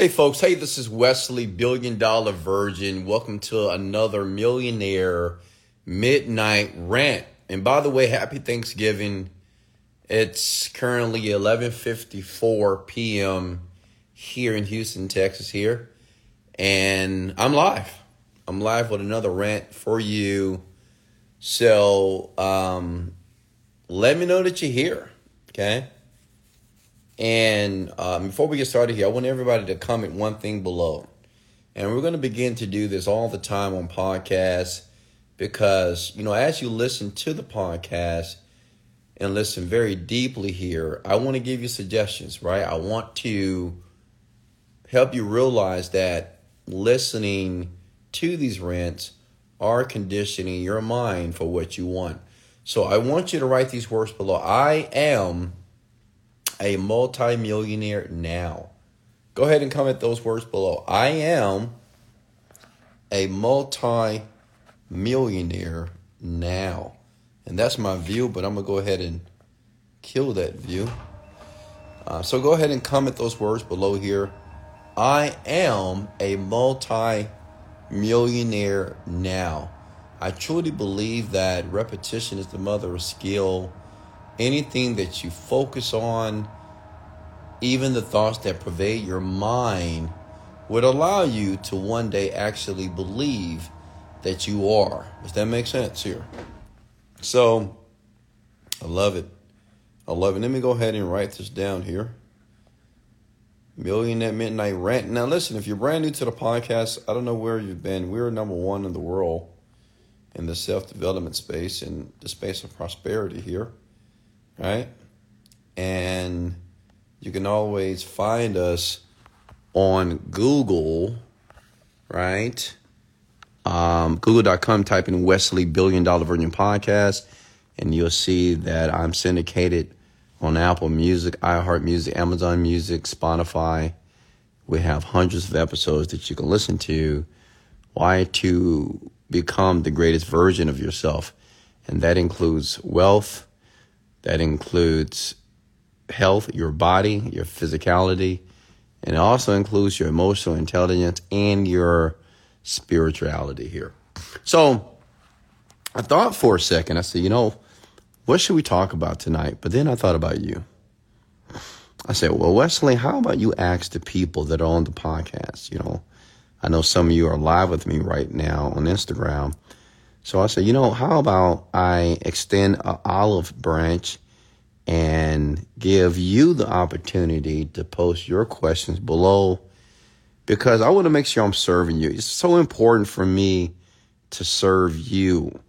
Hey folks, hey, this is Wesley, Billion Dollar Virgin. Welcome to another Millionaire Midnight Rant. And by the way, happy Thanksgiving. It's currently 11:54 p.m. here in Houston, Texas here. And I'm live. I'm live with another rant for you. So, um let me know that you're here, okay? And um, before we get started here, I want everybody to comment one thing below. And we're going to begin to do this all the time on podcasts because, you know, as you listen to the podcast and listen very deeply here, I want to give you suggestions, right? I want to help you realize that listening to these rants are conditioning your mind for what you want. So I want you to write these words below. I am a multimillionaire now? Go ahead and comment those words below. I am a multi-millionaire now. And that's my view, but I'm going to go ahead and kill that view. Uh, so go ahead and comment those words below here. I am a multi-millionaire now. I truly believe that repetition is the mother of skill anything that you focus on, even the thoughts that pervade your mind, would allow you to one day actually believe that you are. Does that make sense here? So, I love it. I love it. Let me go ahead and write this down here. Million Millionaire Midnight Rant. Now, listen, if you're brand new to the podcast, I don't know where you've been. We're number one in the world in the self development space and the space of prosperity here right? And you can always find us on Google, right? Um, Google.com, type in Wesley Billion Dollar Virgin Podcast, and you'll see that I'm syndicated on Apple Music, iHeart Music, Amazon Music, Spotify. We have hundreds of episodes that you can listen to. Why to become the greatest version of yourself? And that includes wealth, that includes health, your body, your physicality, and it also includes your emotional intelligence and your spirituality here. So I thought for a second, I said, you know, what should we talk about tonight? But then I thought about you. I said, well, Wesley, how about you ask the people that are on the podcast? You know, I know some of you are live with me right now on Instagram. So I said, you know, how about I extend an olive branch and give you the opportunity to post your questions below because I want to make sure I'm serving you. It's so important for me to serve you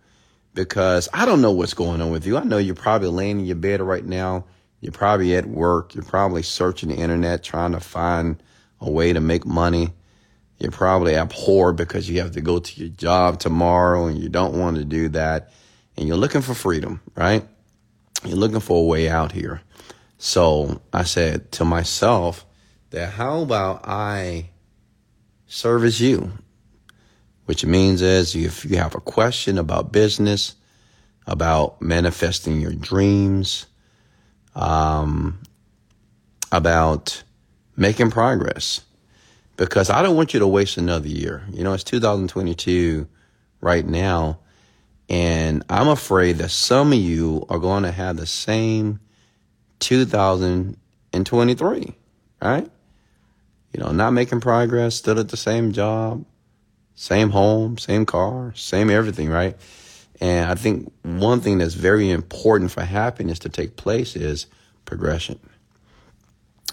because I don't know what's going on with you. I know you're probably laying in your bed right now. You're probably at work. You're probably searching the internet trying to find a way to make money. You're probably abhorred because you have to go to your job tomorrow and you don't want to do that. And you're looking for freedom, right? You're looking for a way out here. So I said to myself that how about I service you? Which means is if you have a question about business, about manifesting your dreams, um, about making progress, because I don't want you to waste another year. You know, it's 2022 right now, and I'm afraid that some of you are going to have the same 2023, right? You know, not making progress, still at the same job, same home, same car, same everything, right? And I think one thing that's very important for happiness to take place is progression.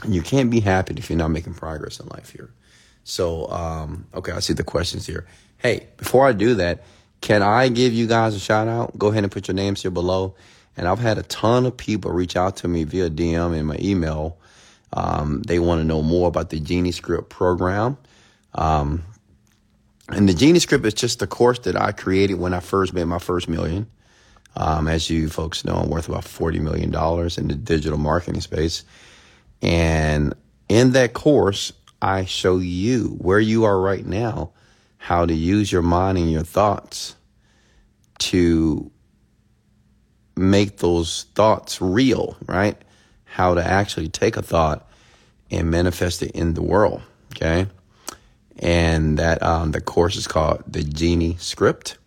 You can't be happy if you're not making progress in life here. So, um, okay, I see the questions here. Hey, before I do that, can I give you guys a shout out? Go ahead and put your names here below. And I've had a ton of people reach out to me via DM and my email. Um, they want to know more about the Genie Script program. Um, and the Genie Script is just the course that I created when I first made my first million. Um, as you folks know, I'm worth about $40 million in the digital marketing space. And in that course, I show you where you are right now, how to use your mind and your thoughts to make those thoughts real, right? How to actually take a thought and manifest it in the world. Okay. And that um, the course is called the Genie Script.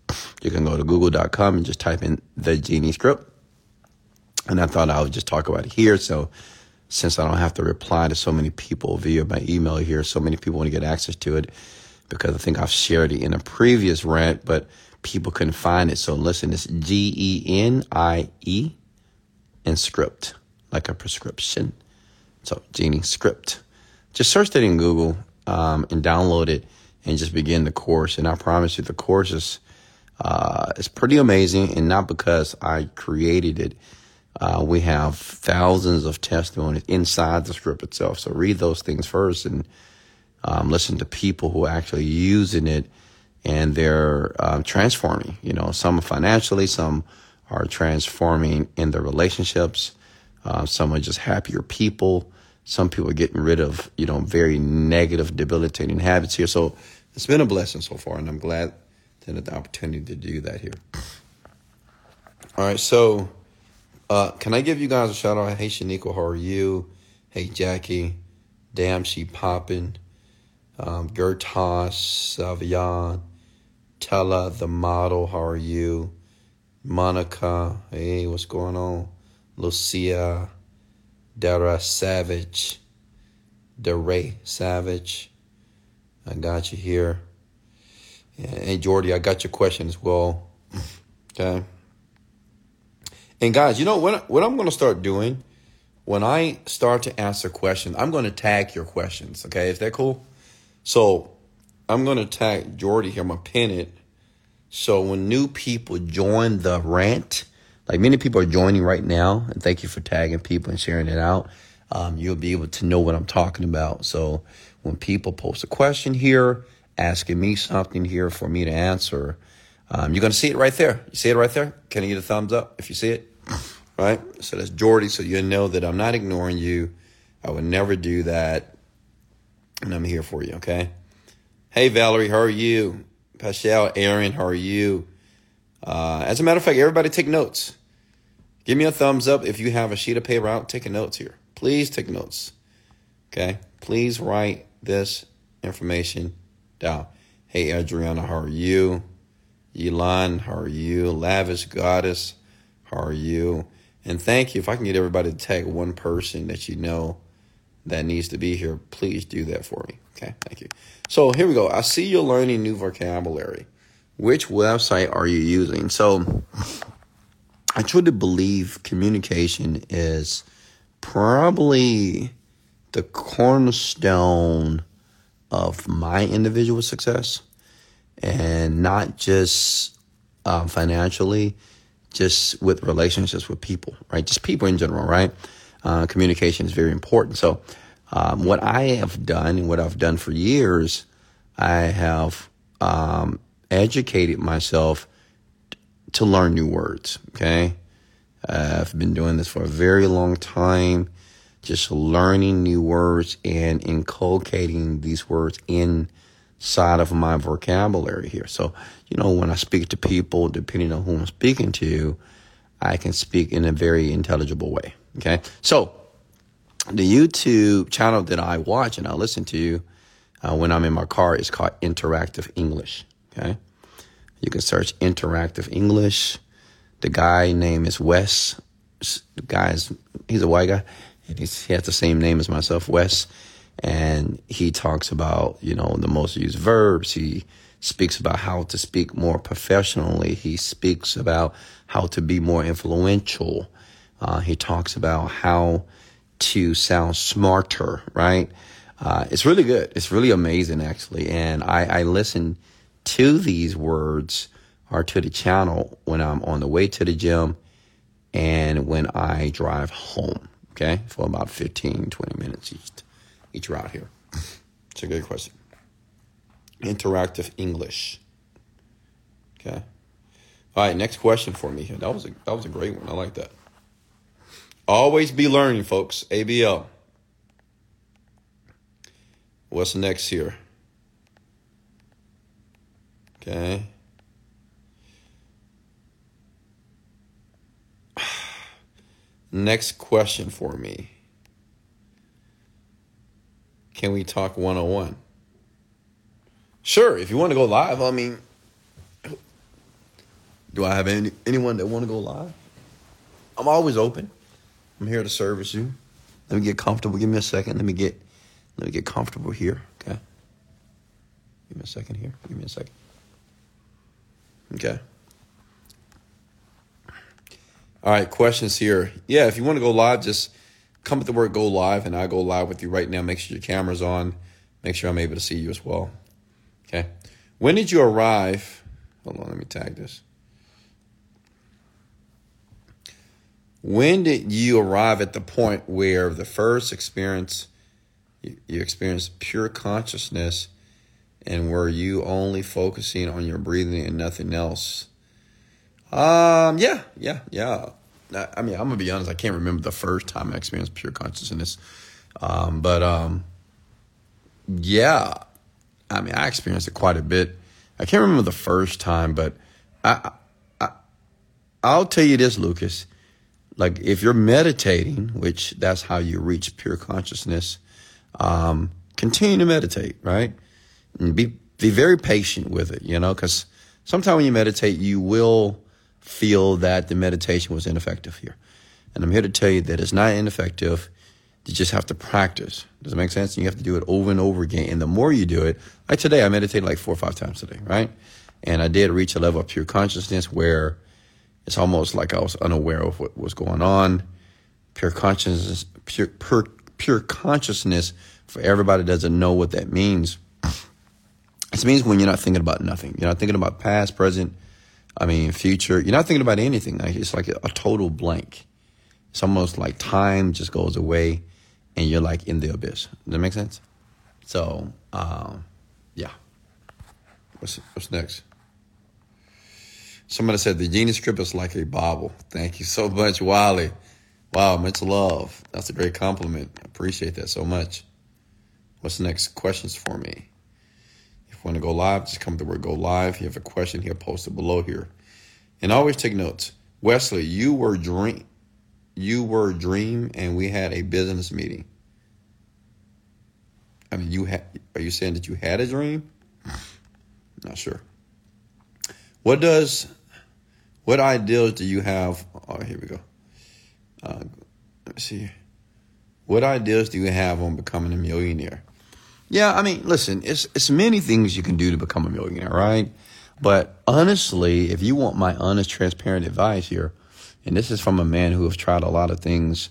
You can go to google.com and just type in the Genie Script. And I thought I would just talk about it here. So since I don't have to reply to so many people via my email here, so many people want to get access to it because I think I've shared it in a previous rant, but people couldn't find it. So listen, it's G E N I E and script, like a prescription. So Genie script. Just search that in Google um, and download it and just begin the course. And I promise you, the course is uh, it's pretty amazing, and not because I created it. Uh, we have thousands of testimonies inside the script itself. So read those things first and um, listen to people who are actually using it and they're uh, transforming. You know, some financially, some are transforming in their relationships. Uh, some are just happier people. Some people are getting rid of, you know, very negative, debilitating habits here. So it's been a blessing so far, and I'm glad to have the opportunity to do that here. All right, so uh, can I give you guys a shout out? Hey, Shaniqua, how are you? Hey, Jackie. Damn, she popping. Um, Gertas, Savion, Tella, the model, how are you? Monica, hey, what's going on? Lucia, Dara Savage, DeRay Savage, I got you here. Hey, Jordy, I got your question as well. Okay. And guys, you know what? What I'm going to start doing when I start to answer questions, I'm going to tag your questions. Okay, is that cool? So I'm going to tag Jordy here. I'm going to pin it. So when new people join the rant, like many people are joining right now, and thank you for tagging people and sharing it out. Um, you'll be able to know what I'm talking about. So when people post a question here, asking me something here for me to answer, um, you're going to see it right there. You see it right there? Can I get a thumbs up if you see it? Right? So that's Jordy. So you know that I'm not ignoring you. I would never do that. And I'm here for you, okay? Hey, Valerie, how are you? Pascal, Aaron, how are you? Uh, as a matter of fact, everybody take notes. Give me a thumbs up if you have a sheet of paper out taking notes here. Please take notes. Okay? Please write this information down. Hey, Adriana, how are you? Elon, how are you? Lavish Goddess, how are you? And thank you. If I can get everybody to tag one person that you know that needs to be here, please do that for me. Okay, thank you. So here we go. I see you're learning new vocabulary. Which website are you using? So I truly believe communication is probably the cornerstone of my individual success and not just um, financially, just with relationships with people, right? Just people in general, right? Uh, communication is very important. So, um, what I have done and what I've done for years, I have um, educated myself to learn new words. Okay. Uh, I've been doing this for a very long time, just learning new words and inculcating these words inside of my vocabulary here. So, you know, when I speak to people, depending on who I'm speaking to, I can speak in a very intelligible way. Okay. So, the YouTube channel that I watch and I listen to uh, when I'm in my car is called Interactive English. Okay. You can search Interactive English. The guy name is Wes. The guy's he's a white guy, and he's, he has the same name as myself, Wes. And he talks about you know the most used verbs. He speaks about how to speak more professionally. He speaks about how to be more influential. Uh, he talks about how to sound smarter, right? Uh, it's really good. It's really amazing, actually. And I, I listen to these words or to the channel when I'm on the way to the gym and when I drive home, okay, for about 15, 20 minutes each, each route here. It's a good question. Interactive English. Okay. All right, next question for me. That was a that was a great one. I like that. Always be learning, folks. ABL. What's next here? Okay. Next question for me. can we talk one on one? Sure, if you want to go live, I mean, do I have any anyone that want to go live? I'm always open. I'm here to service you. Let me get comfortable. Give me a second. Let me get let me get comfortable here. Okay. Give me a second here. Give me a second. Okay. All right, questions here. Yeah, if you want to go live, just come with the word go live and I go live with you right now. Make sure your camera's on. Make sure I'm able to see you as well. Okay. When did you arrive? Hold on, let me tag this. When did you arrive at the point where the first experience you, experienced pure consciousness and were you only focusing on your breathing and nothing else? Um, yeah, yeah, yeah. I mean, I'm gonna be honest. I can't remember the first time I experienced pure consciousness, um, but um, yeah. I mean, I experienced it quite a bit. I can't remember the first time, but I, I I'll tell you this, Lucas. Like, if you're meditating, which that's how you reach pure consciousness, um, continue to meditate, right? And be be very patient with it, you know, because sometimes when you meditate, you will feel that the meditation was ineffective here. And I'm here to tell you that it's not ineffective. You just have to practice. Does it make sense? You have to do it over and over again. And the more you do it, like today, I meditated like four or five times today, right? And I did reach a level of pure consciousness where it's almost like I was unaware of what was going on. Pure consciousness, pure, pure, pure consciousness for everybody doesn't know what that means. It means when you're not thinking about nothing. You're not thinking about past, present, I mean, future. You're not thinking about anything. It's like a total blank. It's almost like time just goes away, and you're like in the abyss. Does that make sense? So, um, yeah. What's what's next? Somebody said the genie script is like a Bible. Thank you so much, Wiley. Wow, much love. That's a great compliment. I appreciate that so much. What's the next questions for me? If you want to go live, just come to where go live. If you have a question here, post it below here. And always take notes. Wesley, you were dream you were a dream and we had a business meeting. I mean you had are you saying that you had a dream? Not sure. What does what ideals do you have? Oh, here we go. Uh, let's see. What ideas do you have on becoming a millionaire? Yeah, I mean, listen, it's it's many things you can do to become a millionaire, right? But honestly, if you want my honest, transparent advice here, and this is from a man who has tried a lot of things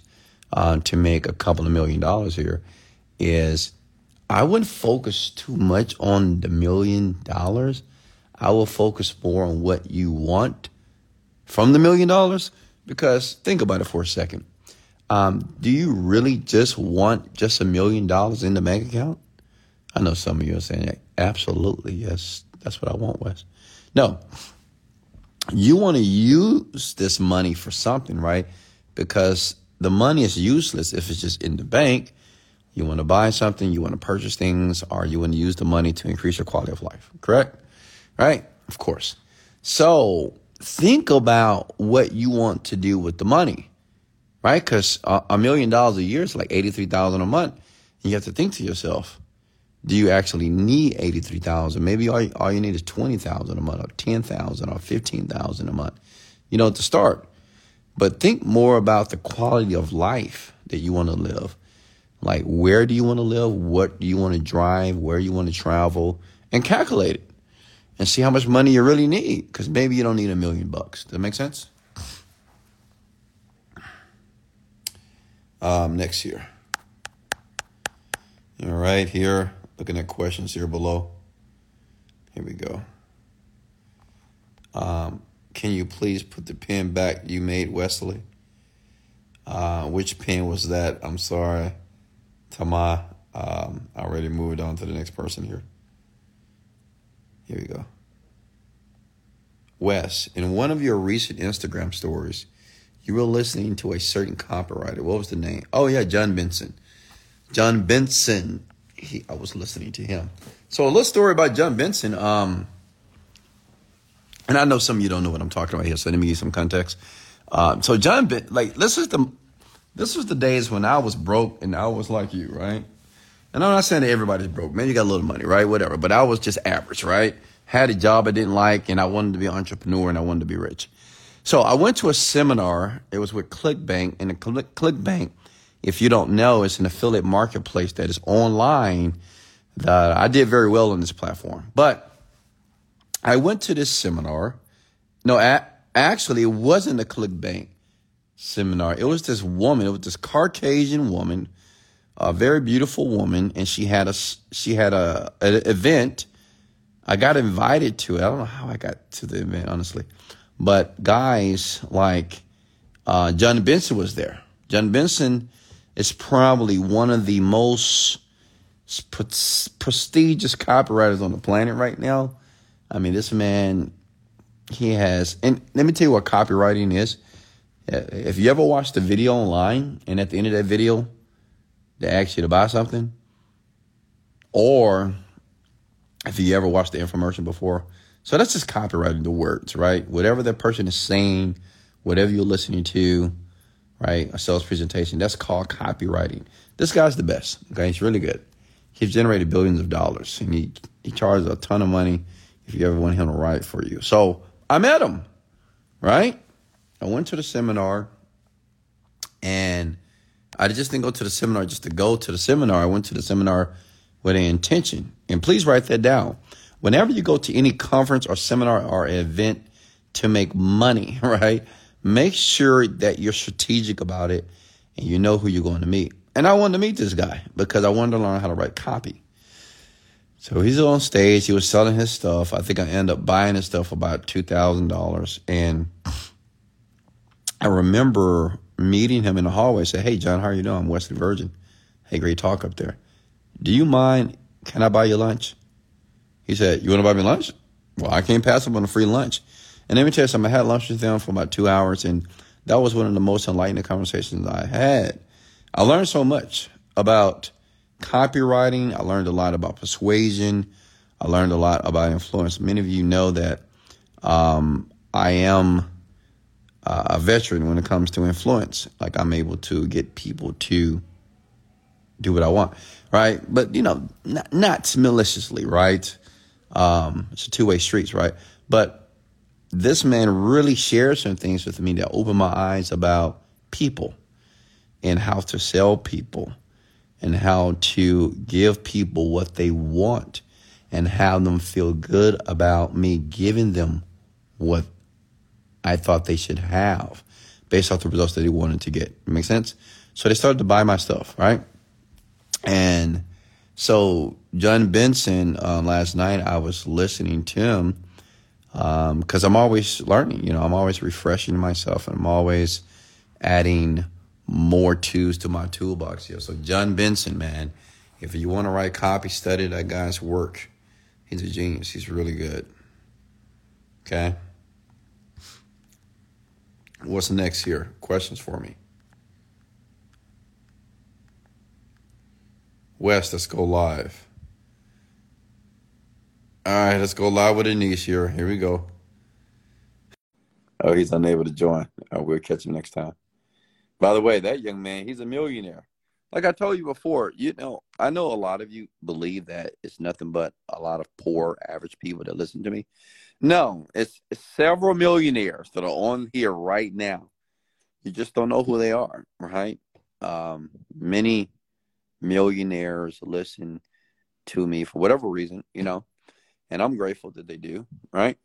uh, to make a couple of million dollars here, is I wouldn't focus too much on the million dollars. I will focus more on what you want from the million dollars. Because think about it for a second. Um, do you really just want just a million dollars in the bank account? I know some of you are saying, absolutely, yes, that's what I want, Wes. No, you want to use this money for something, right? Because the money is useless if it's just in the bank. You want to buy something, you want to purchase things, or you want to use the money to increase your quality of life, correct? Right? Of course. So think about what you want to do with the money, right? Because a million dollars a year is like 83000 a month. And you have to think to yourself, do you actually need 83000 maybe all you, all you need is 20000 a month or 10000 or 15000 a month you know to start. But think more about the quality of life that you want to live. Like where do you want to live? What do you want to drive? Where you want to travel? And calculate it and see how much money you really need because maybe you don't need a million bucks. Does that make sense? Um, next year all right here Looking at questions here below. Here we go. Um, can you please put the pen back you made, Wesley? Uh, which pen was that? I'm sorry, Tama. Um, I already moved on to the next person here. Here we go. Wes, in one of your recent Instagram stories, you were listening to a certain copywriter. What was the name? Oh, yeah, Jon Benson. Jon Benson he, I was listening to him. So a little story about Jon Benson. Um, and I know some of you don't know what I'm talking about here, so let me give you some context. Uh, so Jon, ben, like this is the this was the days when I was broke and I was like you, right? And I'm not saying that everybody's broke. Man, you got a little money, right? Whatever. But I was just average, right? Had a job I didn't like, and I wanted to be an entrepreneur, and I wanted to be rich. So I went to a seminar. It was with ClickBank, and the Click, ClickBank, if you don't know, it's an affiliate marketplace that is online. That I did very well on this platform, but I went to this seminar. No, actually, it wasn't a ClickBank seminar. It was this woman. It was this Caucasian woman, a very beautiful woman, and she had a she had a an event. I got invited to it. I don't know how I got to the event, honestly, but guys like uh, Jon Benson was there. Jon Benson is probably one of the most prestigious copywriters on the planet right now. I mean, this man, he has, and let me tell you what copywriting is. Uh, if you ever watch the video online and at the end of that video, they ask you to buy something, or if you ever watched the infomercial before, so that's just copywriting the words, right? Whatever that person is saying, whatever you're listening to, right? A sales presentation, that's called copywriting. This guy's the best. Okay, he's really good. He's generated billions of dollars, and he he charges a ton of money if you ever want him to write for you. So I met him, right? I went to the seminar and I just didn't go to the seminar just to go to the seminar. I went to the seminar with an intention. And please write that down. Whenever you go to any conference or seminar or event to make money, right? Make sure that you're strategic about it and you know who you're going to meet. And I wanted to meet this guy because I wanted to learn how to write copy. So he's on stage. He was selling his stuff. I think I ended up buying his stuff for about two thousand dollars. And I remember meeting him in the hallway. Say, "Hey, Jon, how are you doing? I'm Wesley Virgin. Hey, great talk up there. Do you mind? Can I buy you lunch?" He said, "You want to buy me lunch? Well, I can't pass up on a free lunch." And let me tell you something. I had lunch with them for about two hours, and that was one of the most enlightening conversations I had. I learned so much about copywriting. I learned a lot about persuasion. I learned a lot about influence. Many of you know that um, I am a veteran when it comes to influence. Like I'm able to get people to do what I want, right? But you know, not, not maliciously, right? Um, it's a two way streets, right? But this man really shared some things with me that opened my eyes about people and how to sell people and how to give people what they want and have them feel good about me giving them what I thought they should have based off the results that he wanted to get. Make sense? So they started to buy my stuff, right? And so Jon Benson, uh, last night I was listening to him because um, I'm always learning. You know, I'm always refreshing myself, and I'm always adding more tools to my toolbox here. So Jon Benson, man, if you want to write copy, study that guy's work. He's a genius. He's really good. Okay. What's next here? Questions for me. Wes, let's go live. All right, let's go live with Anish here. Here we go. Oh, he's unable to join. Oh, we'll catch him next time. By the way, that young man, he's a millionaire. Like I told you before, you know, I know a lot of you believe that it's nothing but a lot of poor, average people that listen to me. No, it's, it's several millionaires that are on here right now. You just don't know who they are, right? Um, many millionaires listen to me for whatever reason, you know, and I'm grateful that they do, right?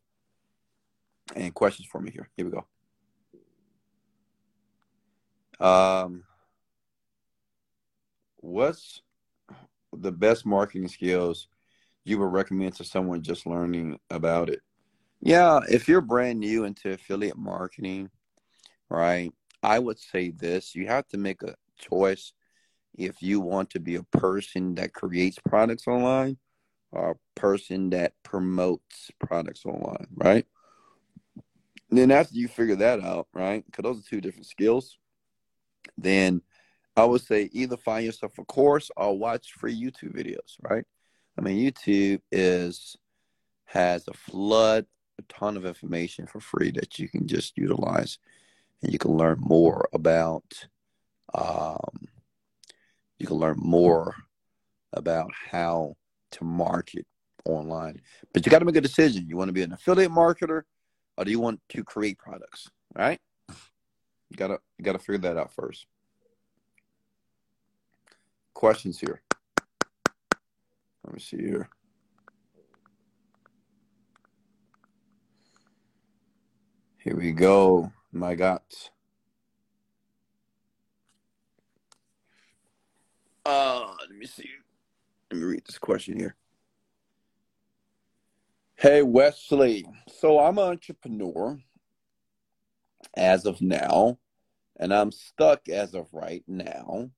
And questions for me here. Here we go. Um, what's the best marketing skills you would recommend to someone just learning about it? Yeah, if you're brand new into affiliate marketing, right, I would say this you have to make a choice if you want to be a person that creates products online or a person that promotes products online, right? And then after you figure that out, right, because those are two different skills, then I would say either find yourself a course or watch free YouTube videos, right? I mean, YouTube is has a flood, a ton of information for free that you can just utilize, and you can learn more about. Um, you can learn more about how to market online. But you got to make a decision. You want to be an affiliate marketer or do you want to create products? Right? You gotta gotta figure that out first. Questions here. Let me see here. Here we go. My God. Uh, let me see. Let me read this question here. Hey, Wesley. So I'm an entrepreneur as of now, and I'm stuck as of right now,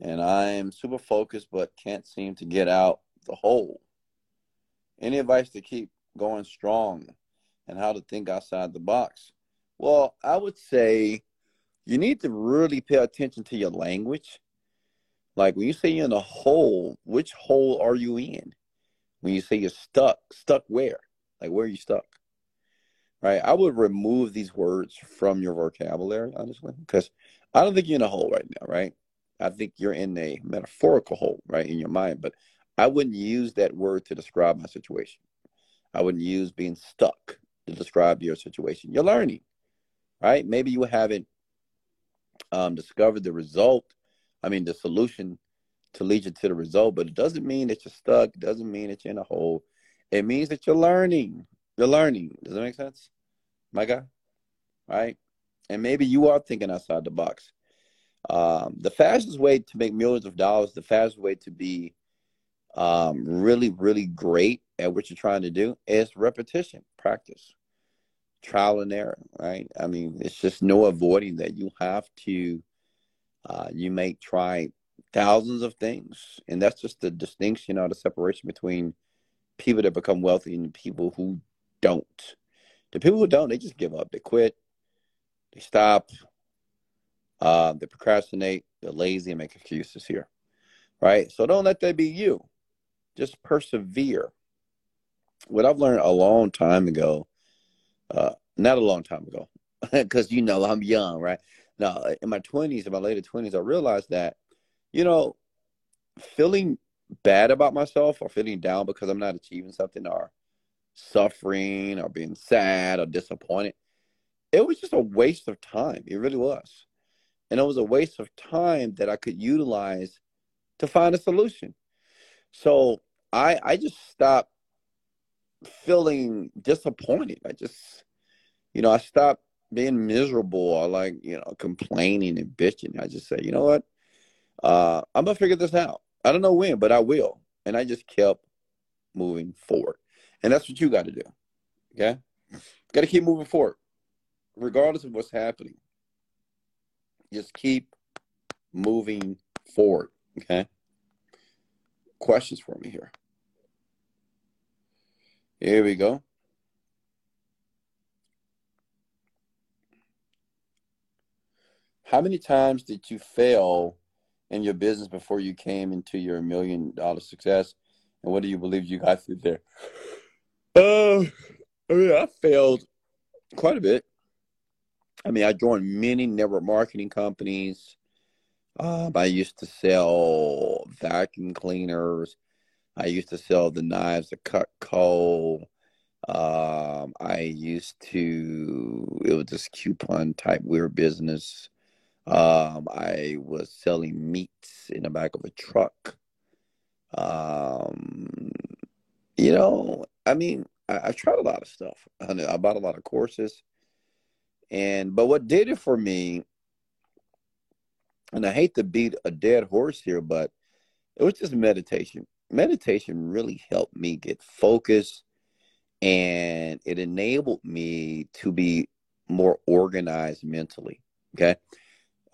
and I'm super focused but can't seem to get out the hole. Any advice to keep going strong and how to think outside the box? Well, I would say you need to really pay attention to your language. Like when you say you're in a hole, which hole are you in? When you say you're stuck, stuck where? Like where are you stuck? Right? I would remove these words from your vocabulary, honestly, because I don't think you're in a hole right now, right? I think you're in a metaphorical hole, right, in your mind. But I wouldn't use that word to describe my situation. I wouldn't use being stuck to describe your situation. You're learning right? Maybe you haven't um, discovered the result, I mean, the solution to lead you to the result, but it doesn't mean that you're stuck. It doesn't mean that you're in a hole. It means that you're learning. You're learning. Does that make sense? My guy? Right? And maybe you are thinking outside the box. Um, the fastest way to make millions of dollars, the fastest way to be um, really, really great at what you're trying to do is repetition, practice trial and error, right? I mean, it's just no avoiding that. You have to, uh, you may try thousands of things, and that's just the distinction or the separation between people that become wealthy and people who don't. The people who don't, they just give up. They quit. They stop. Uh, they procrastinate. They're lazy and make excuses here, right? So don't let that be you. Just persevere. What I've learned a long time ago uh, not a long time ago, because you know I'm young, right? Now, in my 20s, in my later 20s, I realized that, you know, feeling bad about myself or feeling down because I'm not achieving something or suffering or being sad or disappointed, it was just a waste of time. It really was. And it was a waste of time that I could utilize to find a solution. So I I just stopped feeling disappointed. I just, you know, I stopped being miserable or like, you know, complaining and bitching. I just say, you know what? Uh, I'm gonna figure this out. I don't know when, but I will. And I just kept moving forward. And that's what you got to do. Okay? Got to keep moving forward, regardless of what's happening. Just keep moving forward. Okay? Questions for me here. Here we go. How many times did you fail in your business before you came into your million dollar success? And what do you believe you got through there? Uh, I mean, I failed quite a bit. I mean, I joined many network marketing companies. Um, I used to sell vacuum cleaners. I used to sell the knives to cut coal. Um, I used to, it was this coupon type weird business. Um, I was selling meats in the back of a truck. Um, you know, I mean, I, I tried a lot of stuff. I, I bought a lot of courses. And, but what did it for me, and I hate to beat a dead horse here, but it was just meditation meditation really helped me get focused and it enabled me to be more organized mentally. Okay.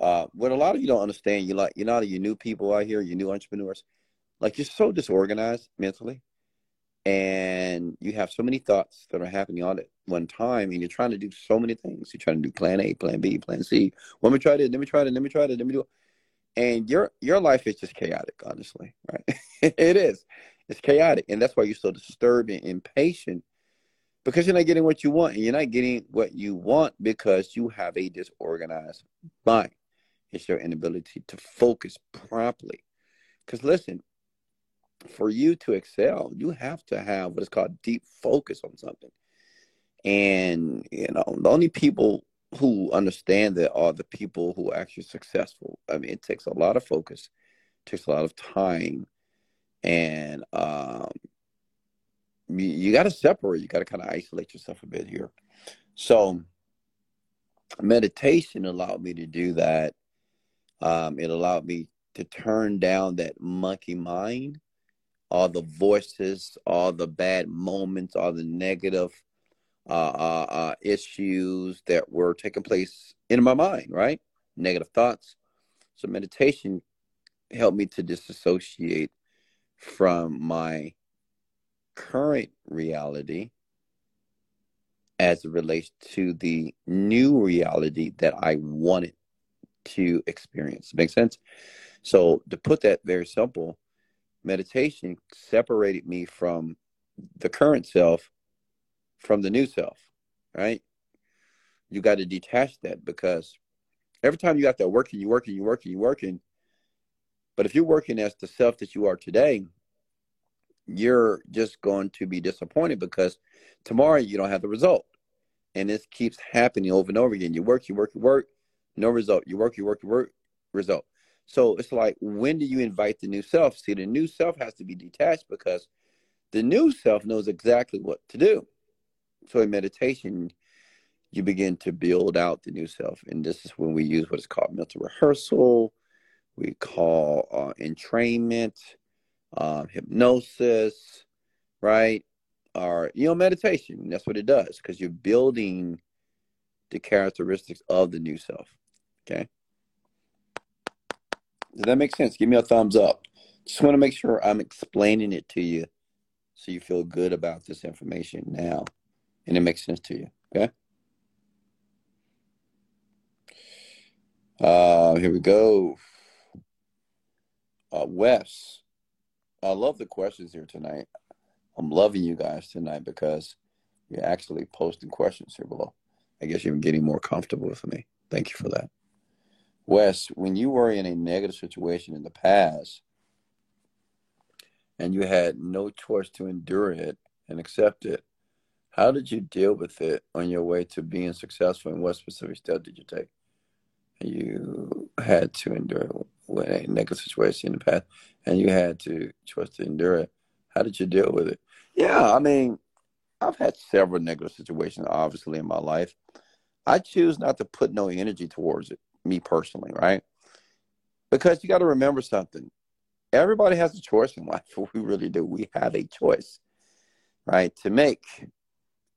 Uh, what a lot of you don't understand, you like, you know, you new people out here, you new entrepreneurs, like you're so disorganized mentally and you have so many thoughts that are happening all at one time and you're trying to do so many things. You're trying to do plan A, plan B, plan C. Let me try this, let me try this, let me try this, let me do it and your your life is just chaotic honestly right it is it's chaotic and that's why you're so disturbed and impatient because you're not getting what you want and you're not getting what you want because you have a disorganized mind it's your inability to focus properly because listen for you to excel, you have to have what is called deep focus on something. And you know, the only people who understand that are the people who are actually successful. I mean, it takes a lot of focus, takes a lot of time, and um, you, you got to separate. You got to kind of isolate yourself a bit here. So, meditation allowed me to do that. Um, it allowed me to turn down that monkey mind, all the voices, all the bad moments, all the negative uh, uh, uh, issues that were taking place in my mind, right? Negative thoughts. So meditation helped me to disassociate from my current reality as it relates to the new reality that I wanted to experience. Make sense? So to put that very simple, meditation separated me from the current self from the new self, right? You got to detach that because every time you got that working, you working, you working, you working. But if you're working as the self that you are today, you're just going to be disappointed because tomorrow you don't have the result. And this keeps happening over and over again. You work, you work, you work, no result. You work, you work, you work, result. So it's like, when do you invite the new self? See, the new self has to be detached because the new self knows exactly what to do. So in meditation, you begin to build out the new self. And this is when we use what is called mental rehearsal, we call uh, entrainment, um, hypnosis, right? Or, you know, meditation. That's what it does because you're building the characteristics of the new self. Okay. Does that make sense? Give me a thumbs up. Just want to make sure I'm explaining it to you so you feel good about this information now and it makes sense to you. Okay. Uh, here we go. Uh, Wes, I love the questions here tonight. I'm loving you guys tonight because you're actually posting questions here below. I guess you're getting more comfortable with me. Thank you for that. Wes, when you were in a negative situation in the past and you had no choice to endure it and accept it, how did you deal with it on your way to being successful? And what specific steps did you take? You had to endure a negative situation in the past, and you had to choose to endure it. How did you deal with it? Yeah, I mean, I've had several negative situations, obviously, in my life. I choose not to put no energy towards it, me personally, right? Because you got to remember something. Everybody has a choice in life. We really do. We have a choice, right, to make.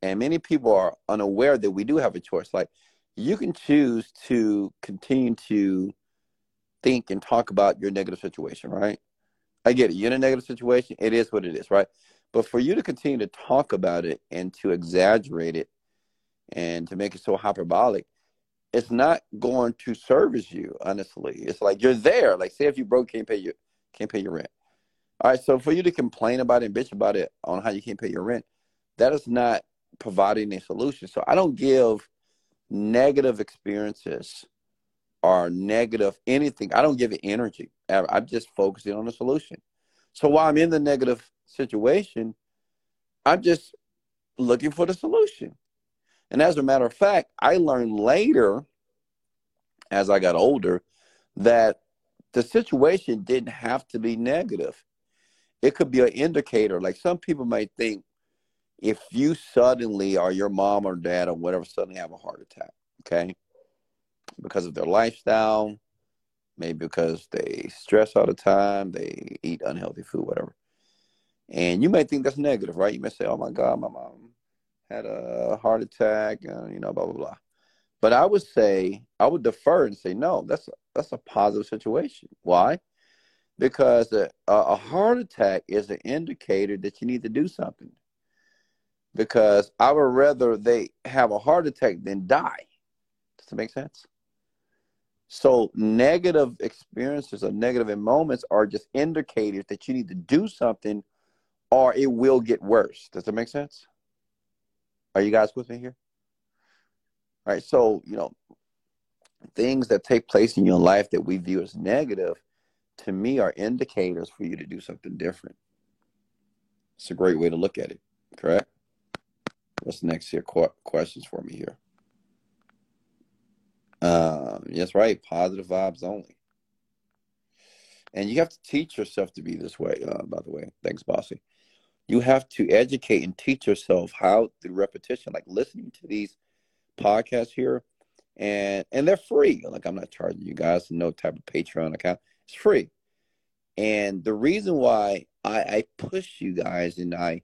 And many people are unaware that we do have a choice. Like you can choose to continue to think and talk about your negative situation, right? I get it. You're in a negative situation. It is what it is, right? But for you to continue to talk about it and to exaggerate it and to make it so hyperbolic, it's not going to service you, honestly. It's like you're there. Like say if you broke, can't pay your can't pay your rent. All right, so for you to complain about it and bitch about it on how you can't pay your rent, that is not providing a solution. So I don't give negative experiences or negative anything. I don't give it energy. I'm just focusing on the solution. So while I'm in the negative situation, I'm just looking for the solution. And as a matter of fact, I learned later, as I got older, that the situation didn't have to be negative. It could be an indicator. Like some people might think, if you suddenly or your mom or dad or whatever suddenly have a heart attack, okay, because of their lifestyle, maybe because they stress all the time, they eat unhealthy food, whatever. And you may think that's negative, right? You may say, "Oh my God, my mom had a heart attack," and you know, blah blah blah. But I would say I would defer and say, no, that's a, that's a positive situation. Why? Because a, a heart attack is an indicator that you need to do something because I would rather they have a heart attack than die. Does that make sense? So negative experiences or negative moments are just indicators that you need to do something or it will get worse. Does that make sense? Are you guys with me here? All right. So, you know, things that take place in your life that we view as negative to me are indicators for you to do something different. It's a great way to look at it. Correct. What's next here? Qu- questions for me here. Um, yes, right. Positive vibes only. And you have to teach yourself to be this way. Uh, by the way, thanks, Bossy. You have to educate and teach yourself how through repetition, like listening to these podcasts here, and and they're free. Like I'm not charging you guys no type of Patreon account. It's free. And the reason why I, I push you guys and I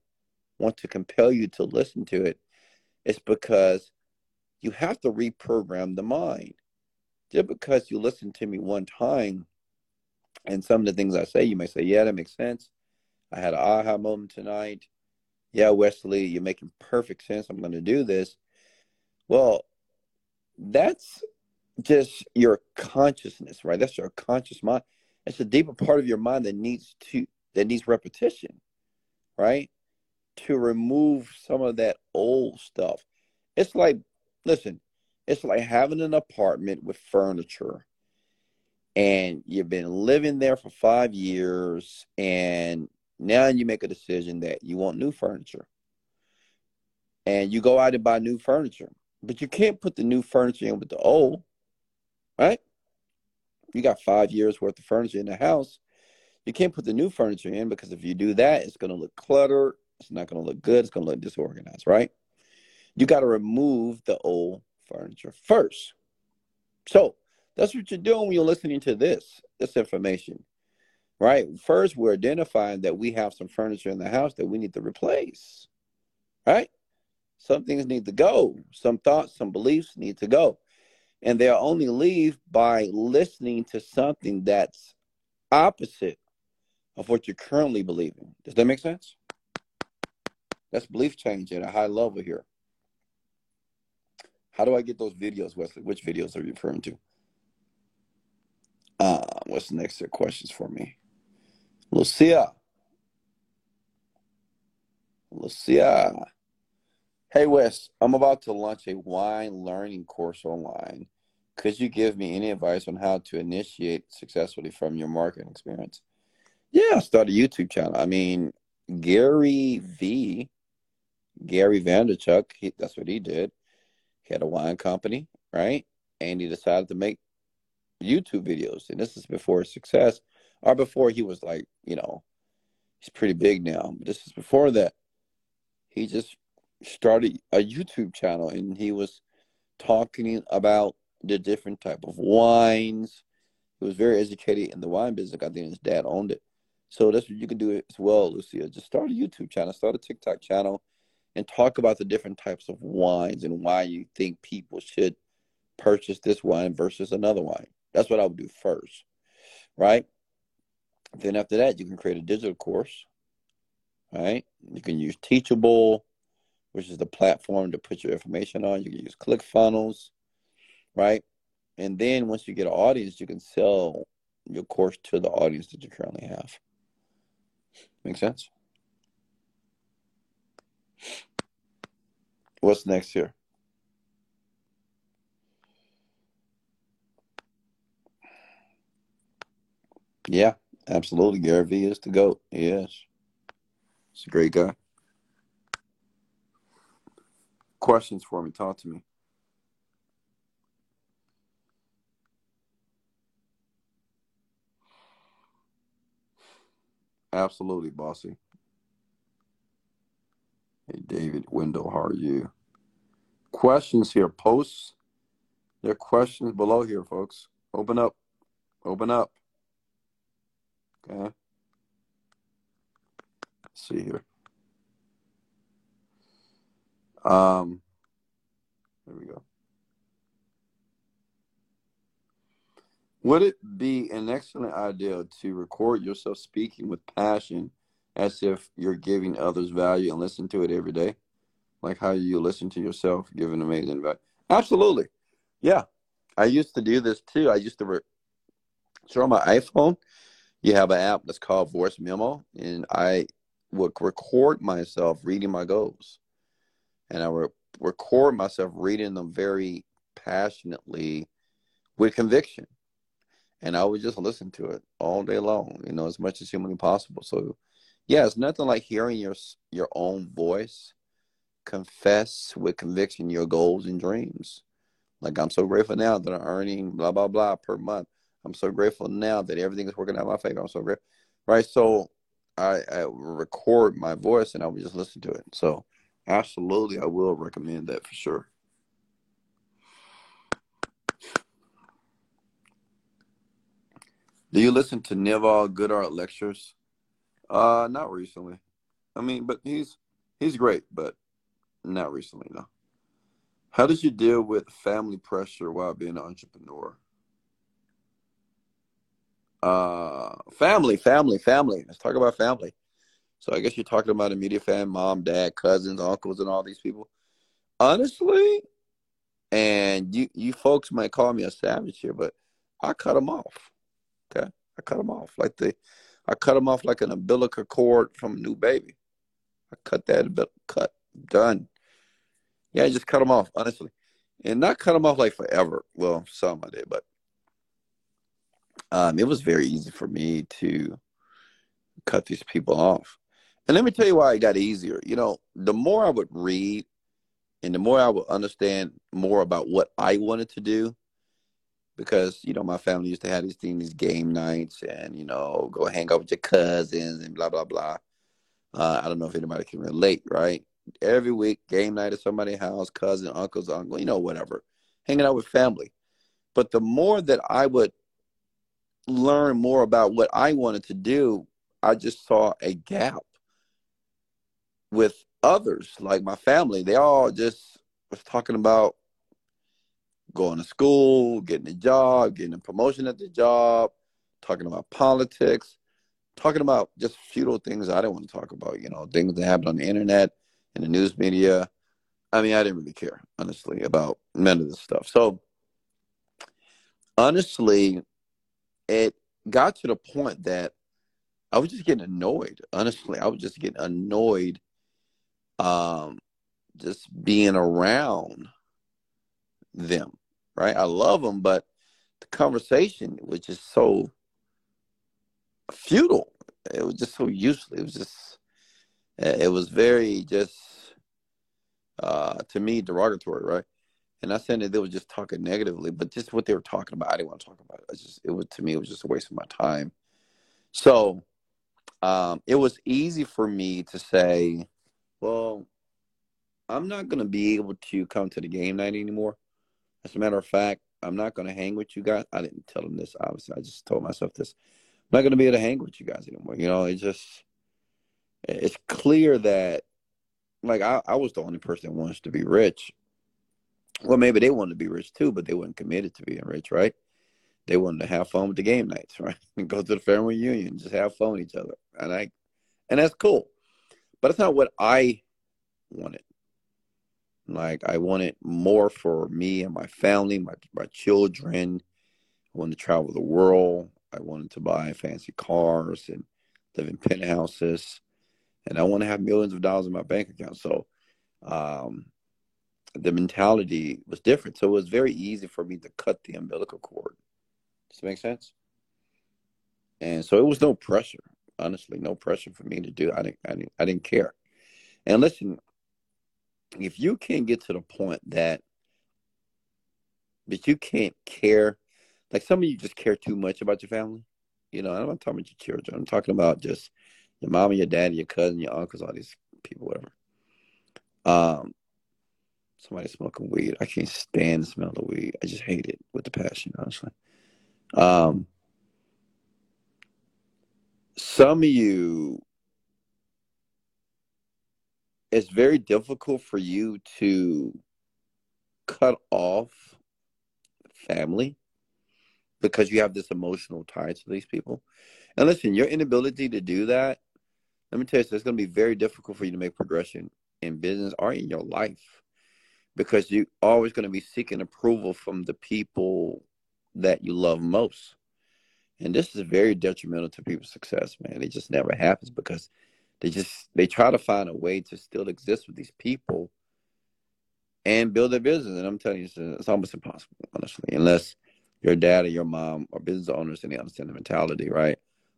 want to compel you to listen to it is because you have to reprogram the mind. Just because you listen to me one time and some of the things I say, you may say, yeah, that makes sense. I had an aha moment tonight. Yeah, Wesley, you're making perfect sense. I'm going to do this. Well, that's just your consciousness, right? That's your conscious mind. It's a deeper part of your mind that needs to that needs repetition, right? To remove some of that old stuff. It's like, listen, it's like having an apartment with furniture and you've been living there for five years and now you make a decision that you want new furniture. And you go out and buy new furniture. But you can't put the new furniture in with the old right? You got five years worth of furniture in the house. You can't put the new furniture in because if you do that it's going to look cluttered. It's not going to look good. It's going to look disorganized right? You got to remove the old furniture first. So that's what you're doing when you're listening to this this information right first we're identifying that we have some furniture in the house that we need to replace right some things need to go some thoughts some beliefs need to go and they'll only leave by listening to something that's opposite of what you're currently believing. Does that make sense? That's belief change at a high level here. How do I get those videos, Wesley? Which videos are you referring to? Uh, what's the next questions for me? Lucia. Lucia. Hey, Wes, I'm about to launch a wine learning course online. Could you give me any advice on how to initiate successfully from your marketing experience? Yeah, start a YouTube channel. I mean, Gary V, Gary Vaynerchuk, he, that's what he did. He had a wine company, right? And he decided to make YouTube videos. And this is before success, or before he was like, you know, he's pretty big now. But this is before that. He just started a YouTube channel and he was talking about the different type of wines. He was very educated in the wine business. I think his dad owned it. So that's what you can do as well, Lucia. Just start a YouTube channel, start a TikTok channel, and talk about the different types of wines and why you think people should purchase this wine versus another wine. That's what I would do first, right? Then after that, you can create a digital course, right? You can use Teachable, which is the platform to put your information on. You can use ClickFunnels, right? And then once you get an audience, you can sell your course to the audience that you currently have. Make sense? What's next here? Yeah, absolutely. Gary Vee is the GOAT. Yes. He's a great guy. Questions for me? Talk to me. Absolutely, bossy. Hey, David Wendell, how are you? Questions here. Posts There are questions below here, folks. Open up. Open up. Okay. Let's see here. Um, there we go. Would it be an excellent idea to record yourself speaking with passion as if you're giving others value and listen to it every day? Like how you listen to yourself, giving amazing value. Absolutely. Yeah. I used to do this too. I used to re- show my iPhone. You have an app that's called Voice Memo, and I would record myself reading my goals. And I would record myself reading them very passionately with conviction and I would just listen to it all day long, you know, as much as humanly possible. So, Yeah, it's nothing like hearing your your own voice confess with conviction your goals and dreams. Like I'm so grateful now that I'm earning blah blah blah per month. I'm so grateful now that everything is working out in my favor. I'm so grateful, right? So I, I record my voice and I would just listen to it. So absolutely, I will recommend that for sure. Do you listen to Neville Goddard lectures? Uh, not recently. I mean, but he's he's great, but not recently, no. How did you deal with family pressure while being an entrepreneur? Uh, family, family, family. Let's talk about family. So I guess you're talking about immediate family, mom, dad, cousins, uncles, and all these people. Honestly, and you you folks might call me a savage here, but I cut them off. Okay, I cut them off like the, I cut them off like an umbilical cord from a new baby. I cut that cut done. Yeah, I just cut them off honestly, and not cut them off like forever. Well, some I did, but um, it was very easy for me to cut these people off. And let me tell you why it got easier. You know, the more I would read and the more I would understand more about what I wanted to do, because, you know, my family used to have these things, these game nights and, you know, go hang out with your cousins and blah, blah, blah. Uh, I don't know if anybody can relate, right? Every week, game night at somebody's house, cousin, uncles, uncle, you know, whatever, hanging out with family. But the more that I would learn more about what I wanted to do, I just saw a gap with others, like my family. They all just was talking about going to school, getting a job, getting a promotion at the job, talking about politics, talking about just futile things I didn't want to talk about, you know, things that happen on the internet and the news media. I mean, I didn't really care, honestly, about none of this stuff. So, honestly, it got to the point that I was just getting annoyed. Honestly, I was just getting annoyed um just being around them, right? I love them, but the conversation was just so futile. It was just so useless. It was just it was very just uh to me derogatory, right? And I said that they were just talking negatively, but just what they were talking about, I didn't want to talk about it. It's just it was to me, it was just a waste of my time. So um, it was easy for me to say, well, I'm not going to be able to come to the game night anymore. As a matter of fact, I'm not going to hang with you guys. I didn't tell them this, obviously. I just told myself this. I'm not going to be able to hang with you guys anymore. You know, it just, it's clear that, like, I, I was the only person that wants to be rich well, maybe they wanted to be rich too, but they weren't committed to being rich, right? They wanted to have fun with the game nights, right? And go to the family reunion, just have fun with each other. And I and that's cool. But it's not what I wanted. Like I wanted more for me and my family, my my children. I wanted to travel the world. I wanted to buy fancy cars and live in penthouses. And I want to have millions of dollars in my bank account. So um, the mentality was different. So it was very easy for me to cut the umbilical cord. Does that make sense? And so it was no pressure, honestly, no pressure for me to do. I didn't, I didn't, I didn't care. And listen, if you can't get to the point that, that you can't care, like some of you just care too much about your family. You know, I'm not talking about your children. I'm talking about just your mom and your dad, your cousin, your uncles, all these people, whatever. Um, somebody smoking weed. I can't stand the smell of weed. I just hate it with the passion, honestly. Um, some of you, it's very difficult for you to cut off family because you have this emotional tie to these people. And listen, your inability to do that, let me tell you, it's going to be very difficult for you to make progression in business or in your life because you're always going to be seeking approval from the people that you love most. And this is very detrimental to people's success, man. It just never happens because they just they try to find a way to still exist with these people and build their business. And I'm telling you, it's, it's almost impossible, honestly, unless your dad or your mom are business owners and they understand the mentality, right?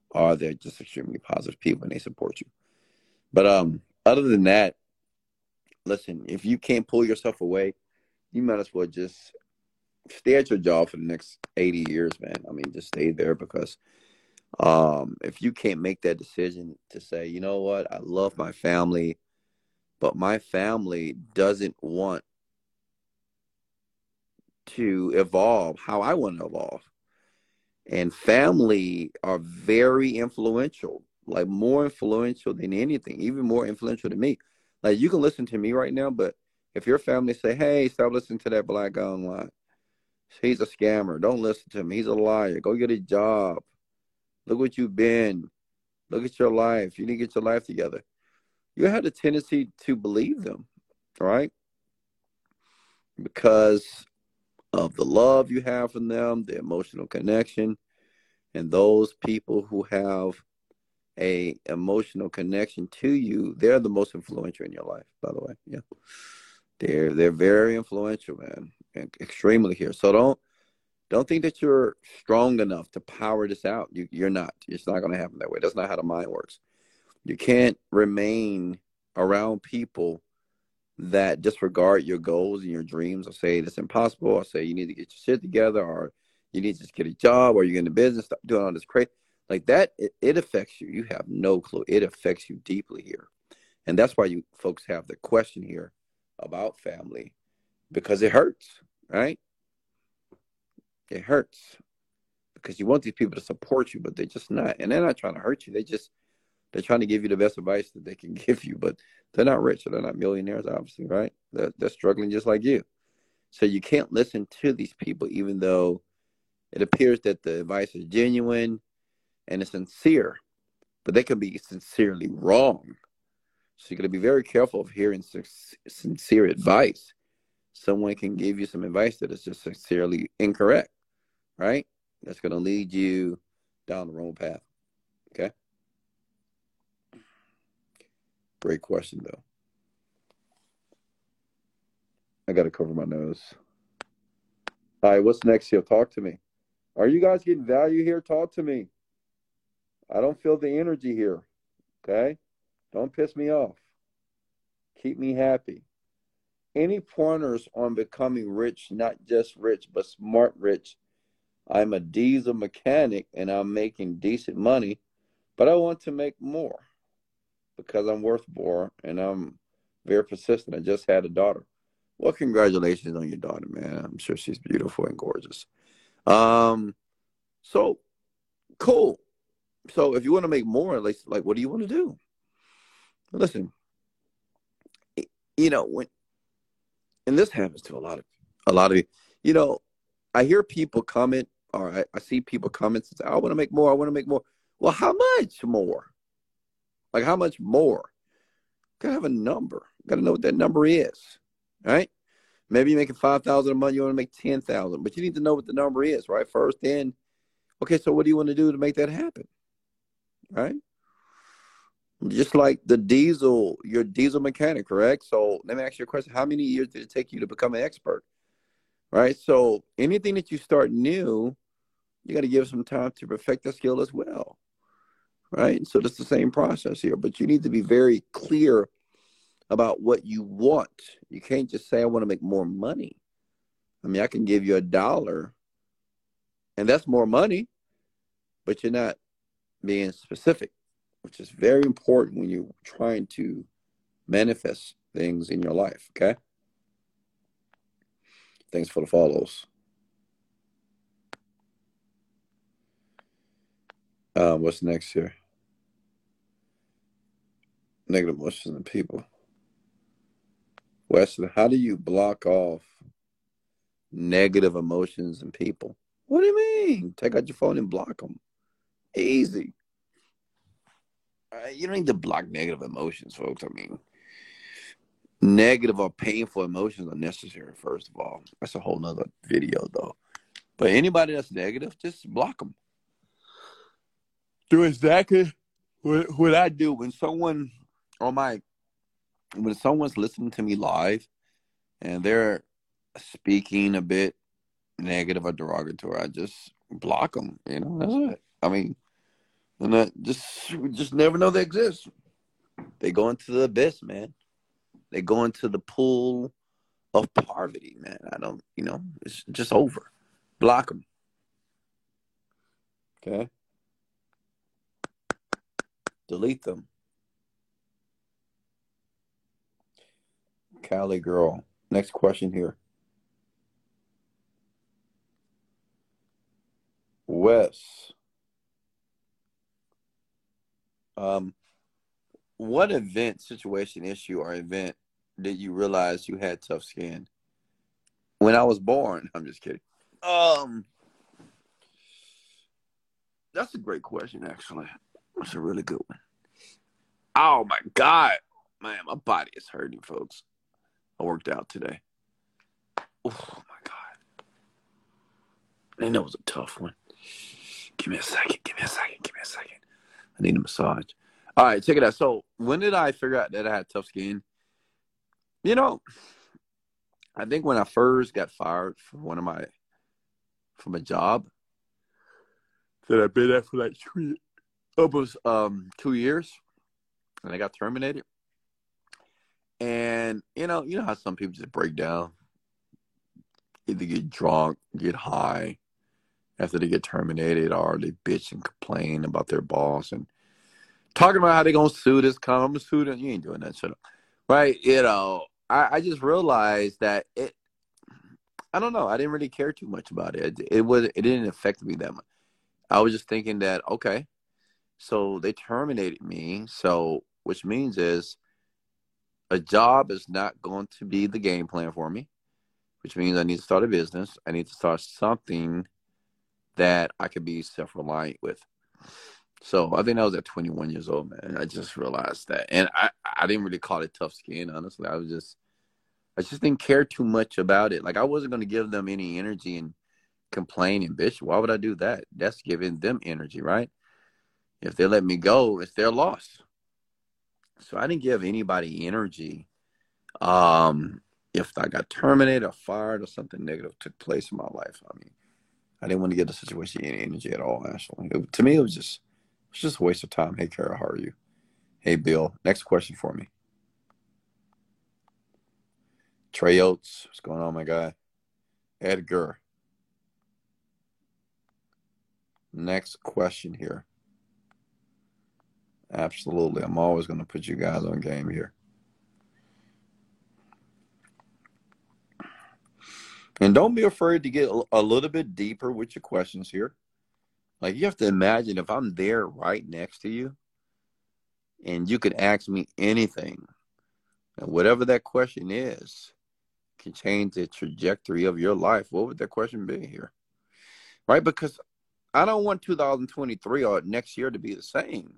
Or they're just extremely positive people and they support you. But um, other than that, listen, if you can't pull yourself away, you might as well just stay at your job for the next 80 years, man. I mean, just stay there because um, if you can't make that decision to say, you know what, I love my family, but my family doesn't want to evolve how I want to evolve. And family are very influential, like more influential than anything, even more influential than me. Like you can listen to me right now, but if your family say, "Hey, stop listening to that black guy online. He's a scammer. Don't listen to him. He's a liar. Go get a job. Look what you've been. Look at your life. You need to get your life together." You have the tendency to believe them, right? Because of the love you have for them, the emotional connection, and those people who have a emotional connection to you, they're the most influential in your life, by the way. Yeah. They're they're very influential, man. And extremely here. So don't don't think that you're strong enough to power this out. You you're not. It's not gonna happen that way. That's not how the mind works. You can't remain around people that disregard your goals and your dreams or say it's impossible or say you need to get your shit together or you need to just get a job or you're in the business, stop doing all this crazy. Like that, it, it affects you. You have no clue. It affects you deeply here. And that's why you folks have the question here about family because it hurts, right? It hurts because you want these people to support you, but they're just not. And they're not trying to hurt you. They just they're trying to give you the best advice that they can give you, but they're not rich. They're not millionaires, obviously, right? They're, they're struggling just like you. So you can't listen to these people, even though it appears that the advice is genuine and it's sincere, but they can be sincerely wrong. So you got to be very careful of hearing sincere advice. Someone can give you some advice that is just sincerely incorrect, right? That's going to lead you down the wrong path. Okay. Great question, though. I got to cover my nose. All right, what's next here? Talk to me. Are you guys getting value here? Talk to me. I don't feel the energy here. Okay? Don't piss me off. Keep me happy. Any pointers on becoming rich, not just rich, but smart rich? I'm a diesel mechanic and I'm making decent money, but I want to make more because I'm worth more and I'm very persistent. I just had a daughter. Well, congratulations on your daughter, man. I'm sure she's beautiful and gorgeous. Um, so cool. So if you want to make more, like, like what do you want to do? Listen, you know when, and this happens to a lot of a lot of you know, I hear people comment or I, I see people comment and say, I want to make more. I want to make more. Well, how much more? Like how much more? Gotta have a number. Gotta know what that number is. Right? Maybe you're making five thousand a month, you want to make ten thousand, but you need to know what the number is, right? First, then okay, so what do you want to do to make that happen? Right? Just like the diesel, your diesel mechanic, correct? So let me ask you a question. How many years did it take you to become an expert? Right? So anything that you start new, you got to give some time to perfect the skill as well right? So it's the same process here, but you need to be very clear about what you want. You can't just say, I want to make more money. I mean, I can give you a dollar, and that's more money, but you're not being specific, which is very important when you're trying to manifest things in your life, okay? Thanks for the follows. Uh, what's next here? negative emotions in people. Wesley, how do you block off negative emotions in people? What do you mean? Take out your phone and block them. Easy. Uh, you don't need to block negative emotions, folks. I mean, negative or painful emotions are necessary, first of all. That's a whole nother video, though. But anybody that's negative, just block them. Do exactly what, what I do when someone on my when someone's listening to me live and they're speaking a bit negative or derogatory, I just block them. You know, that's it. I mean, and that just just never know they exist. they go into the abyss, man. They go into the pool of poverty, man. I don't, you know, it's just over. Block them. Okay. Delete them. Cali girl. Next question here. Wes. Um, what event, situation, issue, or event did you realize you had tough skin? When I was born. I'm just kidding. Um, that's a great question, actually. That's a really good one. Oh my god, man, my body is hurting, folks. I worked out today. Oh my god, and that was a tough one. Give me a second. Give me a second. Give me a second. I need a massage. All right, check it out. So, when did I figure out that I had tough skin? You know, I think when I first got fired from one of my from a job that I've been at for like two, almost um two years, and I got terminated. And you know, you know how some people just break down, either get drunk, get high after they get terminated, or they bitch and complain about their boss and talking about how they gonna sue this company. I'm sue them. You ain't doing that shit, right? You know, I, I just realized that it. I don't know. I didn't really care too much about it. It, it was. It didn't affect me that much. I was just thinking that okay, so they terminated me. So which means is a job is not going to be the game plan for me. Which means I need to start a business. I need to start something that I could be self reliant with. So I think I was at 21 years old, man. I just realized that, and I I didn't really call it tough skin. Honestly, I was just I just didn't care too much about it. Like I wasn't going to give them any energy and complain and bitch. Why would I do that? That's giving them energy, right? If they let me go, it's their loss. So I didn't give anybody energy. Um, if I got terminated or fired or something negative took place in my life, I mean, I didn't want to give the situation any energy at all. Actually, it, to me, it was just it's just a waste of time. Hey, Kara, how are you? Hey, Bill. Next question for me. Trey Oates, what's going on, my guy? Edgar. Next question here. Absolutely. I'm always going to put you guys on game here. And don't be afraid to get a little bit deeper with your questions here. Like you have to imagine if I'm there right next to you and you could ask me anything, and whatever that question is can change the trajectory of your life, what would that question be here? Right? Because I don't want 2023 or next year to be the same.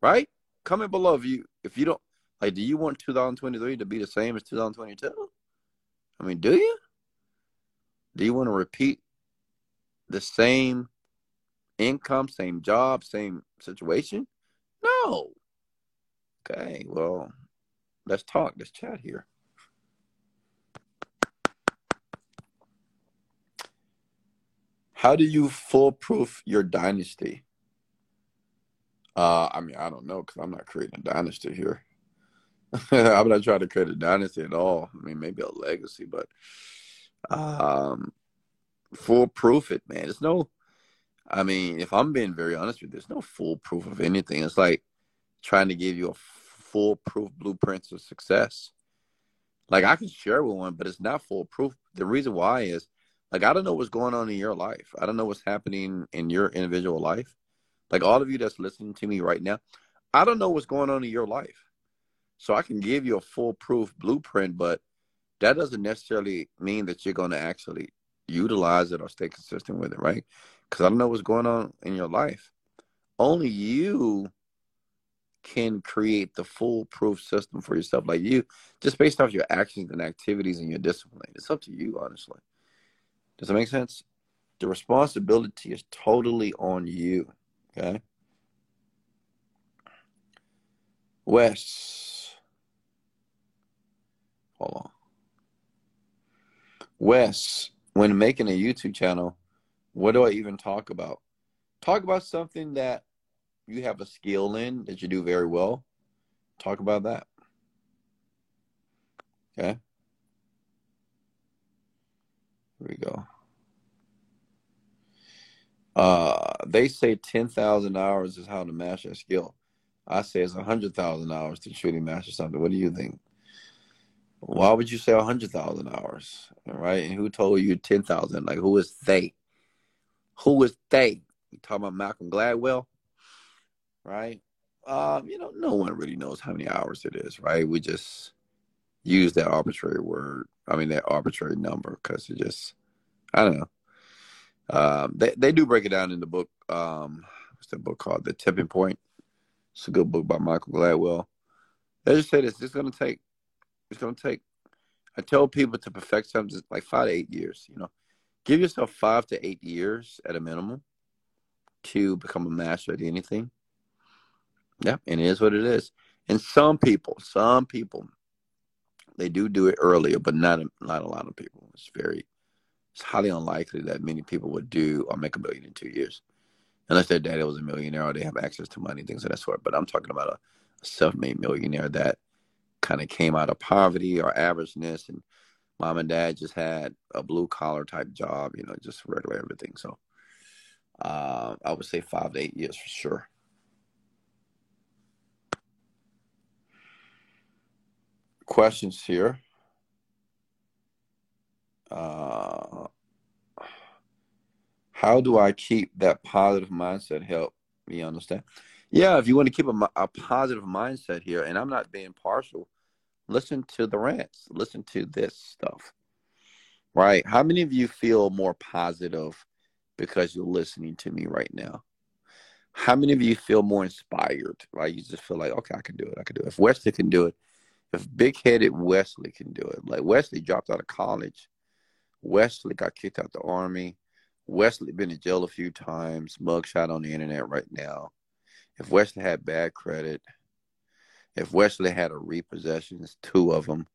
Right? Comment below if you if you don't like do you want 2023 to be the same as 2022? I mean, do you? Do you want to repeat the same income, same job, same situation? No. Okay, well, let's talk. Let's chat here. How do you foolproof your dynasty? Uh, I mean, I don't know because I'm not creating a dynasty here. I'm not trying to create a dynasty at all. I mean, maybe a legacy, but um, foolproof it, man. There's no I mean, if I'm being very honest with you, there's no foolproof of anything. It's like trying to give you a foolproof blueprint of success. Like I can share with one, but it's not foolproof. The reason why is like I don't know what's going on in your life. I don't know what's happening in your individual life. Like all of you that's listening to me right now, I don't know what's going on in your life. So I can give you a foolproof blueprint, but that doesn't necessarily mean that you're going to actually utilize it or stay consistent with it, right? because I don't know what's going on in your life. Only you can create the foolproof system for yourself. Like you, just based off your actions and activities and your discipline. It's up to you, honestly. Does that make sense? The responsibility is totally on you. Okay. Wes. Hold on. Wes, when making a YouTube channel, what do I even talk about? Talk about something that you have a skill in that you do very well talk about that. Okay. Here we go. Uh, they say 10,000 hours is how to master a skill. I say it's 100,000 hours to truly master something. What do you think? Why would you say a 100,000 hours? Right? And who told you 10,000? Like, who is they? Who is they? You talking about Malcolm Gladwell? Right? Um, you know, no one really knows how many hours it is, right? We just use that arbitrary word. I mean, that arbitrary number because it just, I don't know. Um, they they do break it down in the book. Um, what's the book called? The Tipping Point. It's a good book by Michael Gladwell. They just say this. It's gonna take. It's gonna take. I tell people to perfect something like five to eight years. You know, give yourself five to eight years at a minimum to become a master at anything. Yeah, and it is what it is. And some people, some people, they do do it earlier, but not not a lot of people. It's very it's highly unlikely that many people would do or make a million in two years, unless their daddy was a millionaire or they have access to money, things of that sort. But I'm talking about a, self-made millionaire that kind of came out of poverty or averageness, and mom and dad just had a blue collar type job, you know, just regular everything. So uh, I would say five to eight years for sure. Questions here. Uh, how do I keep that positive mindset? Help me understand. Yeah, if you want to keep a, a positive mindset here, and I'm not being partial, listen to the rants, listen to this stuff. Right? How many of you feel more positive because you're listening to me right now? How many of you feel more inspired? Right? You just feel like, okay, I can do it. I can do it. If Wesley can do it, if big headed Wesley can do it, like Wesley dropped out of college Wesley got kicked out the army. Wesley been in jail a few times. Mugshot on the internet right now. If Wesley had bad credit, if Wesley had a repossessions, two of them,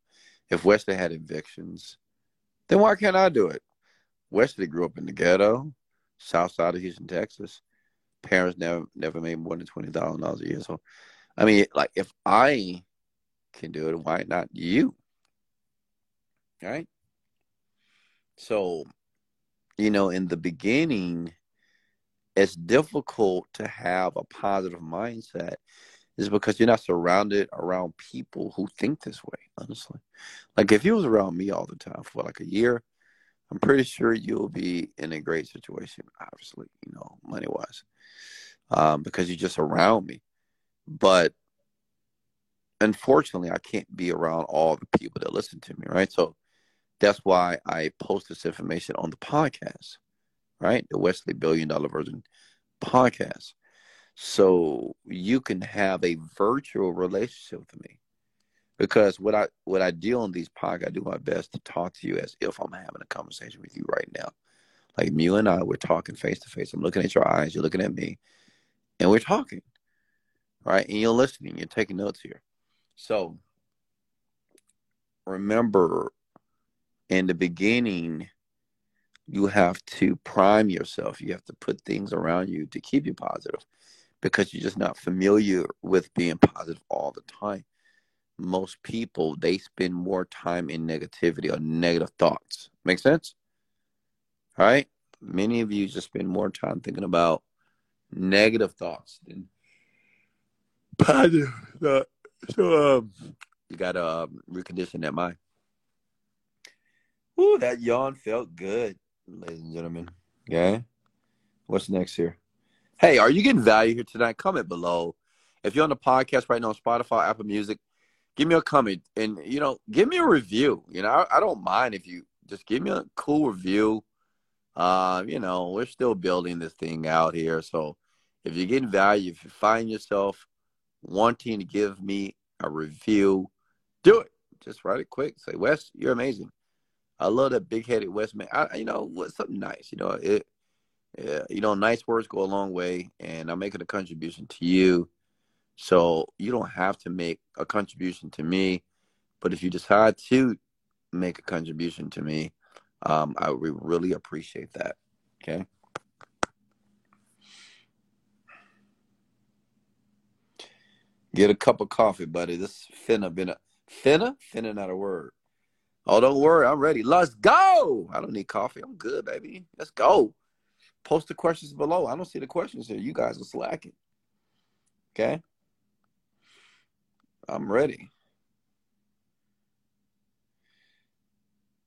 if Wesley had evictions, then why can't I do it? Wesley grew up in the ghetto, south side of Houston, Texas. Parents never never made more than twenty thousand dollars a year. So, I mean, like if I can do it, why not you? Right? So, you know, in the beginning, it's difficult to have a positive mindset is because you're not surrounded around people who think this way, honestly. Like if you was around me all the time for like a year, I'm pretty sure you'll be in a great situation, obviously, you know, money wise. Um, because you're just around me. But unfortunately I can't be around all the people that listen to me, right? So that's why I post this information on the podcast, right? The Wesley Billion Dollar Version podcast. So you can have a virtual relationship with me. Because what I what I do on these podcasts, I do my best to talk to you as if I'm having a conversation with you right now. Like you and I, we're talking face to face. I'm looking at your eyes, you're looking at me, and we're talking. Right? And you're listening, you're taking notes here. So remember in the beginning, you have to prime yourself. You have to put things around you to keep you positive because you're just not familiar with being positive all the time. Most people, they spend more time in negativity or negative thoughts. Make sense? All right? Many of you just spend more time thinking about negative thoughts than positive thoughts. So um, you got to um, recondition that mind. Ooh, that yawn felt good, ladies and gentlemen. Okay. What's next here? Hey, are you getting value here tonight? Comment below. If you're on the podcast right now on Spotify, Apple Music, give me a comment and you know, give me a review. You know, I, I don't mind if you just give me a cool review. Uh, you know, we're still building this thing out here. So if you're getting value, if you find yourself wanting to give me a review, do it. Just write it quick. Say, Wes, you're amazing. I love that big headed Westman. I, you know, what's something nice. You know, it, yeah, you know, nice words go a long way, and I'm making a contribution to you. So you don't have to make a contribution to me, but if you decide to make a contribution to me, um, I would really appreciate that. Okay. Get a cup of coffee, buddy. This finna been a finna finna not a word. Oh, don't worry, I'm ready. Let's go. I don't need coffee. I'm good, baby. Let's go. Post the questions below. I don't see the questions here. You guys are slacking. Okay. I'm ready.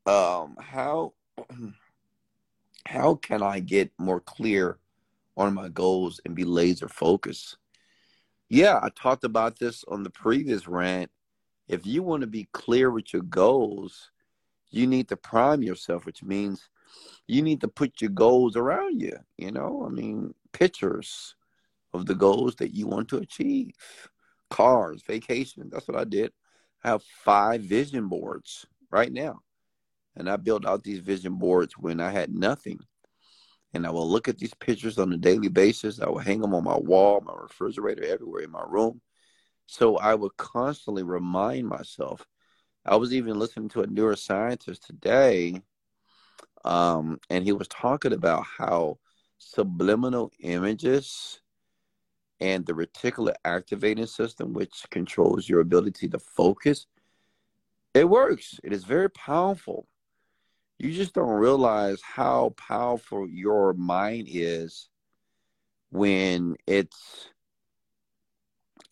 Um, how how can I get more clear on my goals and be laser focused? Yeah, I talked about this on the previous rant. If you want to be clear with your goals, you need to prime yourself, which means you need to put your goals around you. You know, I mean, pictures of the goals that you want to achieve, cars, vacation. That's what I did. I have five vision boards right now. And I built out these vision boards when I had nothing and I will look at these pictures on a daily basis. I will hang them on my wall, my refrigerator, everywhere in my room. So I would constantly remind myself. I was even listening to a neuroscientist today, um, and he was talking about how subliminal images and the reticular activating system, which controls your ability to focus, it works. It is very powerful you just don't realize how powerful your mind is when it's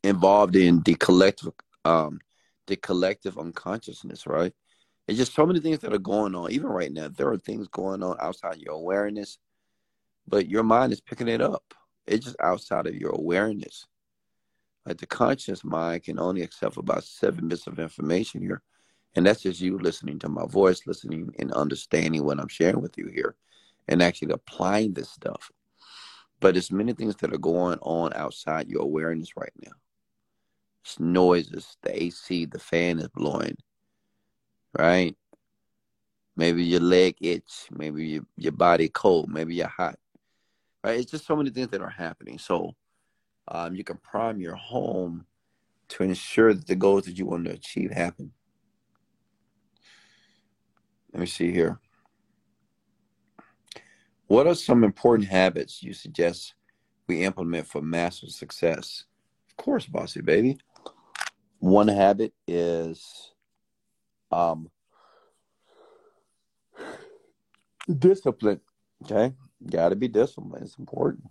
involved in the collective um the collective unconsciousness right it's just so many things that are going on even right now there are things going on outside your awareness but your mind is picking it up it's just outside of your awareness like the conscious mind can only accept about seven bits of information here and that's just you listening to my voice, listening and understanding what I'm sharing with you here and actually applying this stuff. But there's many things that are going on outside your awareness right now. Noises, the AC, the fan is blowing, right? Maybe your leg itch, maybe your, your body cold, maybe you're hot, right? It's just so many things that are happening. So um, you can prime your home to ensure that the goals that you want to achieve happen. Let me see here. What are some important habits you suggest we implement for massive success? Of course, bossy baby. One habit is um, discipline. Okay, got to be disciplined. It's important,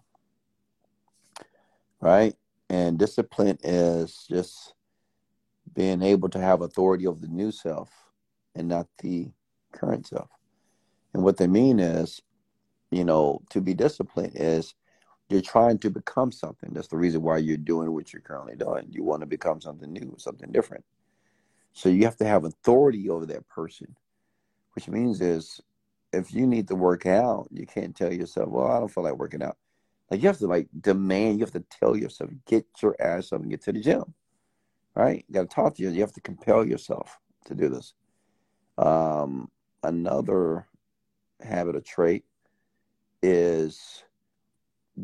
right? And discipline is just being able to have authority over the new self and not the current self. And what they mean is, you know, to be disciplined is you're trying to become something. That's the reason why you're doing what you're currently doing. You want to become something new, something different. So you have to have authority over that person, which means is if you need to work out, you can't tell yourself, well, I don't feel like working out. Like you have to like demand, you have to tell yourself, get your ass up and get to the gym. Right? You got to talk to you. You have to compel yourself to do this. Um, another habit or trait is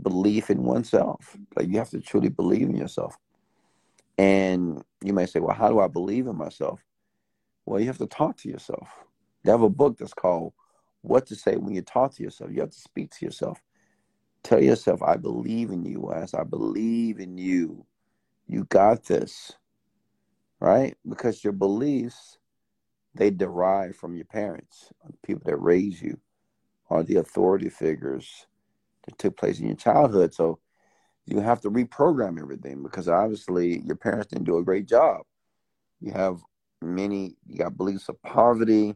belief in oneself. Like you have to truly believe in yourself. And you may say, well, how do I believe in myself? Well, you have to talk to yourself. You have a book that's called What to Say When You Talk to Yourself. You have to speak to yourself. Tell yourself, I believe in you, Wes. I believe in you. You got this. Right? Because your beliefs they derive from your parents, people that raise you, or the authority figures that took place in your childhood. So you have to reprogram everything because obviously your parents didn't do a great job. You have many, you got beliefs of poverty,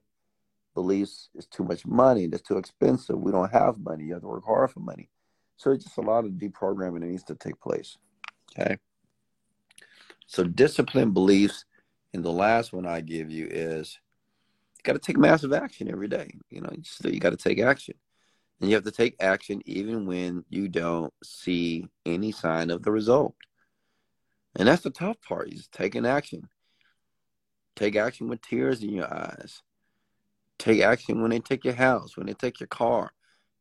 beliefs it's too much money, that's too expensive, we don't have money, you have to work hard for money. So it's just a lot of deprogramming that needs to take place. Okay. So discipline beliefs. And the last one I give you is you got to take massive action every day. You know, you, you got to take action. And you have to take action even when you don't see any sign of the result. And that's the tough part is taking action. Take action with tears in your eyes. Take action when they take your house, when they take your car.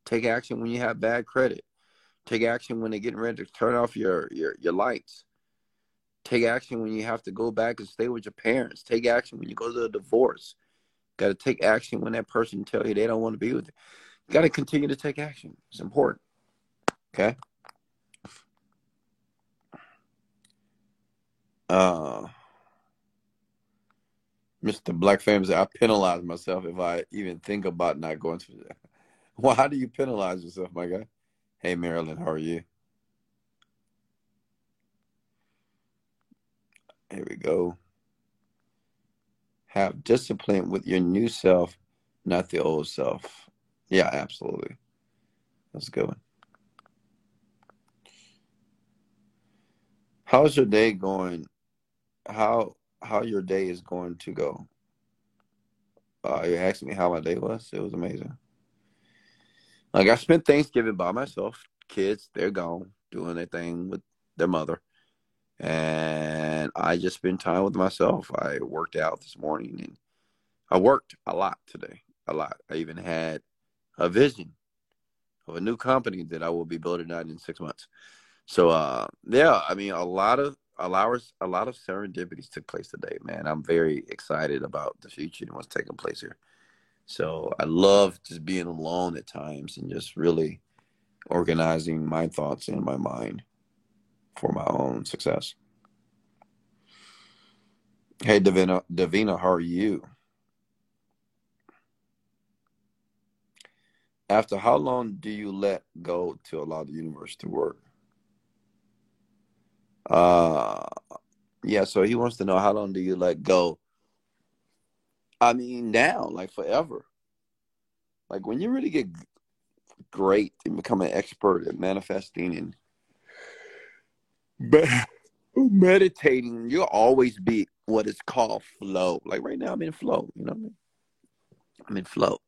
Take action when you have bad credit. Take action when they're getting ready to turn off your, your, your lights. Take action when you have to go back and stay with your parents. Take action when you go to a divorce. Got to take action when that person tell you they don't want to be with you. Got to continue to take action. It's important. Okay. Uh, Mr. Black said, I penalize myself if I even think about not going to that. Well, how do you penalize yourself, my guy? Hey, Marilyn, how are you? Here we go. Have discipline with your new self, not the old self. Yeah, absolutely. That's a good one. How's your day going? How how your day is going to go? Uh, you asked me how my day was. It was amazing. Like I spent Thanksgiving by myself. Kids, they're gone doing their thing with their mother, and I just spent time with myself. I worked out this morning, and I worked a lot today. A lot. I even had a vision of a new company that I will be building out in six months. So, uh, yeah, I mean, a lot of a lot of a lot of serendipities took place today, man. I'm very excited about the future and what's taking place here. So I love just being alone at times and just really organizing my thoughts in my mind for my own success. Hey, Davina, Davina, how are you? After how long do you let go to allow the universe to work? Uh, yeah. So he wants to know how long do you let go I mean, now, like forever. Like when you really get great and become an expert at manifesting and meditating, you'll always be what is called flow. Like right now, I'm in flow. You know what I mean? I'm in flow.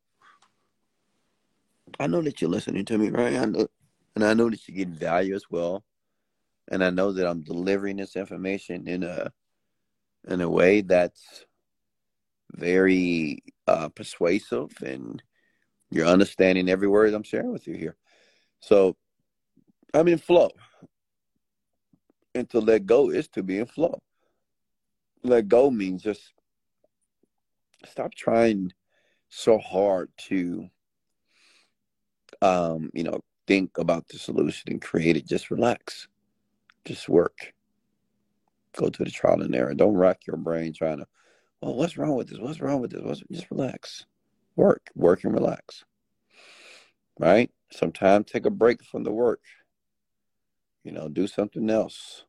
I know that you're listening to me, right? I know, and I know that you get value as well. And I know that I'm delivering this information in a in a way that's very uh, persuasive and you're understanding every word I'm sharing with you here. So I'm in flow. And to let go is to be in flow. Let go means just stop trying so hard to um, you know, think about the solution and create it. Just relax. Just work. Go to the trial and error. Don't rock your brain trying to well, what's wrong with this? What's wrong with this? What's, just relax. Work, work and relax. Right? Sometimes take a break from the work. You know, do something else.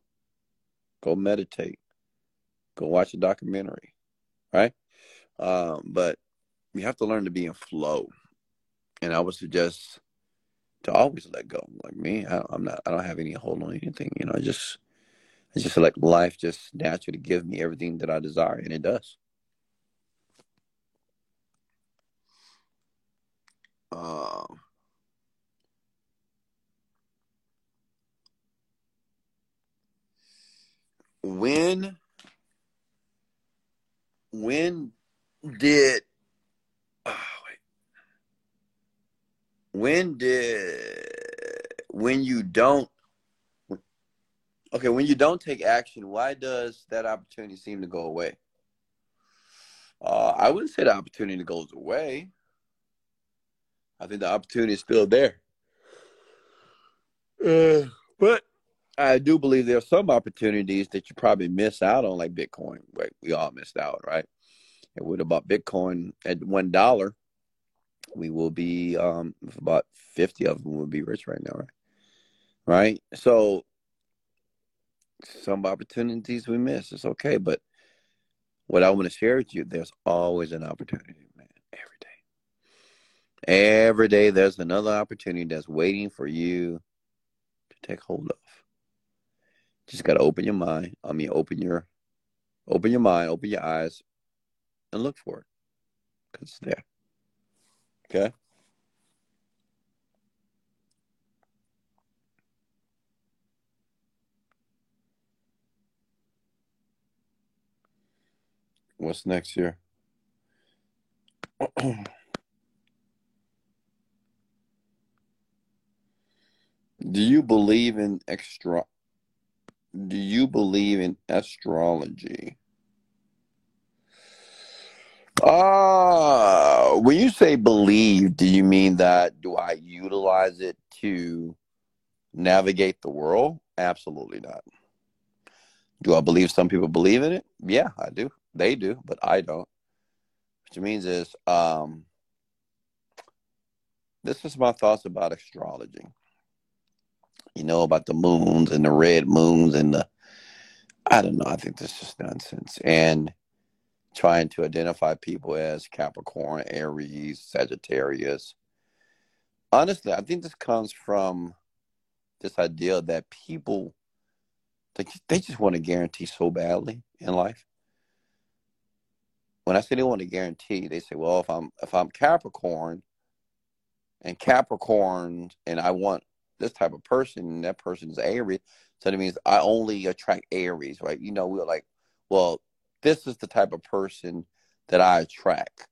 Go meditate. Go watch a documentary. Right? Um, but you have to learn to be in flow. And I would suggest to always let go. Like me, I, am not. I don't have any hold on anything. You know, I just I just like life just naturally gives me everything that I desire, and it does. Uh, when when did oh, wait when did when you don't Okay, when you don't take action, why does that opportunity seem to go away? Uh, I wouldn't say the opportunity goes away. I think the opportunity is still there. Uh, but I do believe there are some opportunities that you probably miss out on, like Bitcoin. Right? We all missed out, right? And what about Bitcoin at one dollar? We will be um, about fifty of them will be rich right now, right? Right. So some opportunities we miss. It's okay. But what I want to share with you, there's always an opportunity, man. Every day. Every day there's another opportunity that's waiting for you to take hold of. Just gotta open your mind. I mean open your open your mind, open your eyes, and look for it. Cause it's there. Okay? What's next year? Do you believe in extra? Do you believe in astrology? Uh, when you say believe, do you mean that do I utilize it to navigate the world? Absolutely not. Do I believe some people believe in it? Yeah, I do. They do, but I don't. Which means is um, this is my thoughts about astrology. You know about the moons and the red moons and the I don't know. I think this is nonsense. And trying to identify people as Capricorn, Aries, Sagittarius. Honestly, I think this comes from this idea that people they, they just want to guarantee so badly in life. When I say they want to guarantee, they say, "Well, if I'm if I'm Capricorn, and Capricorn, and I want this type of person, and that person is Aries, so that means I only attract Aries, right? You know, we're like, well, this is the type of person that I attract.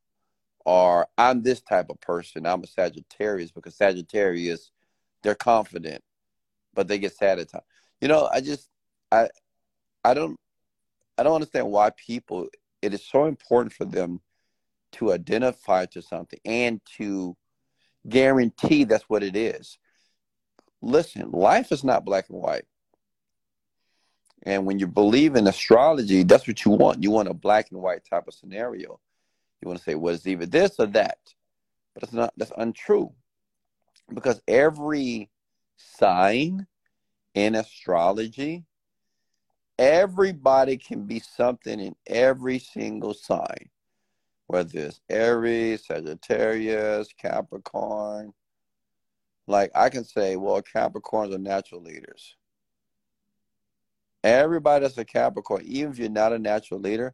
Or I'm this type of person. I'm a Sagittarius because Sagittarius, they're confident, but they get sad at times. You know, I just I I don't I don't understand why people it is so important for them to identify to something and to guarantee that's what it is. Listen, life is not black and white. And when you believe in astrology, that's what you want. You want a black and white type of scenario. You want to say, well, it's either this or that. But it's not that's untrue. Because every sign in astrology, everybody can be something in every single sign whether it's Aries, Sagittarius, Capricorn. Like I can say, well, Capricorns are natural leaders. Everybody that's a Capricorn, even if you're not a natural leader,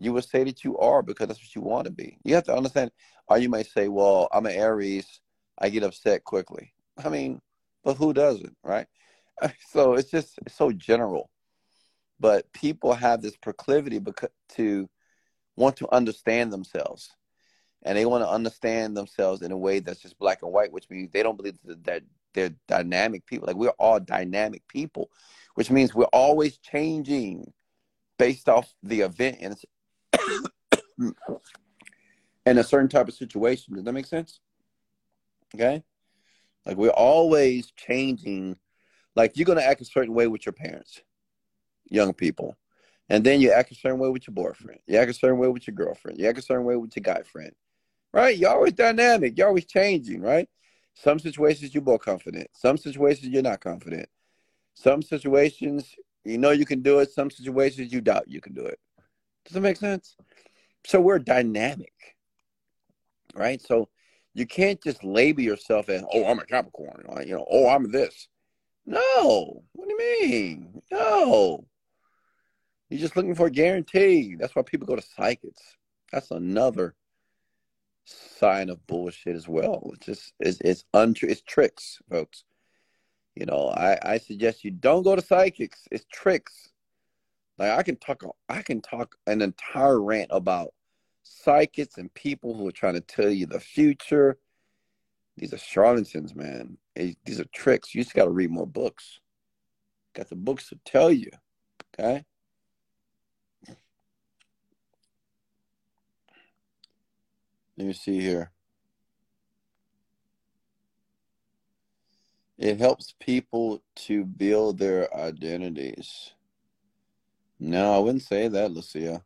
you would say that you are because that's what you want to be. You have to understand, or you might say, well, I'm an Aries, I get upset quickly. I mean, but who doesn't, right? So it's just it's so general. But people have this proclivity to want to understand themselves. And they want to understand themselves in a way that's just black and white, which means they don't believe that they're dynamic people. Like we're all dynamic people, which means we're always changing based off the event and a certain type of situation. Does that make sense? Okay. Like we're always changing. Like you're gonna act a certain way with your parents, young people. And then you act a certain way with your boyfriend. You act a certain way with your girlfriend. You act a certain way with your guy friend. Right? You're always dynamic. You're always changing, right? Some situations you're more confident. Some situations you're not confident. Some situations you know you can do it. Some situations you doubt you can do it. Does that make sense? So we're dynamic. Right? So you can't just label yourself as, oh, I'm a Capricorn. You know, oh, I'm this. No. What do you mean? No. You're just looking for a guarantee. That's why people go to psychics. That's another sign of bullshit as well. It's just it's it's untrue. It's tricks, folks. You know, I I suggest you don't go to psychics. It's tricks. Like I can talk I can talk an entire rant about psychics and people who are trying to tell you the future. These are charlatans, man. These are tricks. You just got to read more books. Got the books to tell you. Okay. Let me see here. It helps people to build their identities. No, I wouldn't say that, Lucia.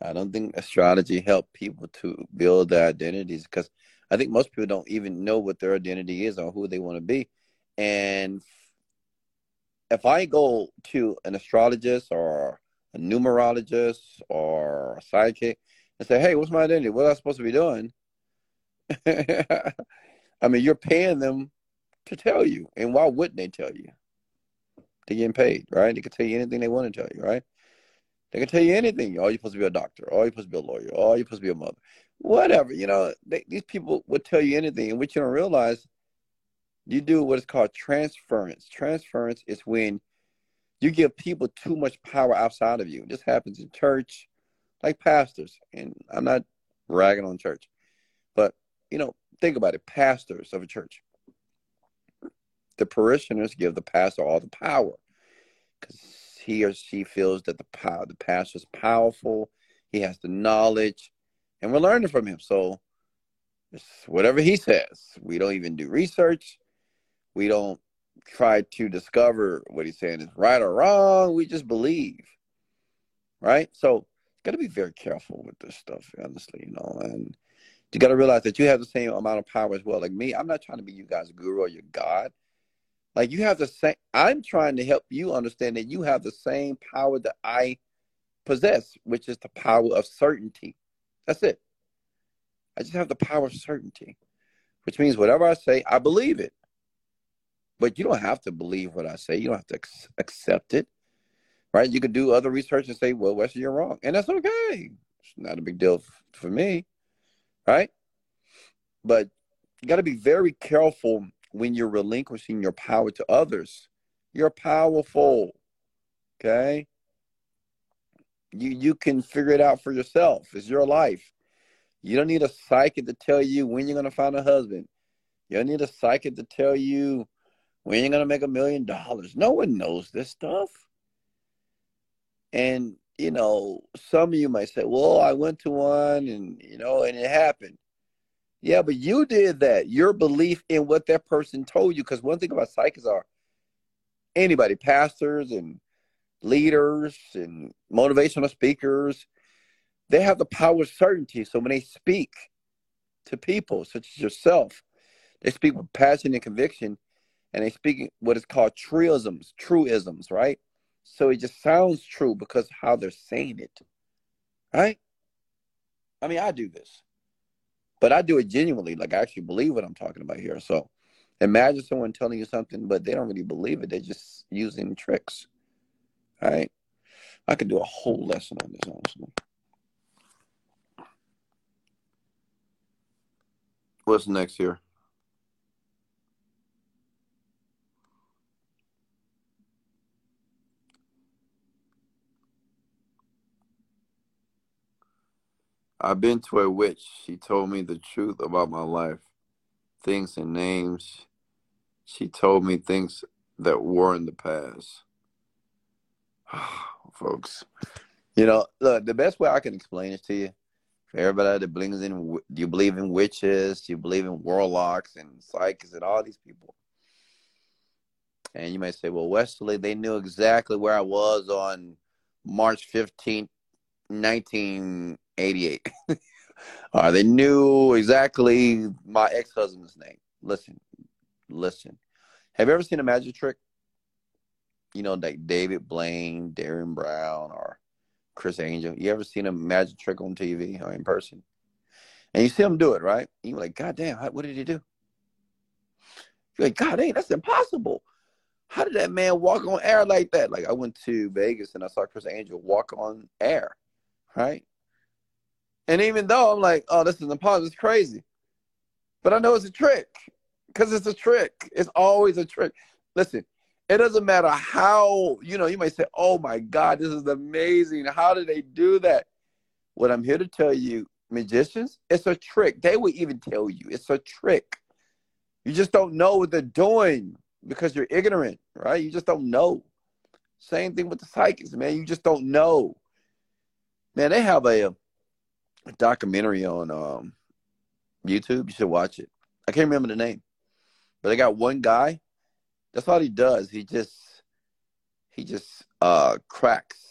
I don't think astrology help people to build their identities because I think most people don't even know what their identity is or who they want to be. And if I go to an astrologist or a numerologist or a psychic and say, hey, what's my identity? What am I supposed to be doing? I mean, you're paying them to tell you. And why wouldn't they tell you? They're getting paid, right? They can tell you anything they want to tell you, right? They can tell you anything. Oh, you're supposed to be a doctor. Oh, you're supposed to be a lawyer. Oh, you're supposed to be a mother. Whatever. You know, they, these people would tell you anything. And what you don't realize, you do what is called transference. Transference is when you give people too much power outside of you. This happens in church, like pastors, and I'm not ragging on church, but you know, think about it, pastors of a church. The parishioners give the pastor all the power because he or she feels that the power, the pastor is powerful. He has the knowledge, and we're learning from him. So, whatever he says, we don't even do research. We don't try to discover what he's saying is right or wrong. We just believe, right? So, got to be very careful with this stuff, honestly, you know. And you got to realize that you have the same amount of power as well. Like me, I'm not trying to be you guys' guru or your God. Like you have the same. I'm trying to help you understand that you have the same power that I possess, which is the power of certainty. That's it. I just have the power of certainty, which means whatever I say, I believe it. But you don't have to believe what I say. You don't have to accept it, right? You could do other research and say, well, Wesley, you're wrong. And that's okay. It's not a big deal for me, right? But you got to be very careful when you're relinquishing your power to others. You're powerful. Okay? You you can figure it out for yourself. It's your life. You don't need a psychic to tell you when you're gonna find a husband. You don't need a psychic to tell you when you're gonna make a million dollars. No one knows this stuff. And you know, some of you might say, "Well, I went to one, and you know, and it happened." Yeah, but you did that. Your belief in what that person told you. Because one thing about psychics are anybody, pastors and leaders and motivational speakers, they have the power of certainty. So when they speak to people, such as yourself, they speak with passion and conviction, and they speak what is called truisms, truisms, right? So it just sounds true because how they're saying it, right? I mean, I do this but I do it genuinely. Like I actually believe what I'm talking about here. So imagine someone telling you something, but they don't really believe it. They're just using tricks. Right? I could do a whole lesson on this, honestly. What's next here? I've been to a witch. She told me the truth about my life, things and names. She told me things that were in the past. Folks, you know, look, the best way I can explain it to you, for everybody that believes in, you believe in witches, you believe in warlocks and psychics and all these people. And you may say, well, Wesley, they knew exactly where I was on March 15th, 19 88. uh, they knew exactly my ex husband's name. Listen, listen. Have you ever seen a magic trick? You know, like David Blaine, Derren Brown, or Criss Angel. You ever seen a magic trick on TV or in person? And you see them do it, right? And you're like, God damn, what did he do? You're like, God damn, that's impossible. How did that man walk on air like that? Like I went to Vegas and I saw Criss Angel walk on air, right? And even though I'm like, oh, this is impossible, it's crazy. But I know it's a trick because it's a trick. It's always a trick. Listen, it doesn't matter how, you know, you might say, oh my God, this is amazing. How did they do that? What I'm here to tell you, magicians, it's a trick. They will even tell you it's a trick. You just don't know what they're doing because you're ignorant, right? You just don't know. Same thing with the psychics, man. You just don't know. Man, they have a a documentary on um, YouTube. You should watch it. I can't remember the name, but they got one guy. That's all he does. He just he just uh, cracks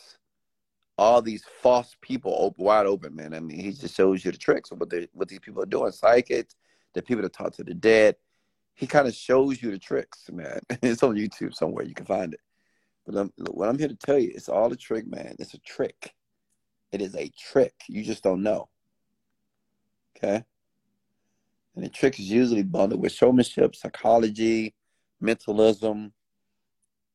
all these false people open, wide open, man. I mean, he just shows you the tricks of what they what these people are doing. Psychics, the people that talk to the dead. He kind of shows you the tricks, man. it's on YouTube somewhere. You can find it. But I'm, what I'm here to tell you, it's all a trick, man. It's a trick. It is a trick. You just don't know. Okay? And the trick is usually bundled with showmanship, psychology, mentalism.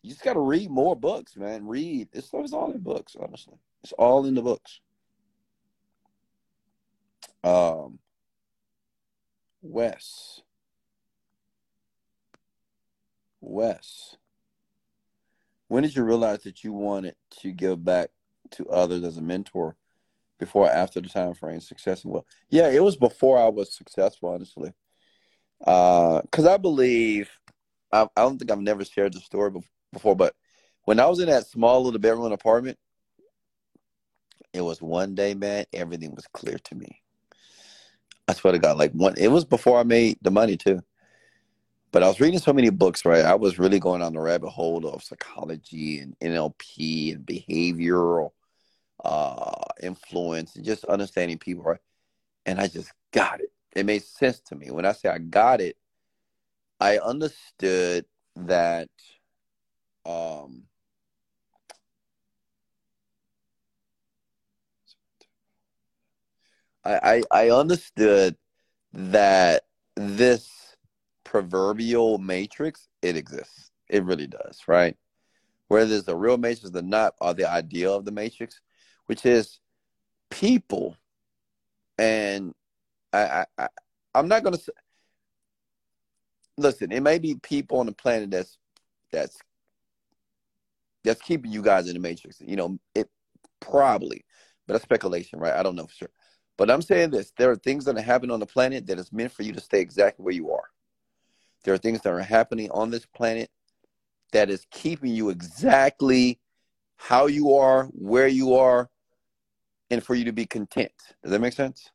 You just got to read more books, man. Read. Is all in books, honestly. It's all in the books. Um, Wes. Wes. When did you realize that you wanted to give back to others as a mentor before after the time frame success and well yeah it was before i was successful honestly. Because uh, i believe I, I, don't think i've never shared the story before but when i was in that small little bedroom apartment it was one day man everything was clear to me. I swear to god like one it was before i made the money too. But I was reading so many books, right? I was really going on the rabbit hole of psychology and NLP and behavioral uh, influence and just understanding people, right? And I just got it. It made sense to me. When I say I got it, I understood that um, I, I, I understood that this proverbial matrix, it exists. It really does, right? Whether it's a real matrix or not, or the idea of the matrix, which is people. And I, I, I am not gonna say. Listen, it may be people on the planet that's that's that's keeping you guys in the matrix. You know, it probably, but that's speculation, right? I don't know for sure. But I'm saying this: there are things that are happening on the planet that is meant for you to stay exactly where you are. There are things that are happening on this planet that is keeping you exactly how you are, where you are, and for you to be content. Does that make sense?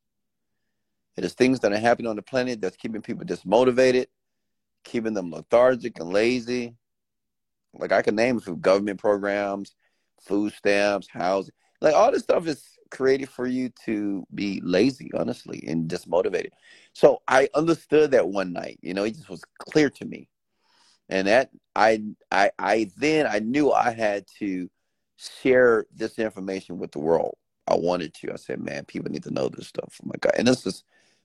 It is things that are happening on the planet that's keeping people dismotivated, keeping them lethargic and lazy. Like I can name a few government programs, food stamps, housing. Like all this stuff is created for you to be lazy, honestly, and dismotivated. So I understood that one night. You know, it just was clear to me, and that I I I then I knew I had to share this information with the world. I wanted to. I said, man, people need to know this stuff. Oh my God. And this is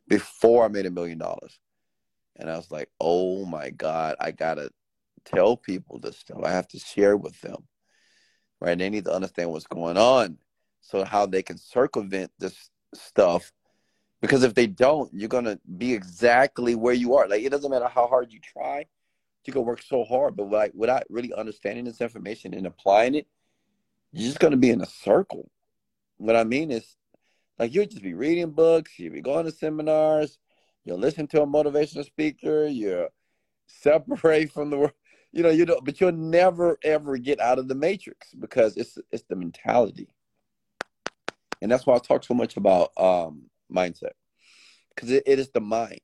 before I made a million dollars. And I was like, oh my God, I gotta tell people this stuff. I have to share with them. Right. They need to understand what's going on so how they can circumvent this stuff because if they don't you're to be exactly where you are like it doesn't matter how hard you try you can work so hard but like without really understanding this information and applying it you're just to be in a circle what i mean is like you'll just be reading books you'll be going to seminars you'll listen to a motivational speaker you separate from the world you know you don't but you'll never ever get out of the matrix because it's it's the mentality and that's why I talk so much about um, mindset because it, it is the mind.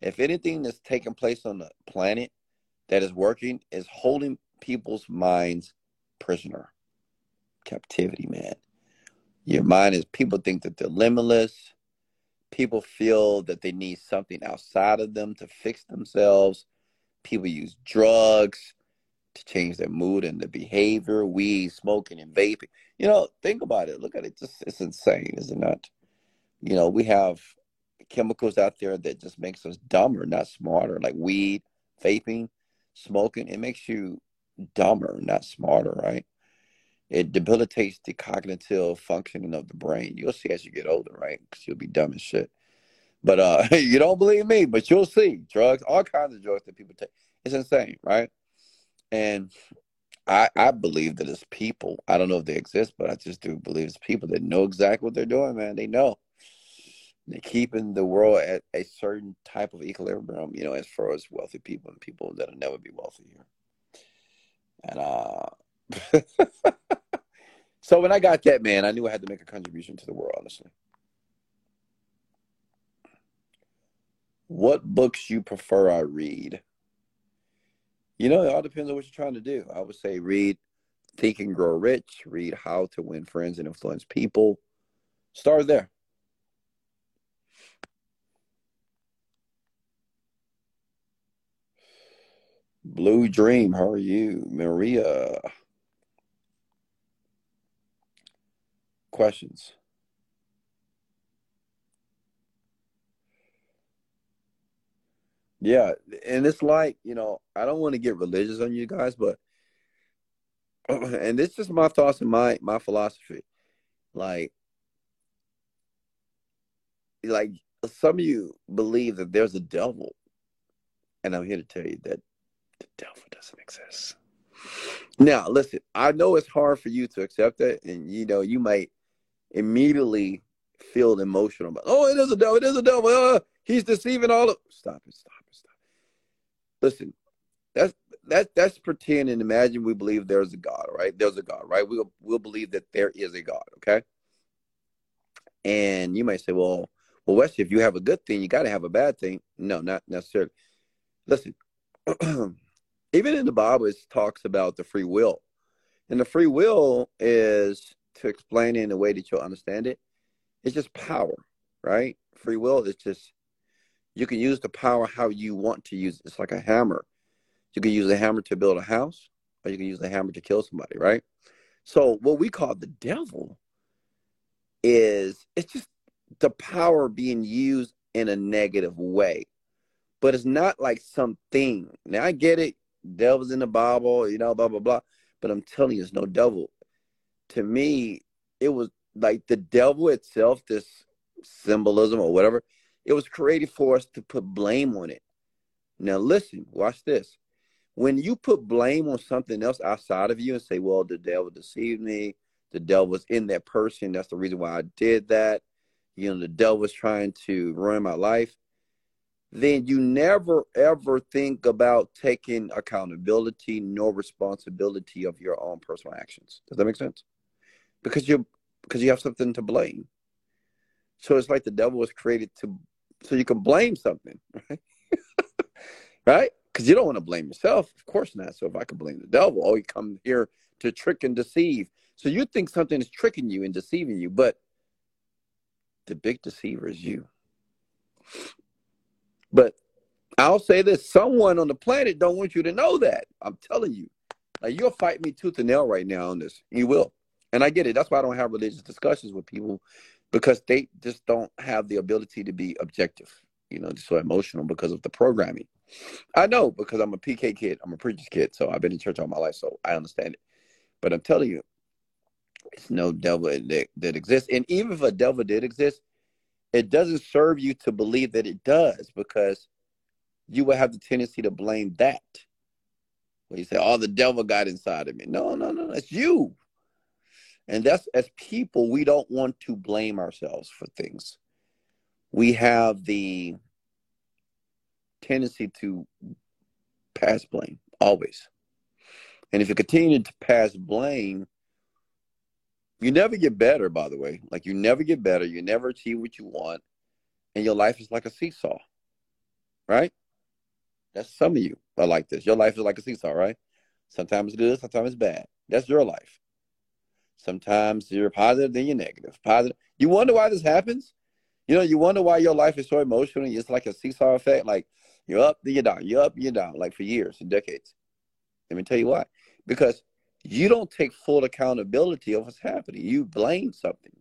If anything that's taking place on the planet that is working is holding people's minds prisoner, captivity, man. Your mind is people think that they're limitless. People feel that they need something outside of them to fix themselves. People use drugs to change their mood and their behavior, weed, smoking, and vaping. You know, think about it. Look at it. Just it's insane, is it not? You know, we have chemicals out there that just makes us dumber, not smarter, like weed, vaping, smoking. It makes you dumber, not smarter, right? It debilitates the cognitive functioning of the brain. You'll see as you get older, right? Because you'll be dumb as shit. But uh, you don't believe me, but you'll see drugs, all kinds of drugs that people take. It's insane, right? And I, I believe that it's people. I don't know if they exist, but I just do believe it's people that know exactly what they're doing, man. They know. They're keeping the world at a certain type of equilibrium, you know, as far as wealthy people and people that'll never be wealthy here. And uh so when I got that, man, I knew I had to make a contribution to the world, honestly. What books you prefer I read? You know, it all depends on what you're trying to do. I would say read Think and Grow Rich, read How to Win Friends and Influence People. Start there. Blue Dream, how are you? Maria. Questions? Yeah, and it's like, you know, I don't want to get religious on you guys, but and this is my thoughts and my my philosophy. Like like some of you believe that there's a devil. And I'm here to tell you that the devil doesn't exist. Now, listen, I know it's hard for you to accept that, and you know, you might immediately feel emotional about, oh, it is a devil, it is a devil, uh, he's deceiving all of stop it, stop it, stop it. listen, that's that that's pretend and imagine we believe there's a God, right? There's a God, right? We'll we'll believe that there is a God, okay? And you might say, well, well, Wesley, if you have a good thing, you got to have a bad thing. No, not necessarily. listen, even in the Bible, it talks about the free will. And the free will is to explain it in a way that you'll understand it. It's just power, right? Free will is just you can use the power how you want to use it. It's like a hammer. You can use a hammer to build a house, or you can use a hammer to kill somebody, right? So what we call the devil is it's just the power being used in a negative way. But it's not like something. Now I get it, devil's in the Bible, you know, blah blah blah. But I'm telling you, it's no devil. To me, it was like the devil itself, this symbolism or whatever, it was created for us to put blame on it. Now listen, watch this. When you put blame on something else outside of you and say, well, the devil deceived me, the devil was in that person, that's the reason why I did that, you know, the devil was trying to ruin my life, then you never ever think about taking accountability nor responsibility of your own personal actions. Does that make sense? Because you because you have something to blame. So it's like the devil was created to so you can blame something, right? right? Because you don't want to blame yourself, of course not. So if I can blame the devil, oh, you come here to trick and deceive. So you think something is tricking you and deceiving you, but the big deceiver is you. But I'll say this: someone on the planet don't want you to know that. I'm telling you. Like you'll fight me tooth and nail right now on this. You will. And I get it. That's why I don't have religious discussions with people because they just don't have the ability to be objective. You know, just so emotional because of the programming. I know because I'm a PK kid. I'm a preacher's kid. So I've been in church all my life. So I understand it. But I'm telling you, it's no devil that, that exists. And even if a devil did exist, it doesn't serve you to believe that it does because you will have the tendency to blame that. When you say, oh, the devil got inside of me. No, no, no, it's you. And that's as people, we don't want to blame ourselves for things. We have the tendency to pass blame always. And if you continue to pass blame, you never get better, by the way. Like you never get better. You never achieve what you want. And your life is like a seesaw. Right? That's some of you are like this. Your life is like a seesaw, right? Sometimes it's good, sometimes it's bad. That's your life. Sometimes you're positive, then you're negative. Positive. You wonder why this happens? You know, you wonder why your life is so emotional. It's like a seesaw effect. Like you're up, then you're down. You're up, you're down, like for years and decades. Let me tell you why. Because you don't take full accountability of what's happening. You blame something.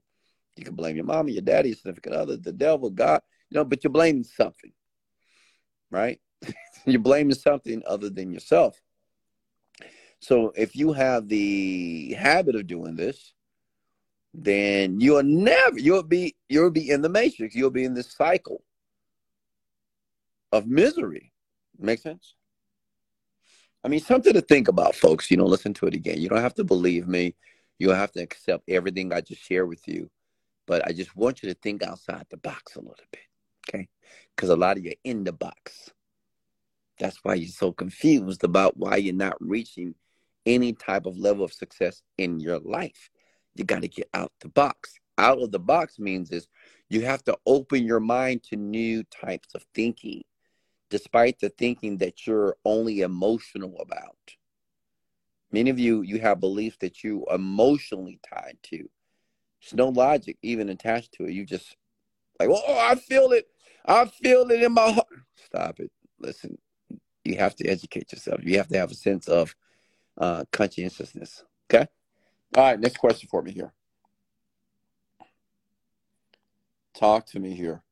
You can blame your mama, your daddy, your significant other, the devil, God, you know, but you're blaming something, right? you're blaming something other than yourself. So if you have the habit of doing this, then you'll never you'll be you'll be in the matrix. You'll be in this cycle of misery. Make sense? I mean, something to think about, folks. You know, listen to it again. You don't have to believe me. You have to accept everything I just share with you. But I just want you to think outside the box a little bit, okay? Because a lot of you are in the box. That's why you're so confused about why you're not reaching any type of level of success in your life. You got to get out the box. Out of the box means is you have to open your mind to new types of thinking despite the thinking that you're only emotional about. Many of you, you have beliefs that you emotionally tied to. There's no logic even attached to it. You just like, oh, I feel it. I feel it in my heart. Stop it. Listen, you have to educate yourself. You have to have a sense of uh, conscientiousness. Okay. All right. Next question for me here. Talk to me here.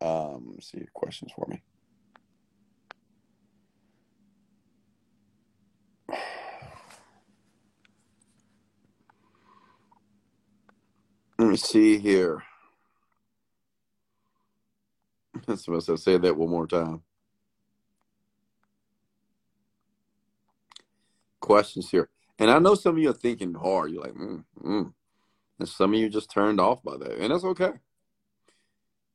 Um, see questions for me. Let me see here. Someone said, say that one more time. Questions here. And I know some of you are thinking hard. You're like, mm, mm. And some of you just turned off by that. And that's okay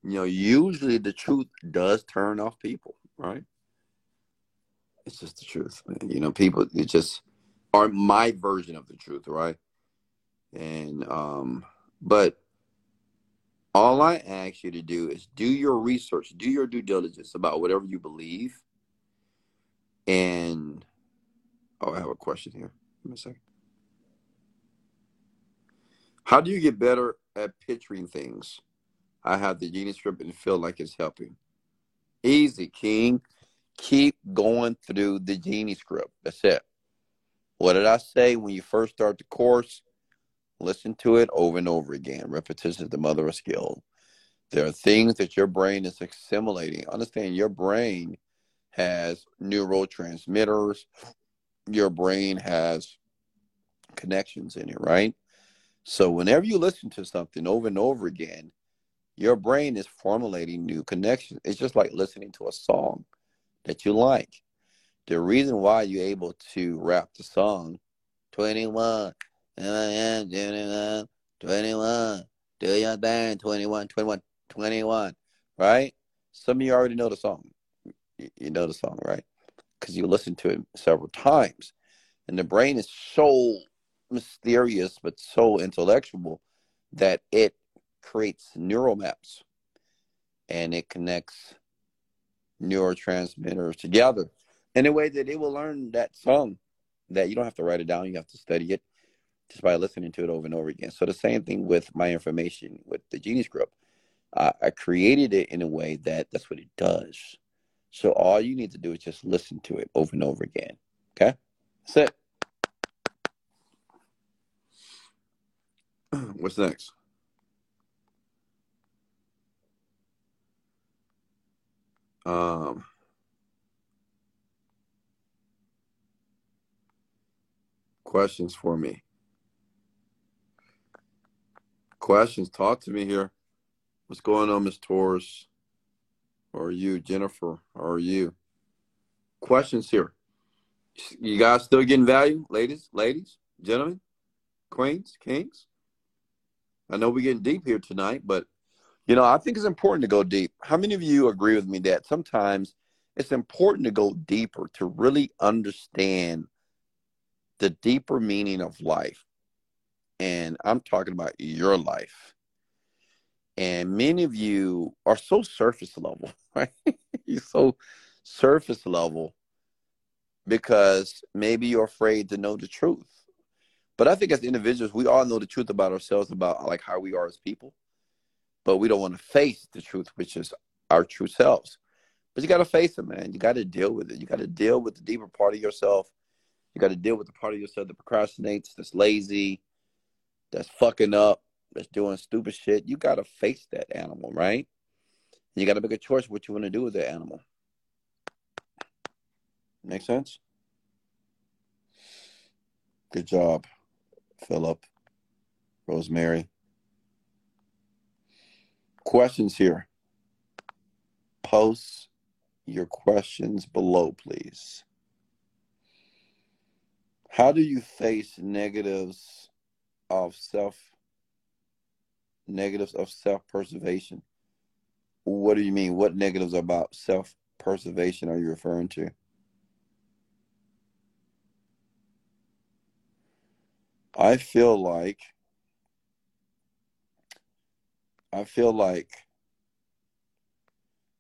you know, usually the truth does turn off people, right? It's just the truth. You know, people it just are my version of the truth, right? And um, but All I ask you to do is do your research, do your due diligence about whatever you believe. And oh, I have a question here. Give me a second. How do you get better at picturing things? I have the genie script and feel like it's helping. Easy, King. Keep going through the genie script. That's it. What did I say when you first start the course? Listen to it over and over again. Repetition is the mother of skill. There are things that your brain is assimilating. Understand your brain has neurotransmitters. Your brain has connections in it, right? So whenever you listen to something over and over again, your brain is formulating new connections. It's just like listening to a song that you like. The reason why you're able to rap the song 21, 21, 21, do your thing, 21, 21, 21, right? Some of you already know the song. You know the song, right? Because you listen to it several times. And the brain is so mysterious but so intellectual that it creates neural maps and it connects neurotransmitters together in a way that it will learn that song that you don't have to write it down you have to study it just by listening to it over and over again. So the same thing with my information with the genie script uh, i created it in a way that that's what it does. So all you need to do is just listen to it over and over again. Okay? That's it. What's next? Um, questions for me. Questions. Talk to me here. What's going on, Miss Torres? Or you, Jennifer? Or you? Questions here. You guys still getting value, ladies, ladies, gentlemen, queens, kings? I know we're getting deep here tonight, but you know, I think it's important to go deep. How many of you agree with me that sometimes it's important to go deeper to really understand the deeper meaning of life? And I'm talking about your life. And many of you are so surface level, right? You're so surface level because maybe you're afraid to know the truth. But I think as individuals, we all know the truth about ourselves, about like how we are as people. But we don't want to face the truth, which is our true selves. But you got to face it, man. You got to deal with it. You got to deal with the deeper part of yourself. You got to deal with the part of yourself that procrastinates, that's lazy, that's fucking up, that's doing stupid shit. You got to face that animal, right? You got to make a choice what you want to do with that animal. Make sense? Good job. Philip, Rosemary. Questions here. Post your questions below, please. How do you face negatives of self negatives of self-preservation? What do you mean? What negatives about self-preservation are you referring to? I feel like I feel like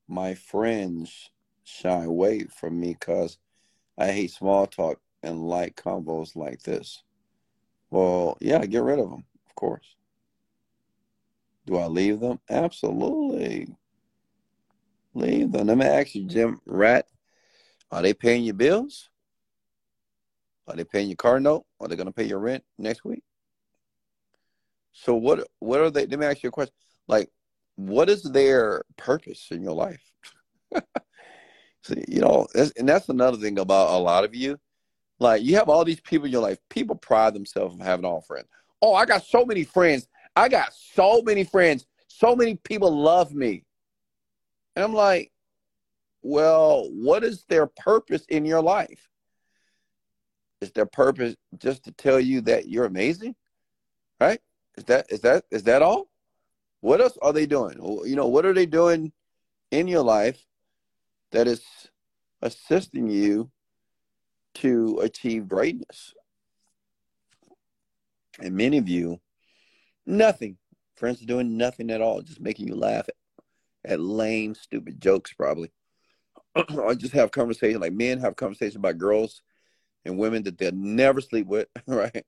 my friends shy away from me because I hate small talk and like combos like this. Well, yeah, get rid of them, of course. Do I leave them? Absolutely. Leave them. Let me ask you, Jim Rat, are they paying your bills? Are they paying your car note? Are they going to pay your rent next week? So what? What are they? Let me ask you a question. Like, what is their purpose in your life? you know, and that's another thing about a lot of you. Like, you have all these people in your life. People pride themselves on having all friends. Oh, I got so many friends. I got so many friends. So many people love me. And I'm like, well, what is their purpose in your life? Is their purpose just to tell you that you're amazing? Right? Is that is that is that all? What else are they doing? You know, what are they doing in your life that is assisting you to achieve greatness? And many of you, nothing. Friends doing nothing at all, just making you laugh at, at lame, stupid jokes, probably. or just have conversation like men have conversations about girls and women that they'll never sleep with, right?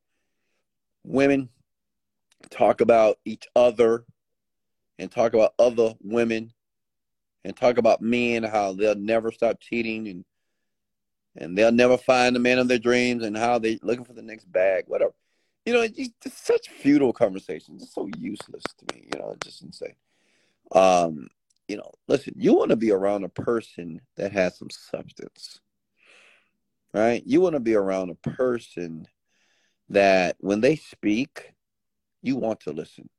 Women talk about each other and talk about other women and talk about men how they'll never stop cheating and and they'll never find the man of their dreams and how they looking for the next bag, whatever. You know, it's such futile conversations. It's so useless to me. You know, just insane. Um, you know, listen, you want to be around a person that has some substance, right? You want to be around a person that when they speak, you want to listen.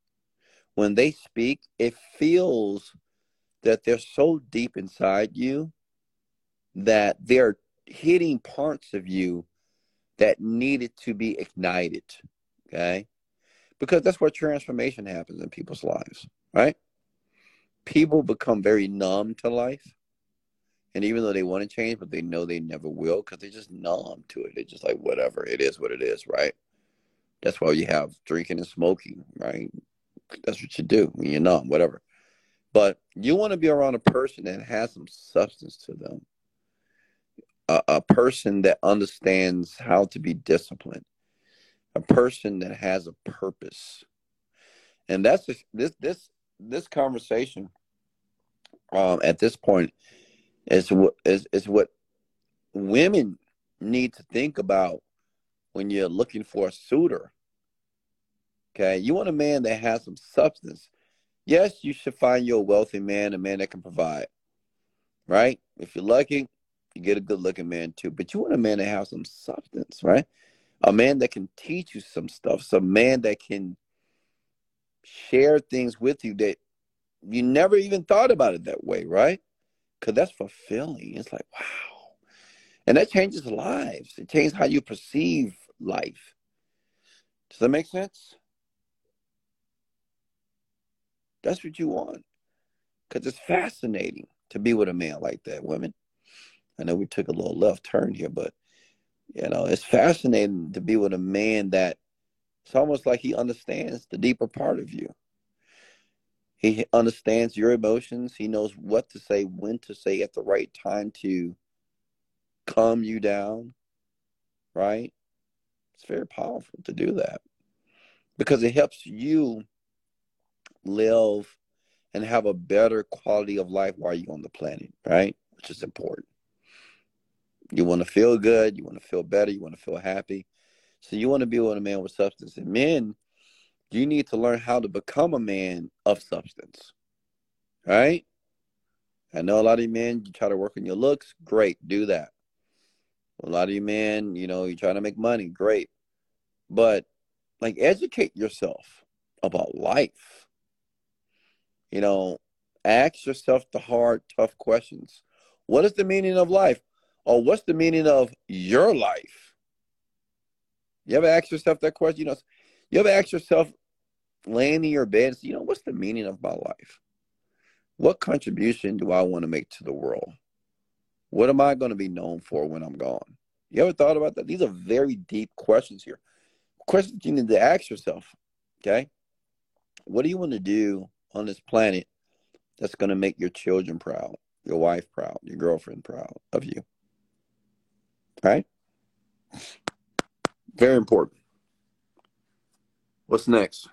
When they speak, it feels that they're so deep inside you that they're hitting parts of you that needed to be ignited. Okay. Because that's where transformation happens in people's lives, right? People become very numb to life. And even though they want to change, but they know they never will because they're just numb to it. They're just like, whatever, it is what it is, right? That's why you have drinking and smoking, right? That's what you do when you're numb, whatever. But you want to be around a person that has some substance to them a, a person that understands how to be disciplined, a person that has a purpose, and that's just, this this this conversation um, at this point is what is is what women need to think about when you're looking for a suitor. Okay, you want a man that has some substance. Yes, you should find you a wealthy man, a man that can provide. Right? If you're lucky, you get a good looking man too, but you want a man that has some substance, right? A man that can teach you some stuff, some man that can share things with you that you never even thought about it that way, right? Because that's fulfilling. It's like, wow. And that changes lives. It changes how you perceive life. Does that make sense? That's what you want. Because it's fascinating to be with a man like that, women. I know we took a little left turn here, but you know, it's fascinating to be with a man that it's almost like he understands the deeper part of you. He understands your emotions. He knows what to say, when to say at the right time to calm you down, right? It's very powerful to do that because it helps you live and have a better quality of life while you're on the planet, right? Which is important. You want to feel good. You want to feel better. You want to feel happy. So you want to be with a man with substance. And men, you need to learn how to become a man of substance. Right? I know a lot of you men, you try to work on your looks. Great. Do that. A lot of you men, you know, you try to make money. Great. But like educate yourself about life. You know, ask yourself the hard, tough questions. What is the meaning of life? Or what's the meaning of your life? You ever ask yourself that question? You know, you ever ask yourself laying in your bed and say, you know, what's the meaning of my life? What contribution do I want to make to the world? What am I going to be known for when I'm gone? You ever thought about that? These are very deep questions here. Questions you need to ask yourself. Okay. What do you want to do on this planet that's going to make your children proud, your wife proud, your girlfriend proud of you? Right? Very important. What's next?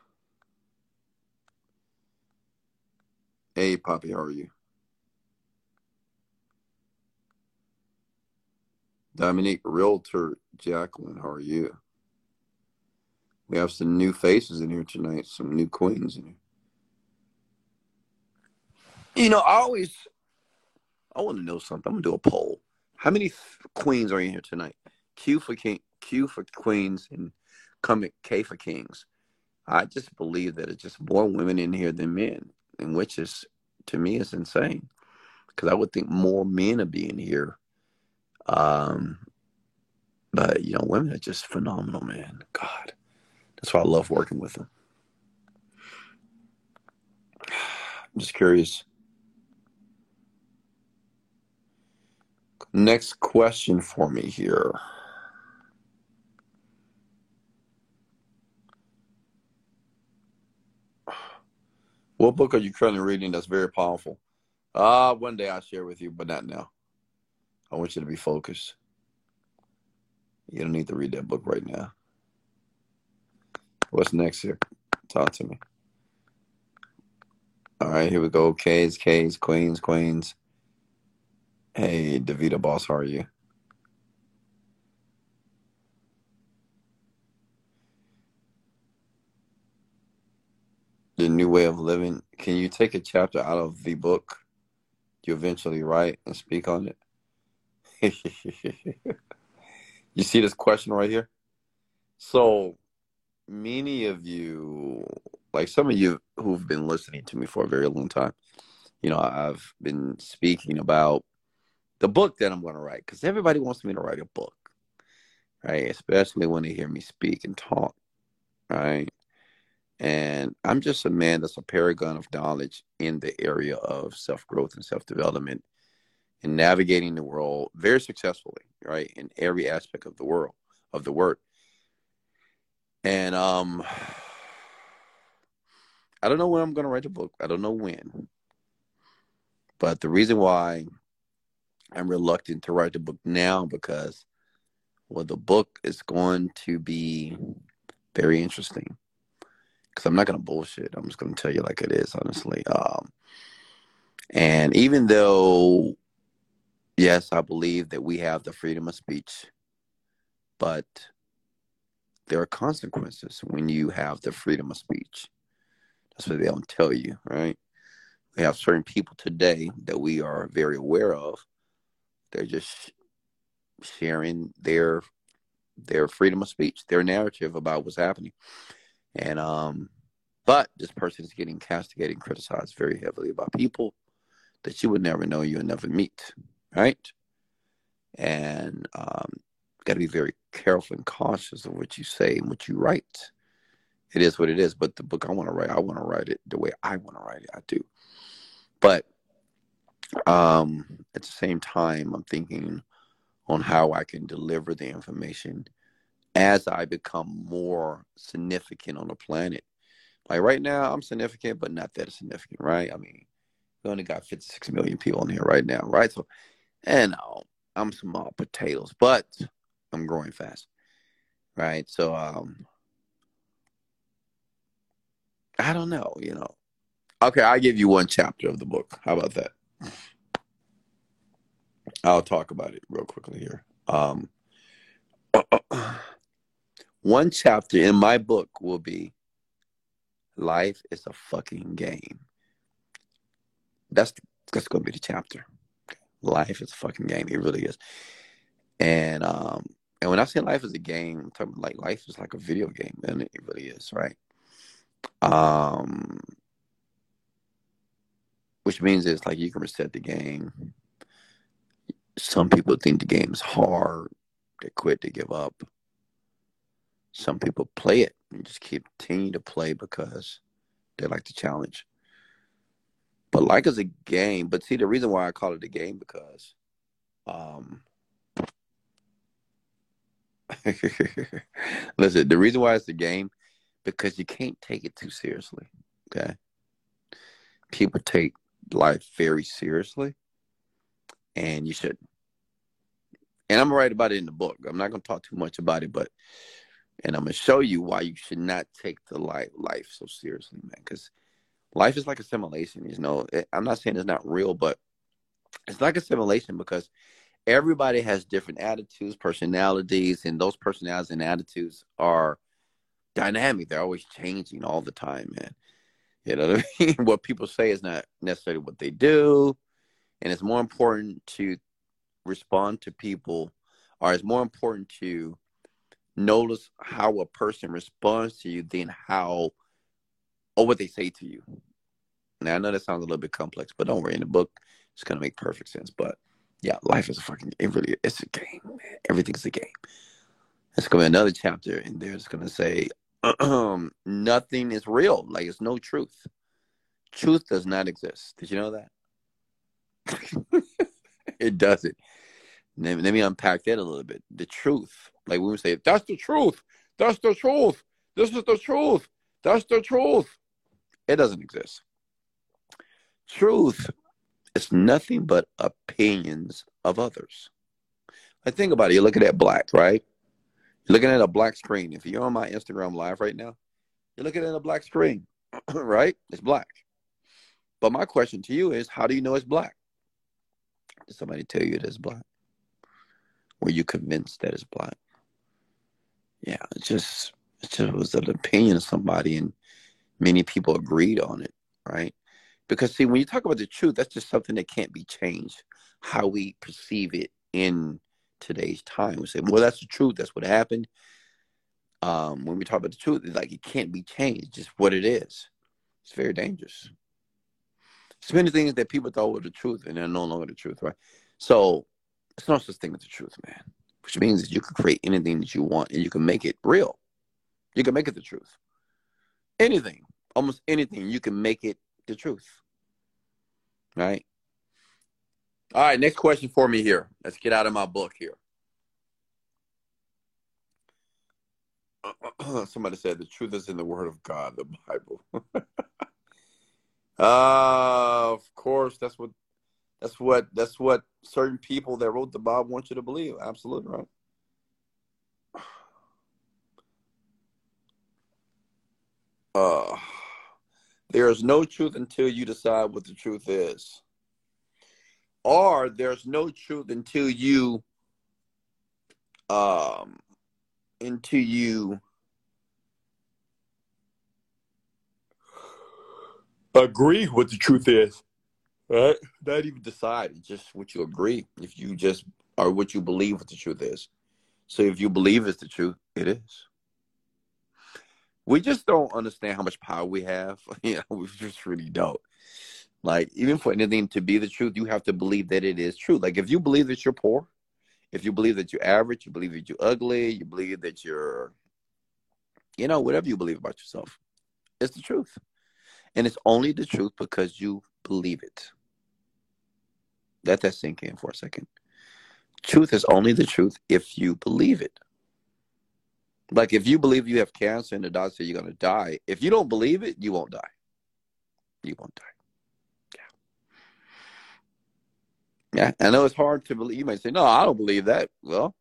Hey, Poppy, how are you? Dominique Realtor, Jacqueline, how are you? We have some new faces in here tonight, some new queens in here. You know, I always, I want to know something. I'm to do a poll. How many queens are in here tonight? Q for king, Q for queens, and come K for kings. I just believe that it's just more women in here than men, and which is to me is insane. Because I would think more men are being here. Um, but you know, women are just phenomenal, man. God, that's why I love working with them. I'm just curious Next question for me here. What book are you currently reading that's very powerful? Ah, uh, one day I'll share with you, but not now. I want you to be focused. You don't need to read that book right now. What's next here? Talk to me. All right, here we go. K's, K's, Queens, Queens. Hey, Davita Boss, how are you? The New Way of Living. Can you take a chapter out of the book you eventually write and speak on it? you see this question right here? So, many of you, like some of you who've been listening to me for a very long time, you know, I've been speaking about the book that I'm going to write because everybody wants me to write a book, right? Especially when they hear me speak and talk, right? And I'm just a man that's a paragon of knowledge in the area of self growth and self development and navigating the world very successfully, right? In every aspect of the world, of the word. And um I don't know when I'm going to write the book. I don't know when. But the reason why I'm reluctant to write the book now because well the book is going to be very interesting because I'm not gonna bullshit. I'm just gonna tell you like it is, honestly. Um, and even though, yes, I believe that we have the freedom of speech, but there are consequences when you have the freedom of speech. That's what they don't tell you, right? We have certain people today that we are very aware of they're just sharing their their freedom of speech, their narrative about what's happening. And um but this person is getting castigated and criticized very heavily by people that you would never know you would never meet. Right? And um gotta be very careful and cautious of what you say and what you write. It is what it is, but the book I want to write, I want to write it the way I want to write it. I do. But um, at the same time, I'm thinking on how I can deliver the information as I become more significant on the planet. Like right now, I'm significant, but not that significant, right? I mean, we only got 56 million people in here right now, right? So, and I'm small potatoes, but I'm growing fast, right? So, um, I don't know, you know. Okay, I give you one chapter of the book. How about that? I'll talk about it real quickly here. Um, one chapter in my book will be life is a fucking game. That's that's gonna be the chapter. Life is a fucking game. It really is. And um, and when I say life is a game, I'm talking like life is like a video game, and it really is, right? Um, which means it's like you can reset the game some people think the game is hard. They quit, they give up. Some people play it and just continue to play because they like the challenge. But like as a game, but see the reason why I call it a game because um listen, the reason why it's a game because you can't take it too seriously. Okay. People take life very seriously and you shouldn't. And I'm gonna write about it in the book. I'm not gonna talk too much about it, but and I'm gonna show you why you should not take the life life so seriously, man. Because life is like a simulation. You know, eh, I'm not saying it's not real, but it's like a simulation because everybody has different attitudes, personalities, and those personalities and attitudes are dynamic. They're always changing all the time, man. You know what I mean? what people say is not necessarily what they do. And it's more important to respond to people or it's more important to notice how a person responds to you than how or what they say to you. Now i know that sounds a little bit complex but don't worry. In the book it's going to make perfect sense. But yeah life is a fucking it really it's a game man. Everything's a game. It's to be another chapter and there's going to say nothing is real like it's no truth truth does not exist did you know that it doesn't. Let me, let me unpack that a little bit. The truth, like we say, that's the truth. That's the truth. This is the truth. That's the truth. It doesn't exist. truth is nothing but opinions of others. I think about it. You look at that black, right? Looking at a black screen. If you're on my Instagram live right now, you're looking at a black screen, right? It's black. But my question to you is, how do you know it's black? Did somebody tell you it is black? Were you convinced that it's black? Yeah, it just it just was an opinion of somebody, and many people agreed on it, right? Because see, when you talk about the truth, that's just something that can't be changed. How we perceive it in today's time, we say, "Well, that's the truth. That's what happened." Um, when we talk about the truth, it's like it can't be changed. Just what it is. It's very dangerous. There's many things that people thought were the truth, and they're no longer the truth, right? So it's not such thing as the truth, man. Which means that you can create anything that you want, and you can make it real. You can make it the truth. Anything, almost anything, you can make it the truth. Right? All right, next question for me here. Let's get out of my book here. Somebody said the truth is in the Word of God, the Bible. uh, of course, that's what that's what that's what certain people that wrote the Bible want you to believe. Absolutely right. Uh, there is no truth until you decide what the truth is. Or there's no truth until you um until you agree what the truth is. Right? Not even decide, just what you agree. If you just are what you believe what the truth is. So if you believe it's the truth, it is we just don't understand how much power we have. know, we just really don't. Like, even for anything to be the truth, you have to believe that it is true. Like, if you believe that you're poor, if you believe that you're average, you believe that you're ugly, you believe that you're, you know, whatever you believe about yourself, it's the truth. And it's only the truth because you believe it. Let that sink in for a second. Truth is only the truth if you believe it. Like if you believe you have cancer and the doctor says you're gonna die, if you don't believe it, you won't die. You won't die. Yeah. I know it's hard to believe. You might say, No, I don't believe that. Well,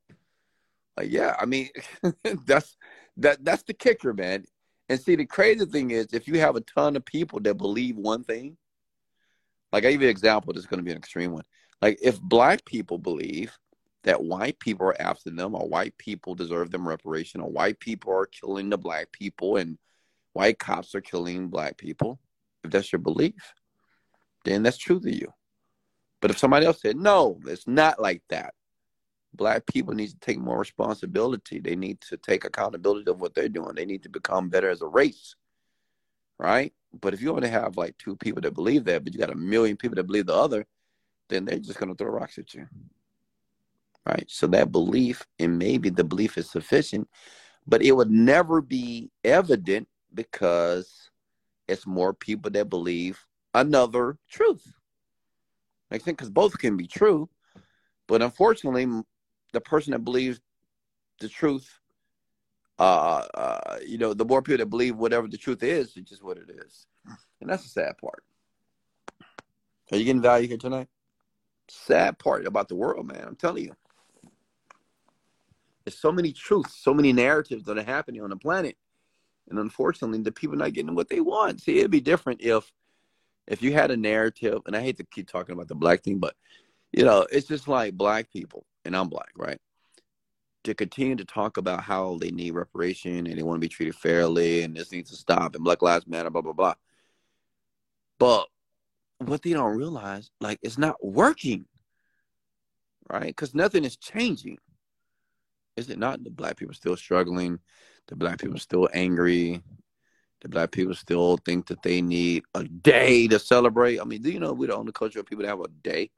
uh, yeah, I mean that's that that's the kicker, man. And see the crazy thing is if you have a ton of people that believe one thing, like I give you an example, this is gonna be an extreme one. Like if black people believe that white people are after them or white people deserve them reparation or white people are killing the black people and white cops are killing black people if that's your belief then that's true to you but if somebody else said no it's not like that black people need to take more responsibility they need to take accountability of what they're doing they need to become better as a race right but if you only have like two people that believe that but you got a million people that believe the other then they're just going to throw rocks at you right? So that belief, and maybe the belief is sufficient, but it would never be evident because it's more people that believe another truth. I think because both can be true, but unfortunately, the person that believes the truth, uh, uh, you know, the more people that believe whatever the truth is, it's just what it is, and that's the sad part. Are you getting value here tonight? Sad part about the world, man. I'm telling you. There's so many truths, so many narratives that are happening on the planet. And unfortunately, the people not getting what they want. See, it'd be different if if you had a narrative, and I hate to keep talking about the black thing, but you know, it's just like black people, and I'm black, right? To continue to talk about how they need reparation and they want to be treated fairly and this needs to stop and Black Lives Matter, blah blah blah. But what they don't realize, like, it's not working, right? Because nothing is changing is it not? The black people still struggling. The black people still angry. The black people still think that they need a day to celebrate. I mean, do you know we're the only culture of people that have a day,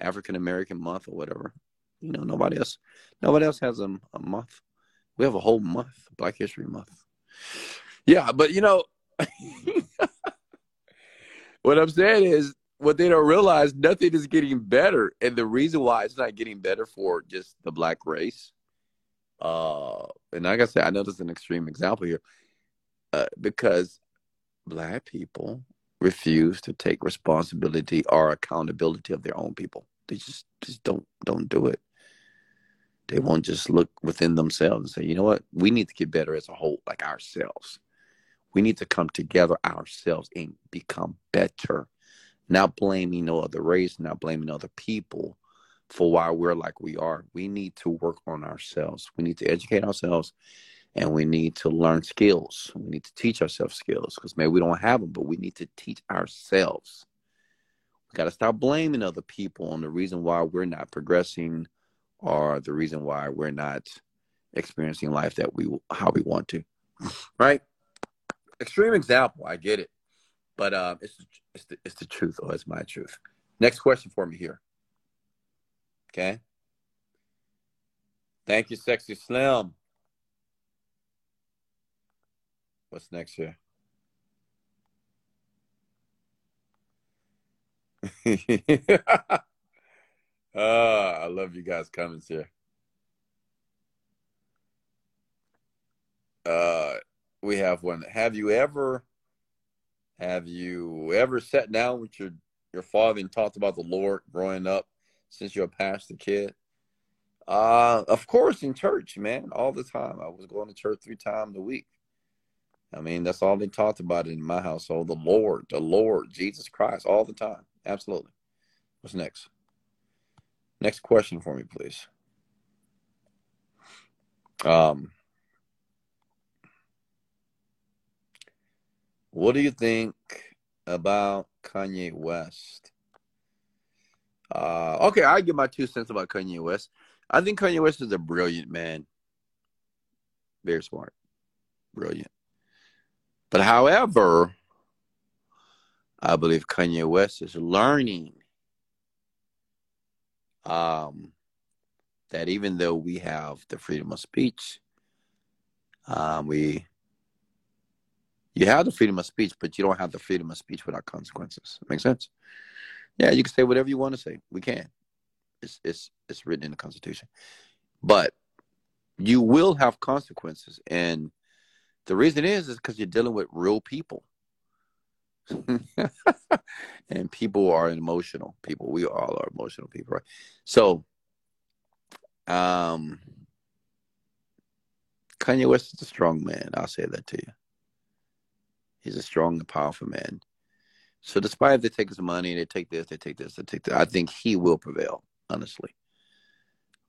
African American month or whatever. You know, nobody else, nobody else has a, a month. We have a whole month, Black History Month. Yeah, but you know, what I'm saying is, what they don't realize, nothing is getting better, and the reason why it's not getting better for just the black race uh, and like I said, I know this is an extreme example here, uh, because black people refuse to take responsibility or accountability of their own people. They just just don't don't do it. They won't just look within themselves and say, you know what, we need to get better as a whole, like ourselves. We need to come together ourselves and become better. Not blaming no other race, not blaming other people for why we're like we are. We need to work on ourselves. We need to educate ourselves and we need to learn skills. We need to teach ourselves skills because maybe we don't have them, but we need to teach ourselves. We got to stop blaming other people on the reason why we're not progressing or the reason why we're not experiencing life that we how we want to. Right? Extreme example, I get it, but uh, it's it's the, it's the truth, or it's my truth. Next question for me here. Okay. Thank you, Sexy Slim. What's next here? uh, I love you guys' comments here. Uh, we have one. Have you ever, have you ever sat down with your your father and talked about the Lord growing up since you're a pastor kid? Uh, of course, in church, man, all the time. I was going to church three times a week. I mean, that's all they talked about in my household. The Lord, the Lord, Jesus Christ, all the time. Absolutely. What's next? Next question for me, please. Um, what do you think about Kanye West? Uh, okay, I give my two cents about Kanye West. I think Kanye West is a brilliant man. Very smart. Brilliant. But however, I believe Kanye West is learning um, that even though we have the freedom of speech, um, we you have the freedom of speech, but you don't have the freedom of speech without consequences. Make sense? Yeah, you can say whatever you want to say. We can. It's it's it's written in the Constitution, but you will have consequences, and the reason is is because you're dealing with real people. and people are emotional people. We all are emotional people, right? So, um, Kanye West is a strong man. I'll say that to you. He's a strong and powerful man. So, despite if they take his money, they take this, they take this, they take that, I think he will prevail. Honestly,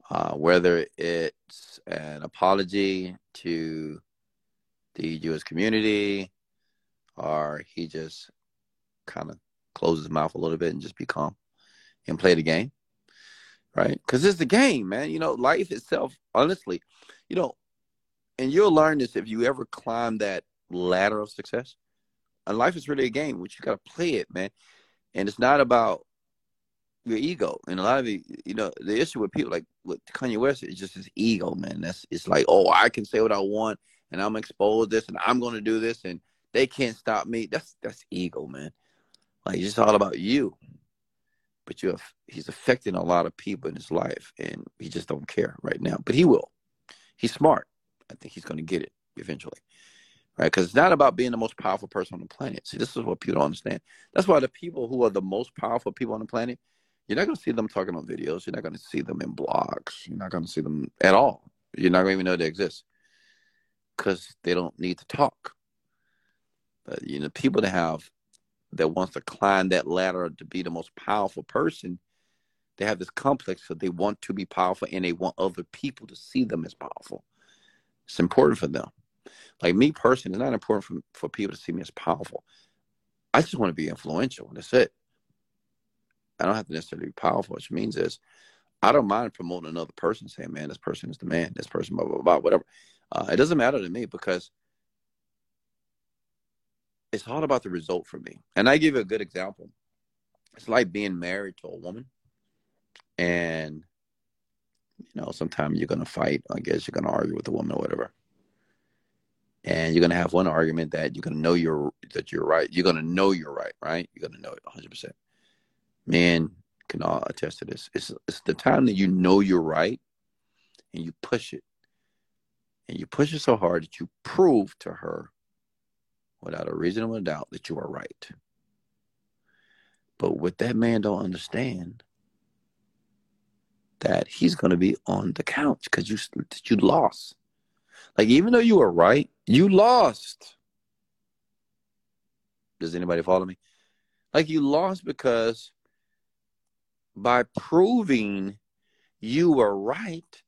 uh, whether it's an apology to the Jewish community, or he just kind of closes his mouth a little bit and just be calm and play the game, right? Because it's the game, man. You know, life itself, honestly, you know, and you'll learn this if you ever climb that ladder of success. And life is really a game, which you got to play it, man. And it's not about your ego. And a lot of it, you know, the issue with people like with Kanye West is just his ego, man. That's it's like, oh, I can say what I want, and I'm exposed this, and I'm going to do this, and they can't stop me. That's that's ego, man. Like it's just all about you. But you have he's affecting a lot of people in his life, and he just don't care right now. But he will. He's smart. I think he's going to get it eventually, right? Because it's not about being the most powerful person on the planet. See, this is what people don't understand. That's why the people who are the most powerful people on the planet, you're not going to see them talking on videos. You're not going to see them in blogs. You're not going to see them at all. You're not going to even know they exist because they don't need to talk. But you know, people that have that wants to climb that ladder to be the most powerful person, they have this complex that they want to be powerful and they want other people to see them as powerful. It's important for them. Like me personally, it's not important for, for people to see me as powerful. I just want to be influential. And that's it. I don't have to necessarily be powerful, which means is I don't mind promoting another person, saying, man, this person is the man, this person, blah, blah, blah, whatever. Uh, it doesn't matter to me because it's all about the result for me. And I give you a good example. It's like being married to a woman, and you know, sometimes you're gonna fight. I guess you're gonna argue with the woman or whatever, and you're gonna have one argument that you're gonna know you're that you're right. You're gonna know you're right, right? You're gonna know it 100. percent Men can all attest to this. It's it's the time that you know you're right, and you push it, and you push it so hard that you prove to her without a reasonable doubt that you are right. But what that man don't understand that he's going to be on the couch because you you lost. Like even though you were right, you lost. Does anybody follow me? Like you lost because by proving you were right,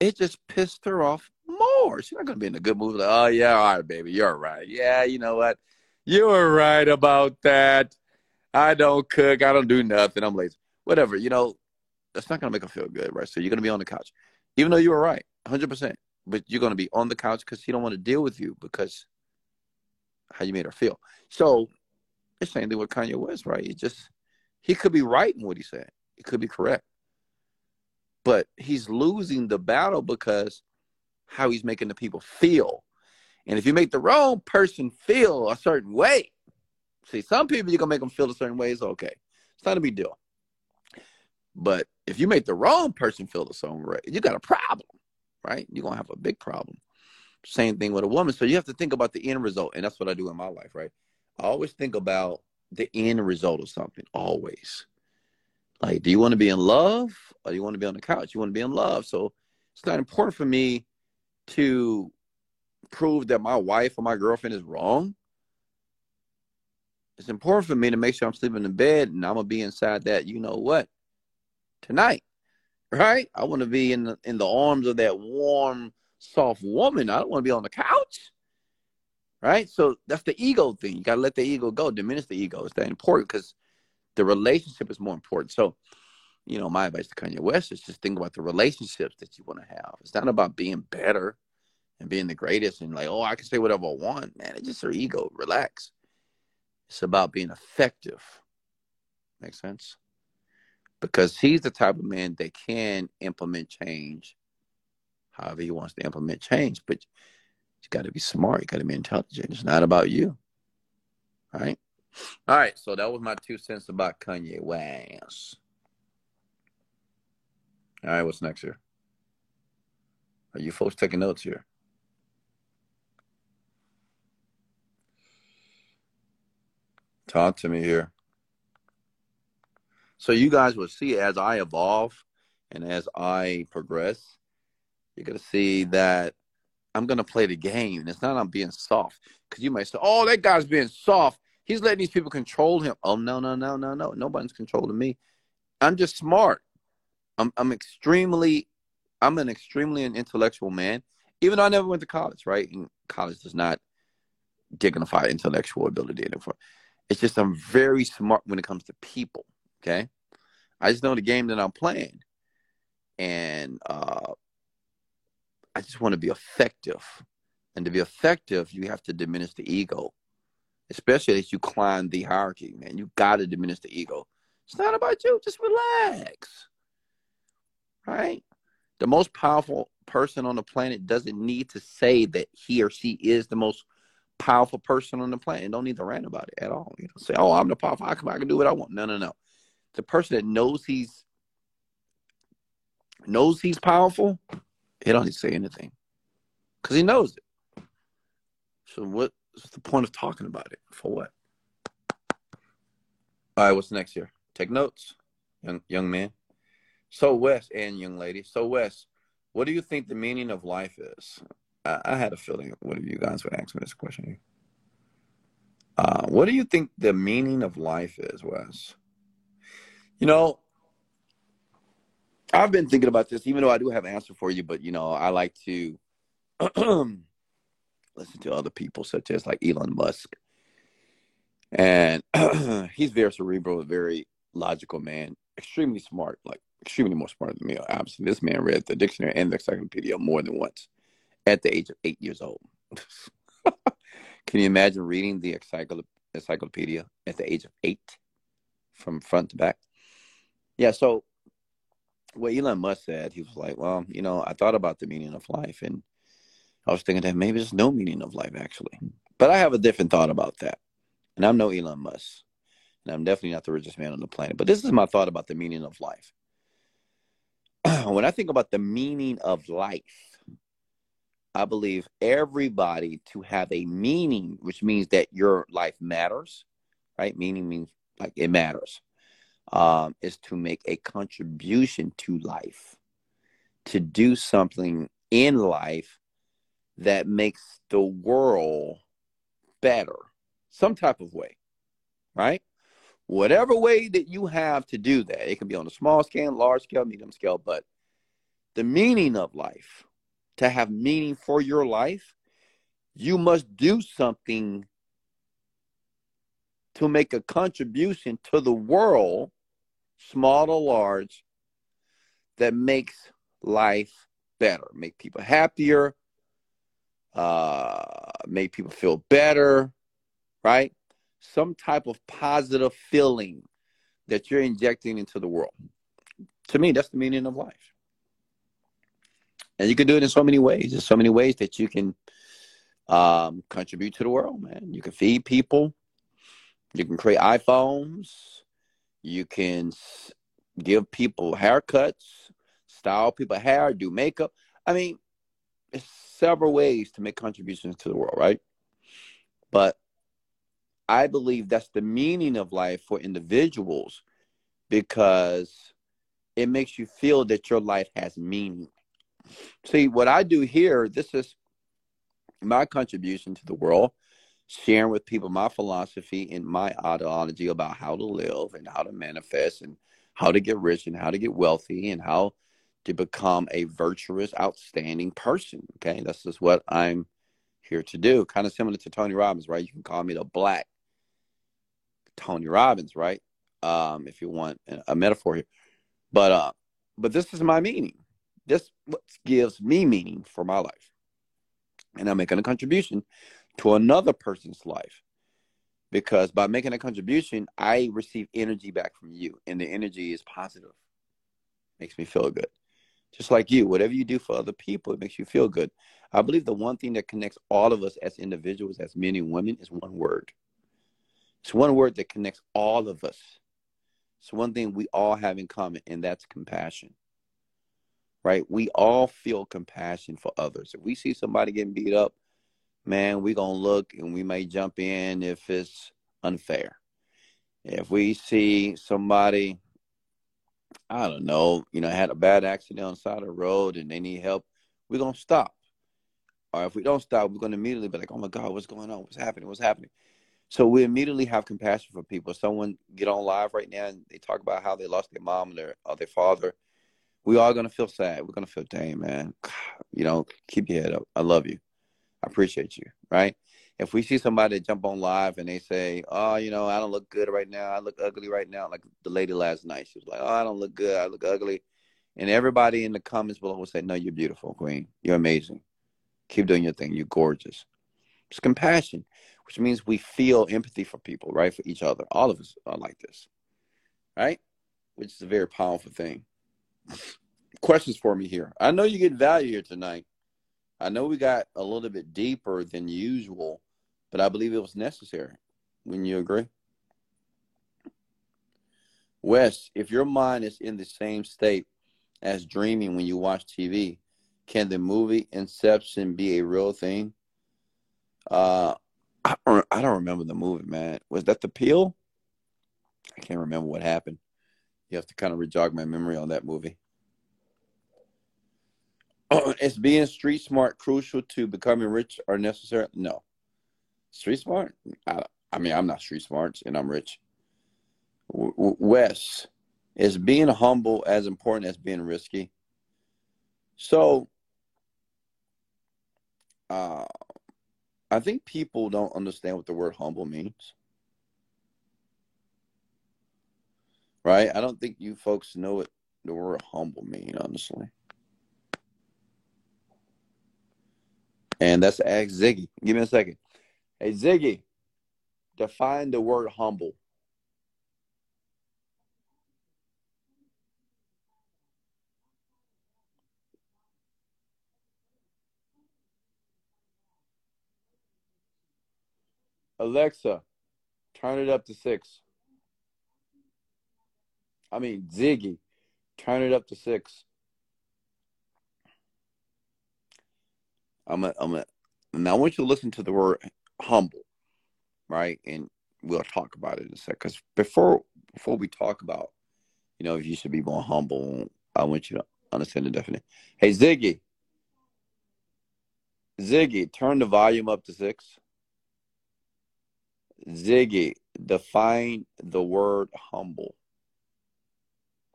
it just pissed her off more. She's not gonna be in a good mood. Like, oh yeah, all right, baby, you're right. Yeah, you know what? You were right about that. I don't cook. I don't do nothing. I'm lazy. Whatever. You know, that's not gonna make her feel good, right? So you're gonna be on the couch, even though you were right, 100. percent But you're gonna be on the couch because she don't want to deal with you because how you made her feel. So it's the same thing with Kanye West, right? He just he could be right in what he said. He could be correct. But he's losing the battle because how he's making the people feel. And if you make the wrong person feel a certain way, see, some people you're gonna make them feel a certain way, it's okay. It's not a big deal. But if you make the wrong person feel the same way, you got a problem, right? You're gonna have a big problem. Same thing with a woman. So you have to think about the end result, and that's what I do in my life, right? I always think about the end result of something. Always. Like, do you want to be in love or do you want to be on the couch? You want to be in love. So it's not important for me to prove that my wife or my girlfriend is wrong. It's important for me to make sure I'm sleeping in bed and I'm gonna be inside that, you know what, tonight. Right? I want to be in the in the arms of that warm, soft woman. I don't want to be on the couch. Right? So that's the ego thing. You gotta let the ego go, diminish the ego. It's that important because the relationship is more important. So, you know, my advice to Kanye West is just think about the relationships that you want to have. It's not about being better and being the greatest and like, oh, I can say whatever I want. Man, it's just your ego. Relax. It's about being effective. Makes sense? Because he's the type of man that can implement change however he wants to implement change. But you got to be smart. You got to be intelligent. It's not about you. All right? All right. So that was my two cents about Kanye West. All right. What's next here? Are you folks taking notes here? Talk to me here. So you guys will see as I evolve and as I progress, you're gonna see that I'm gonna play the game. And it's not I'm being soft. Because you might say, Oh, that guy's being soft. He's letting these people control him. Oh no, no, no, no, no. Nobody's controlling me. I'm just smart. I'm I'm extremely I'm an extremely an intellectual man. Even though I never went to college, right? And college does not dignify intellectual ability anymore. It's just I'm very smart when it comes to people. Okay. I just know the game that I'm playing. And uh, I just want to be effective. And to be effective, you have to diminish the ego, especially as you climb the hierarchy, man. You got to diminish the ego. It's not about you. Just relax. Right? The most powerful person on the planet doesn't need to say that he or she is the most powerful person on the planet. Don't need to rant about it at all. You know, say, "Oh, I'm the powerful. I can, I can do what I want." No, no, no. The person that knows he's knows he's powerful, he don't need to say anything because he knows it. So what's the point of talking about it? For what? All right, what's next here? Take notes, young young man. So Wes and young lady. So Wes, what do you think the meaning of life is? I, I had a feeling one of you guys would ask me this question. Uh, what do you think the meaning of life is, Wes? You know, I've been thinking about this, even though I do have an answer for you, but you know, I like to listen to other people, such as like Elon Musk. And he's very cerebral, a very logical man, extremely smart, like extremely more smart than me. Obviously, this man read the dictionary and the encyclopedia more than once at the age of eight years old. Can you imagine reading the encyclopedia at the age of eight from front to back? Yeah, so what Elon Musk said, he was like, Well, you know, I thought about the meaning of life and I was thinking that maybe there's no meaning of life actually. But I have a different thought about that. And I'm no Elon Musk. And I'm definitely not the richest man on the planet. But this is my thought about the meaning of life. when I think about the meaning of life, I believe everybody to have a meaning, which means that your life matters, right? Meaning means like it matters, um, is to make a contribution to life, to do something in life that makes the world better, some type of way, right? Whatever way that you have to do that, it can be on a small scale, large scale, medium scale, but the meaning of life, to have meaning for your life, you must do something to make a contribution to the world, small or large, that makes life better, make people happier, uh, make people feel better, right? Some type of positive feeling that you're injecting into the world. To me, that's the meaning of life. And you can do it in so many ways. There's so many ways that you can um, contribute to the world, man. You can feed people. You can create iPhones. You can give people haircuts, style people hair, do makeup. I mean, there's several ways to make contributions to the world, right? But I believe that's the meaning of life for individuals because it makes you feel that your life has meaning. See, what I do here, this is my contribution to the world, sharing with people my philosophy and my ideology about how to live and how to manifest and how to get rich and how to get wealthy and how to become a virtuous, outstanding person. Okay, this is what I'm here to do. Kind of similar to Tony Robbins, right? You can call me the black Tony Robbins, right? Um, if you want a metaphor here. But uh, but this is my meaning. This what gives me meaning for my life. And I'm making a contribution to another person's life. Because by making a contribution, I receive energy back from you. And the energy is positive. Makes me feel good. Just like you, whatever you do for other people, it makes you feel good. I believe the one thing that connects all of us as individuals, as men and women, is one word. It's one word that connects all of us. It's one thing we all have in common, and that's compassion. Right? We all feel compassion for others. If we see somebody getting beat up, man, we're going to look and we may jump in if it's unfair. If we see somebody I don't know, you know, had a bad accident on the side of the road and they need help, we're gonna stop. Or if we don't stop, we're gonna immediately be like, Oh my God, what's going on? What's happening? What's happening? So we immediately have compassion for people. Someone get on live right now and they talk about how they lost their mom or their, or their father. We all gonna feel sad. We're gonna feel, dang man, you know, keep your head up. I love you. I appreciate you. Right if we see somebody jump on live and they say, "Oh, you know, I don't look good right now. I look ugly right now," like the lady last night, she was like, "Oh, I don't look good. I look ugly," and everybody in the comments below will say, "No, you're beautiful, Queen. You're amazing. Keep doing your thing. You're gorgeous." It's compassion, which means we feel empathy for people, right? For each other. All of us are like this, right? Which is a very powerful thing. Questions for me here. I know you get value here tonight. I know we got a little bit deeper than usual but I believe it was necessary. Wouldn't you agree? Wes, if your mind is in the same state as dreaming when you watch TV, can the movie Inception be a real thing? Uh, I don't, I don't remember the movie, man. Was that the Peel? I can't remember what happened. You have to kind of rejog my memory on that movie. is being street smart crucial to becoming rich or necessary? No. Street smart? I, I mean, I'm not street smart and I'm rich. W- Wes, is being humble as important as being risky? So, uh, I think people don't understand what the word humble means. Right? I don't think you folks know what the word humble mean, honestly. And that's ask Ziggy. Give me a second. Hey, Ziggy, define the word humble. Alexa, turn it up to six. I mean, Ziggy, turn it up to six. I'm a, I'm a, now I want you to listen to the word humble, right? And we'll talk about it in a sec. Because before before we talk about, you know, if you should be more humble, I want you to understand the definition. Hey Ziggy, Ziggy, turn the volume up to six. Ziggy, define the word humble.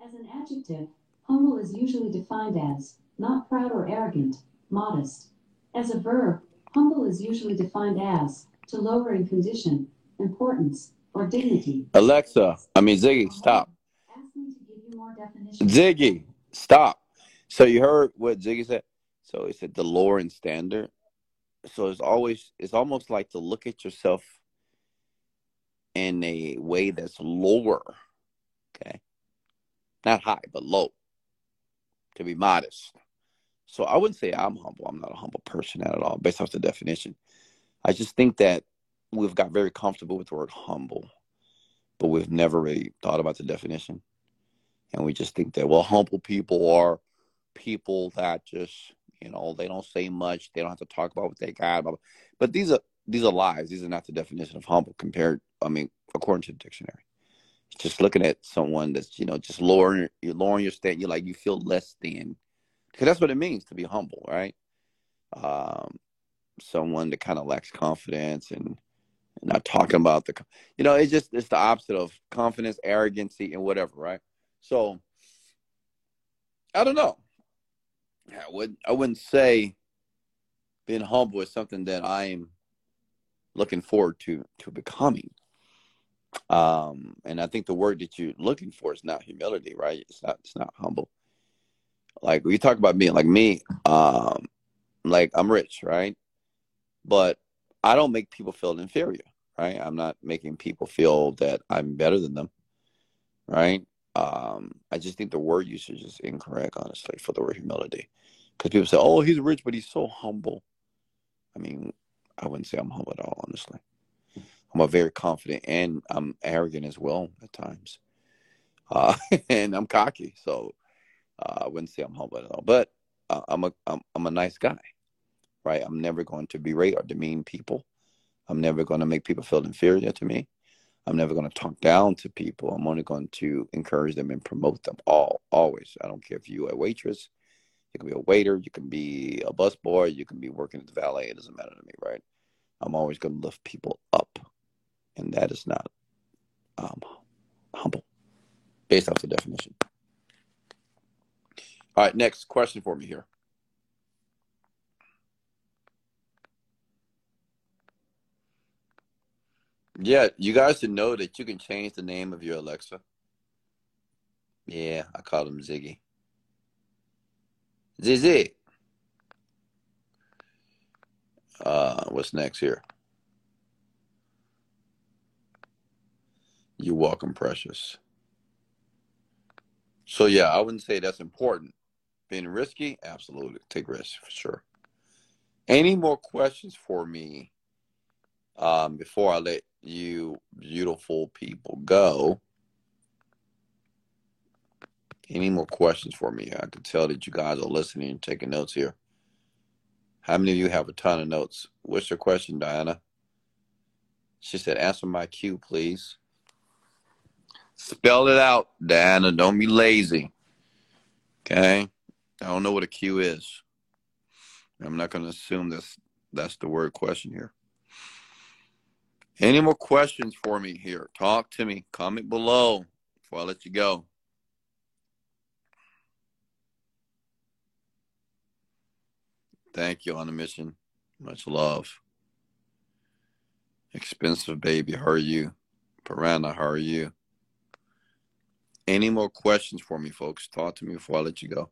As an adjective, humble is usually defined as not proud or arrogant, modest. As a verb, humble is usually defined as to lower in condition, importance, or dignity. Alexa, I mean Ziggy, stop. Ask me to give you more definitions. Ziggy, stop. So you heard what Ziggy said? So he said the lower in standard. So it's always it's almost like to look at yourself in a way that's lower. Okay. Not high, but low. To be modest. So I wouldn't say I'm humble. I'm not a humble person at all, based off the definition. I just think that we've got very comfortable with the word humble, but we've never really thought about the definition. And we just think that, well, humble people are people that just, you know, they don't say much. They don't have to talk about what they got. But these are these are lies. These are not the definition of humble compared, I mean, according to the dictionary. Just looking at someone that's, you know, just lowering lowering your stand, You're like you feel less than because that's what it means to be humble, right? Um, someone that kind of lacks confidence and, and not talking about the, you know, it's just it's the opposite of confidence, arrogancy, and whatever, right? So I don't know. I would I wouldn't say being humble is something that I am looking forward to to becoming. Um, and I think the word that you're looking for is not humility, right? It's not it's not humble. Like we talk about being like me, um, like I'm rich, right? But I don't make people feel inferior, right? I'm not making people feel that I'm better than them, right? Um, I just think the word usage is incorrect, honestly, for the word humility. Because people say, "Oh, he's rich, but he's so humble." I mean, I wouldn't say I'm humble at all, honestly. I'm a very confident and I'm arrogant as well at times, uh, and I'm cocky. So uh, I wouldn't say I'm humble at all, but uh, I'm a I'm, I'm a nice guy, right? I'm never going to berate or demean people. I'm never going to make people feel inferior to me. I'm never going to talk down to people. I'm only going to encourage them and promote them all, always. I don't care if you're a waitress, you can be a waiter, you can be a busboy, you can be working at the valet. It doesn't matter to me, right? I'm always going to lift people up, and that is not um, humble, based off the definition. All right, next question for me here. Yeah, you guys should know that you can change the name of your Alexa. Yeah, I call him Ziggy. Ziggy. Uh, what's next here? You're welcome, precious. So yeah, I wouldn't say that's important. Being risky, absolutely. Take risks for sure. Any more questions for me um, before I let you beautiful people go? Any more questions for me? I can tell that you guys are listening and taking notes here. How many of you have a ton of notes? What's your question, Diana? She said, answer my cue, please. Spell it out, Diana. Don't be lazy. Okay? I don't know what a Q is. I'm not going to assume that's that's the word question here. Any more questions for me here? Talk to me. Comment below before I let you go. Thank you on the mission. Much love. Expensive baby, how are you? Piranha, how are you? Any more questions for me, folks? Talk to me before I let you go.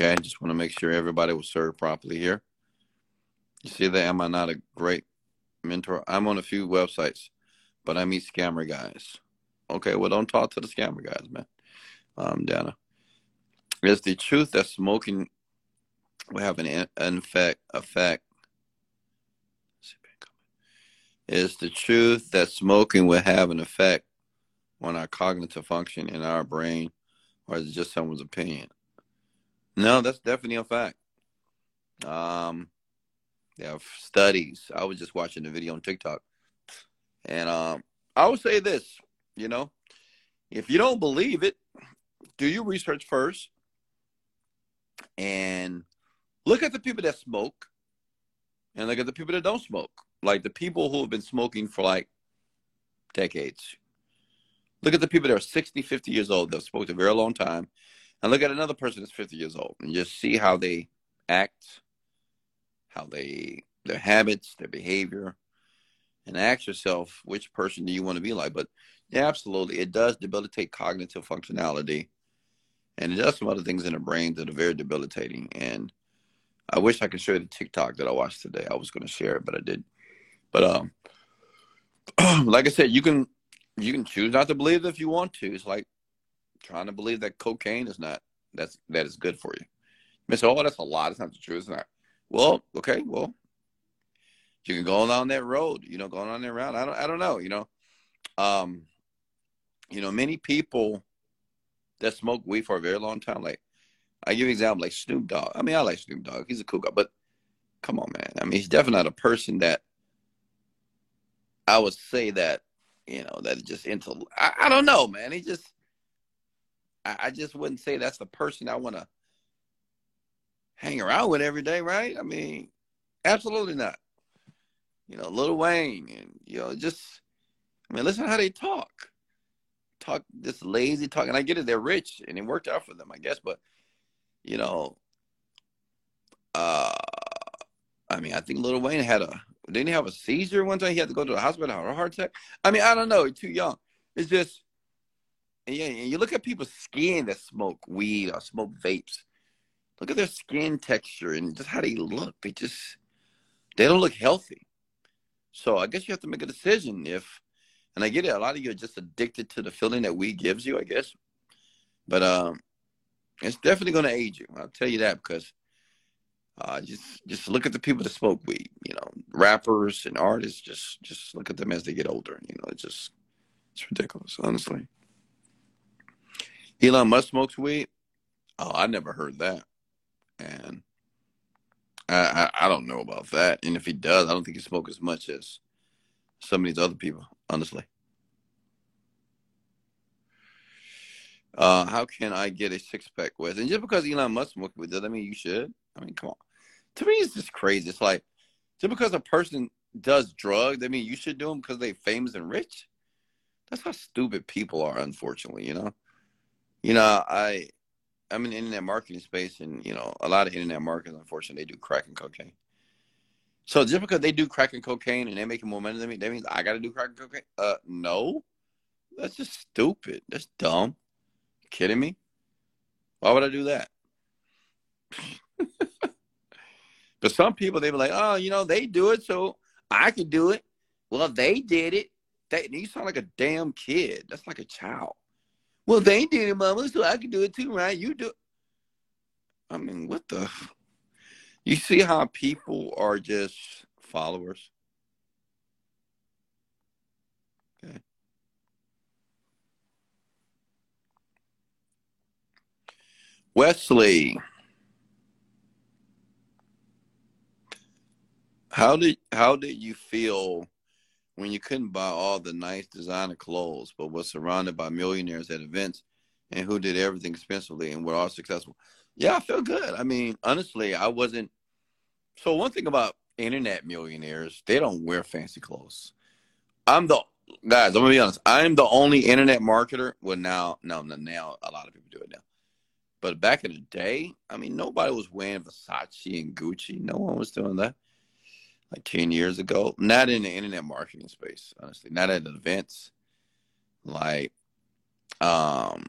Okay, I just want to make sure everybody was served properly here. You see that? Am I not a great mentor? I'm on a few websites, but I meet scammer guys. Okay, well, don't talk to the scammer guys, man. Um, Dana. Is the truth that smoking will have an effect effect is the truth that smoking will have an effect on our cognitive function in our brain or is it just someone's opinion No, that's definitely a fact. Um, there are studies. I was just watching the video on TikTok, and um, I would say this: you know, if you don't believe it, do your research first, and look at the people that smoke, and look at the people that don't smoke. Like the people who have been smoking for like decades. Look at the people that are 60, 50 years old that smoked a very long time, and look at another person that's 50 years old, and just see how they act, how they their habits, their behavior, and ask yourself which person do you want to be like. But yeah, absolutely, it does debilitate cognitive functionality, and it does some other things in the brain that are very debilitating. And I wish I could show you the TikTok that I watched today. I was going to share it, but I did. But um, like I said, you can you can choose not to believe it if you want to. It's like trying to believe that cocaine is not that's that is good for you. You say, "Oh, that's a lot. It's not the truth." It's not. Well, okay, well, you can go down that road. You know, going on that route. I don't. I don't know. You know, um, you know, many people that smoke weed for a very long time. Like, I give you an example, like Snoop Dogg. I mean, I like Snoop Dogg. He's a cool guy, but come on, man. I mean, he's definitely not a person that I would say that you know that just into. I, I don't know, man. He just. I, I just wouldn't say that's the person I want to hang around with every day, right? I mean, absolutely not. You know, Lil Wayne, and you know, just I mean, listen how they talk. Talk this lazy talk, and I get it. They're rich, and it worked out for them, I guess. But you know, uh, I mean, I think Lil Wayne had a didn't he have a seizure one time? He had to go to the hospital, have a heart attack. I mean, I don't know. He's too young. It's just, yeah. You look at people's skin that smoke weed or smoke vapes. Look at their skin texture and just how they look. They just they don't look healthy. So I guess you have to make a decision if, and I get it. A lot of you are just addicted to the feeling that weed gives you. I guess, but um, it's definitely going to age you. I'll tell you that because uh, just just look at the people that smoke weed. You know, rappers and artists. Just just look at them as they get older. You know, it's just it's ridiculous, honestly. Elon Musk smokes weed. Oh, I never heard that, and I, I, I don't know about that. And if he does, I don't think he smokes as much as some of these other people. Honestly. Uh, how can I get a six pack with? And just because Elon Musk smokes weed, does that mean you should? I mean, come on to me, it's just crazy. It's like just because a person does drugs, I mean, you should do them because they're famous and rich. That's how stupid people are, unfortunately. You know, you know, I I'm in the internet marketing space, and you know, a lot of internet marketers, unfortunately, they do crack and cocaine. So just because they do crack and cocaine and they're making more money than me, that means I got to do crack and cocaine? Uh, no, that's just stupid. That's dumb. You kidding me? Why would I do that? But some people they be like, oh, you know, they do it, so I can do it. Well, they did it. They, you sound like a damn kid. That's like a child. Well, they did it, mama, so I can do it too, right? You do. I mean, what the? You see how people are just followers. Okay. Wesley. How did how did you feel when you couldn't buy all the nice designer clothes, but was surrounded by millionaires at events and who did everything expensively and were all successful? Yeah, I feel good. I mean, honestly, I wasn't. So one thing about internet millionaires, they don't wear fancy clothes. I'm the guys. I'm gonna be honest. I'm the only internet marketer. Well, now, no, now a lot of people do it now. But back in the day, I mean, nobody was wearing Versace and Gucci. No one was doing that like 10 years ago. Not in the internet marketing space, honestly. Not at events. Like, um,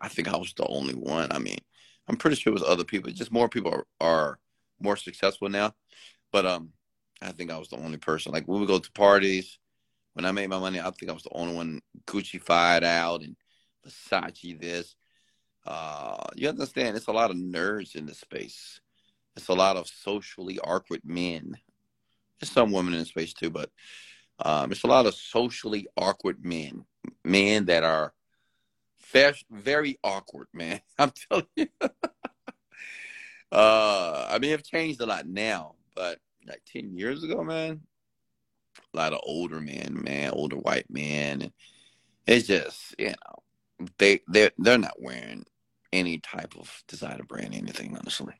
I think I was the only one. I mean, I'm pretty sure it was other people. Just more people are, are more successful now. But um, I think I was the only person. Like we would go to parties, when I made my money, I think I was the only one Gucci fired out and Versace this. Uh, you understand? It's a lot of nerds in the space it's a lot of socially awkward men. There's some women in space too, but um, it's a lot of socially awkward men, men that are very, very awkward, man. I'm telling you. uh, I mean, it's changed a lot now, but like ten years ago, man, a lot of older men, man, older white men, it's just you know they they they're not wearing any type of designer brand anything, honestly.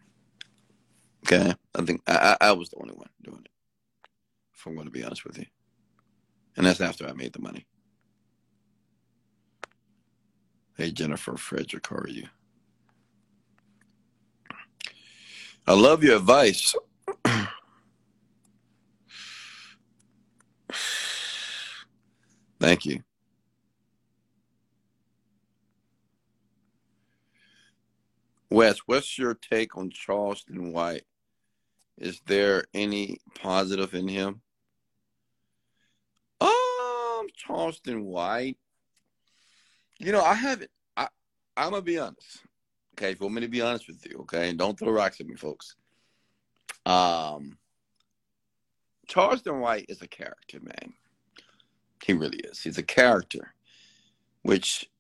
Okay, I think I I was the only one doing it. If I'm going to be honest with you, and that's after I made the money. Hey Jennifer Frederick, how are you? I love your advice. Thank you. Wes, what's your take on Charleston White? Is there any positive in him? Um, Charleston White. You know, I haven't. I I'm gonna be honest. Okay, if you want me to be honest with you, okay, and don't throw rocks at me, folks. Um, Charleston White is a character, man. He really is. He's a character, which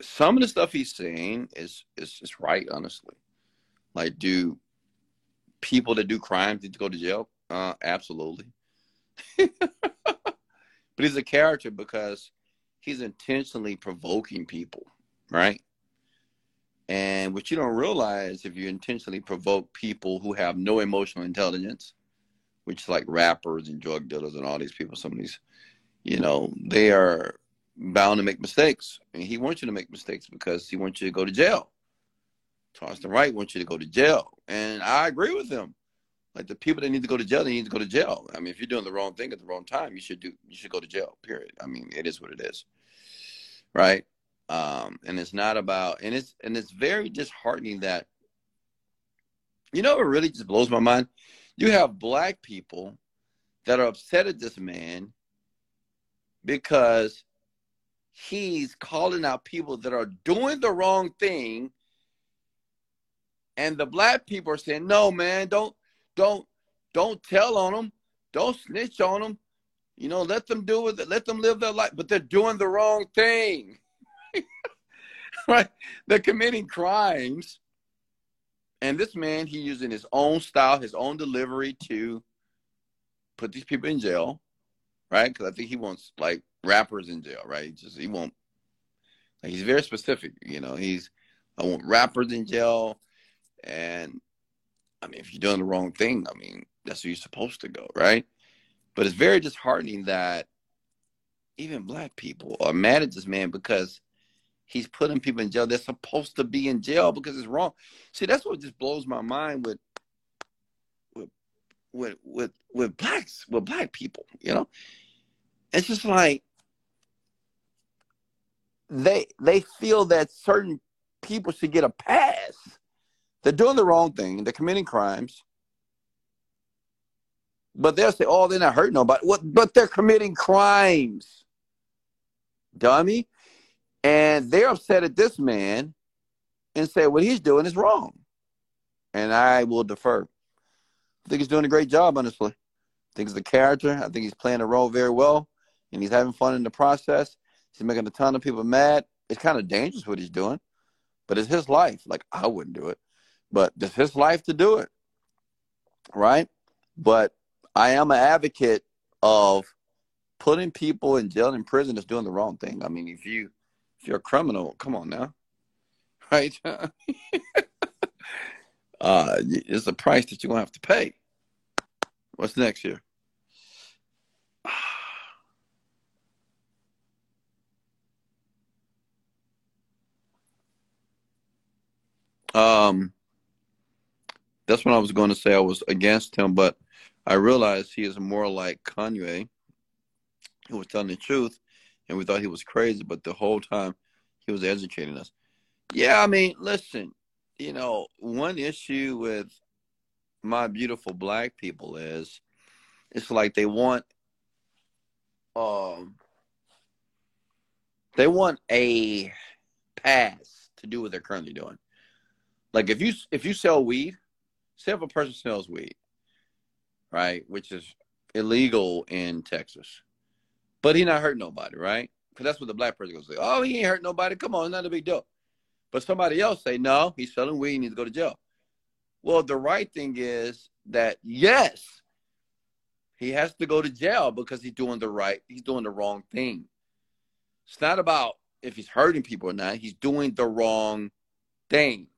some of the stuff he's saying is is is right, honestly. Like, do people that do crimes need to go to jail? Uh, absolutely. but he's a character because he's intentionally provoking people, right? And what you don't realize if you intentionally provoke people who have no emotional intelligence, which is like rappers and drug dealers and all these people, some of these, you know, they are bound to make mistakes. And he wants you to make mistakes because he wants you to go to jail. Charleston White wants you to go to jail. And I agree with him. Like the people that need to go to jail, they need to go to jail. I mean, if you're doing the wrong thing at the wrong time, you should do you should go to jail, period. I mean, it is what it is. Right? Um, and it's not about and it's and it's very disheartening that you know it really just blows my mind. You have black people that are upset at this man because he's calling out people that are doing the wrong thing and the black people are saying no man don't don't don't tell on them don't snitch on them you know let them do it. Let them live their life. But they're doing the wrong thing. Right? They're committing crimes. And this man he using his own style his own delivery to put these people in jail right? Because i think he wants like rappers in jail right? He just he won't like he's very specific you know? He's i want rappers in jail and I mean, if you're doing the wrong thing, I mean, that's where you're supposed to go, right? But it's very disheartening that even black people are mad at this man because he's putting people in jail. They're supposed to be in jail because it's wrong. See, that's what just blows my mind with with with with, with blacks, with black people, you know? It's just like they they feel that certain people should get a pass they're doing the wrong thing. They're committing crimes. But they'll say, oh, they're not hurting nobody. What? But they're committing crimes, dummy. And they're upset at this man and say what he's doing is wrong. And I will defer. I think he's doing a great job, honestly. I think he's the character. I think he's playing the role very well. And he's having fun in the process. He's making a ton of people mad. It's kind of dangerous what he's doing, but it's his life. Like, I wouldn't do it but it's his life to do it, right? But I am an advocate of putting people in jail and prison is doing the wrong thing. I mean, if you if you're a criminal, come on now, right? uh, it's a price that you're gonna have to pay. What's next here? Um, that's what I was going to say. I was against him, but I realized he is more like Kanye, who was telling the truth, and we thought he was crazy, but the whole time he was educating us. Yeah, I mean, listen, you know, one issue with my beautiful black people is it's like they want um they want a pass to do what they're currently doing. Like if you if you sell weed, say if a person sells weed, right, which is illegal in Texas, but he not hurt nobody, right? because that's what the black person goes say. Oh, he ain't hurt nobody. Come on, not a big deal. But somebody else say, no, he's selling weed. He needs to go to jail. Well, the right thing is that yes, he has to go to jail because he's doing the right. He's doing the wrong thing. It's not about if he's hurting people or not. He's doing the wrong thing.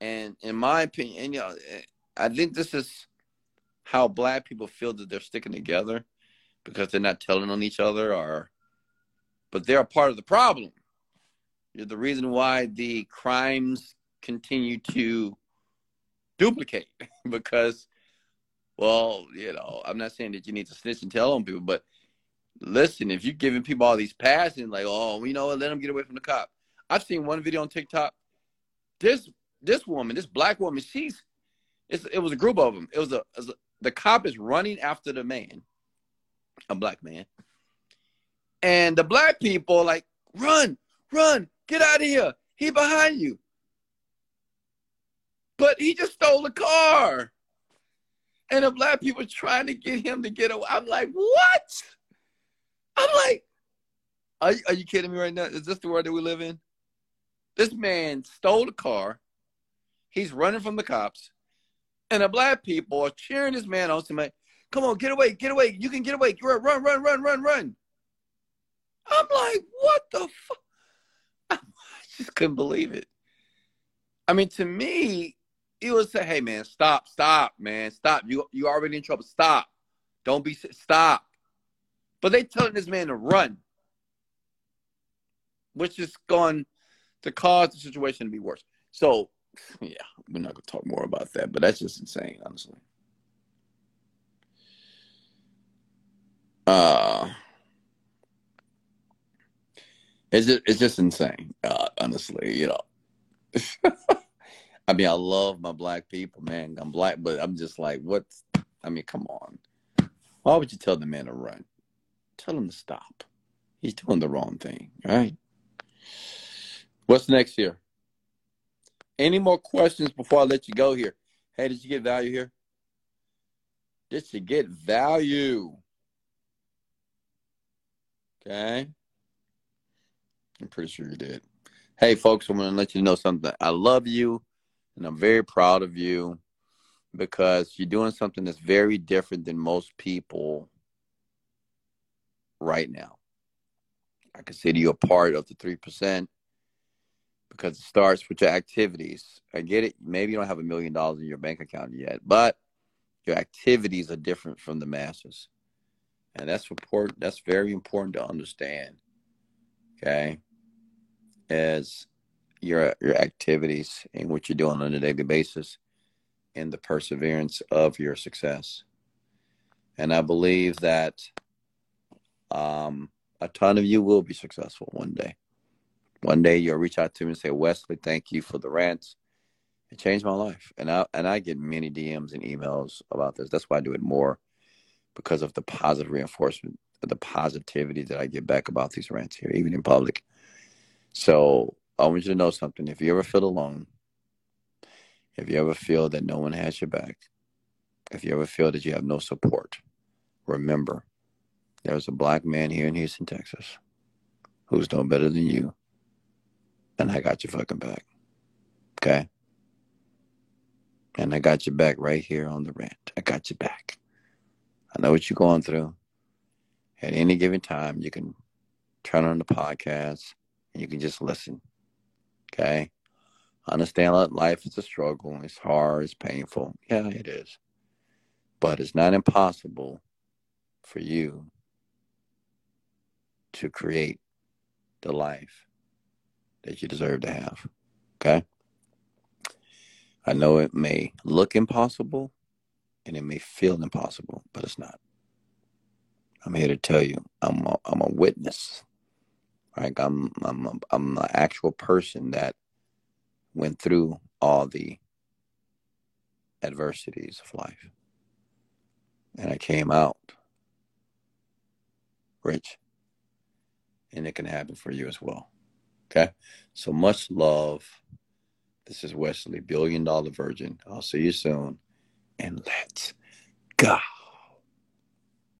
And in my opinion, and, you know, I think this is how black people feel that they're sticking together because they're not telling on each other or but they're a part of the problem. You're the reason why the crimes continue to duplicate because well, you know, I'm not saying that you need to snitch and tell on people, but listen, if you're giving people all these passes, like, oh, you know let them get away from the cop. I've seen one video on TikTok. This this woman, this black woman, she's it was a group of them. It was a, it was a the cop is running after the man, a black man, and the black people like run, run, get out of here. He behind you. But he just stole the car. And the black people trying to get him to get away. I'm like, what? I'm like, are, are you kidding me right now? Is this the world that we live in? This man stole the car. He's running from the cops. And the black people are cheering this man on, saying, come on, get away, get away. You can get away. Run, run, run, run, run, run. I'm like, what the fuck? I just couldn't believe it. I mean, to me, it would say, hey man, stop, stop, man, stop. You you already in trouble. Stop. Don't be stop. But they telling this man to run, which is going to cause the situation to be worse. So, yeah, we're not gonna talk more about that, but that's just insane, honestly. Uh it's just it's just insane, uh, honestly, you know. I mean, I love my black people, man. I'm black, but I'm just like, what? I mean, come on. Why would you tell the man to run? Tell him to stop. He's doing the wrong thing, right? What's next here? Any more questions before I let you go here? Hey, did you get value here? Did you get value? Okay. I'm pretty sure you did. Hey, folks, I'm going to let you know something. I love you. And I'm very proud of you because you're doing something that's very different than most people right now. I consider you a part of the 3% because it starts with your activities. I get it. Maybe you don't have a million dollars in your bank account yet, but your activities are different from the masses. And that's important. That's very important to understand. Okay. As your your activities and what you're doing on a daily basis and the perseverance of your success. And I believe that um, a ton of you will be successful one day. One day you'll reach out to me and say, Wesley, thank you for the rants. It changed my life. And I and I get many DMs and emails about this. That's why I do it more because of the positive reinforcement, the positivity that I get back about these rants here, even in public. So I want you to know something. If you ever feel alone, if you ever feel that no one has your back, if you ever feel that you have no support, remember there's a black man here in Houston, Texas, who's no better than you. And I got your fucking back. Okay? And I got your back right here on the rant. I got your back. I know what you're going through. At any given time, you can turn on the podcast and you can just listen. Okay. Understand that life is a struggle. It's hard. It's painful. Yeah, it is. But it's not impossible for you to create the life that you deserve to have. Okay. I know it may look impossible and it may feel impossible, but it's not. I'm here to tell you, I'm a, I'm a witness like I'm I'm a, I'm an actual person that went through all the adversities of life. And I came out rich. And it can happen for you as well. Okay? So much love. This is Wesley, Billion Dollar Virgin. I'll see you soon. And let's go.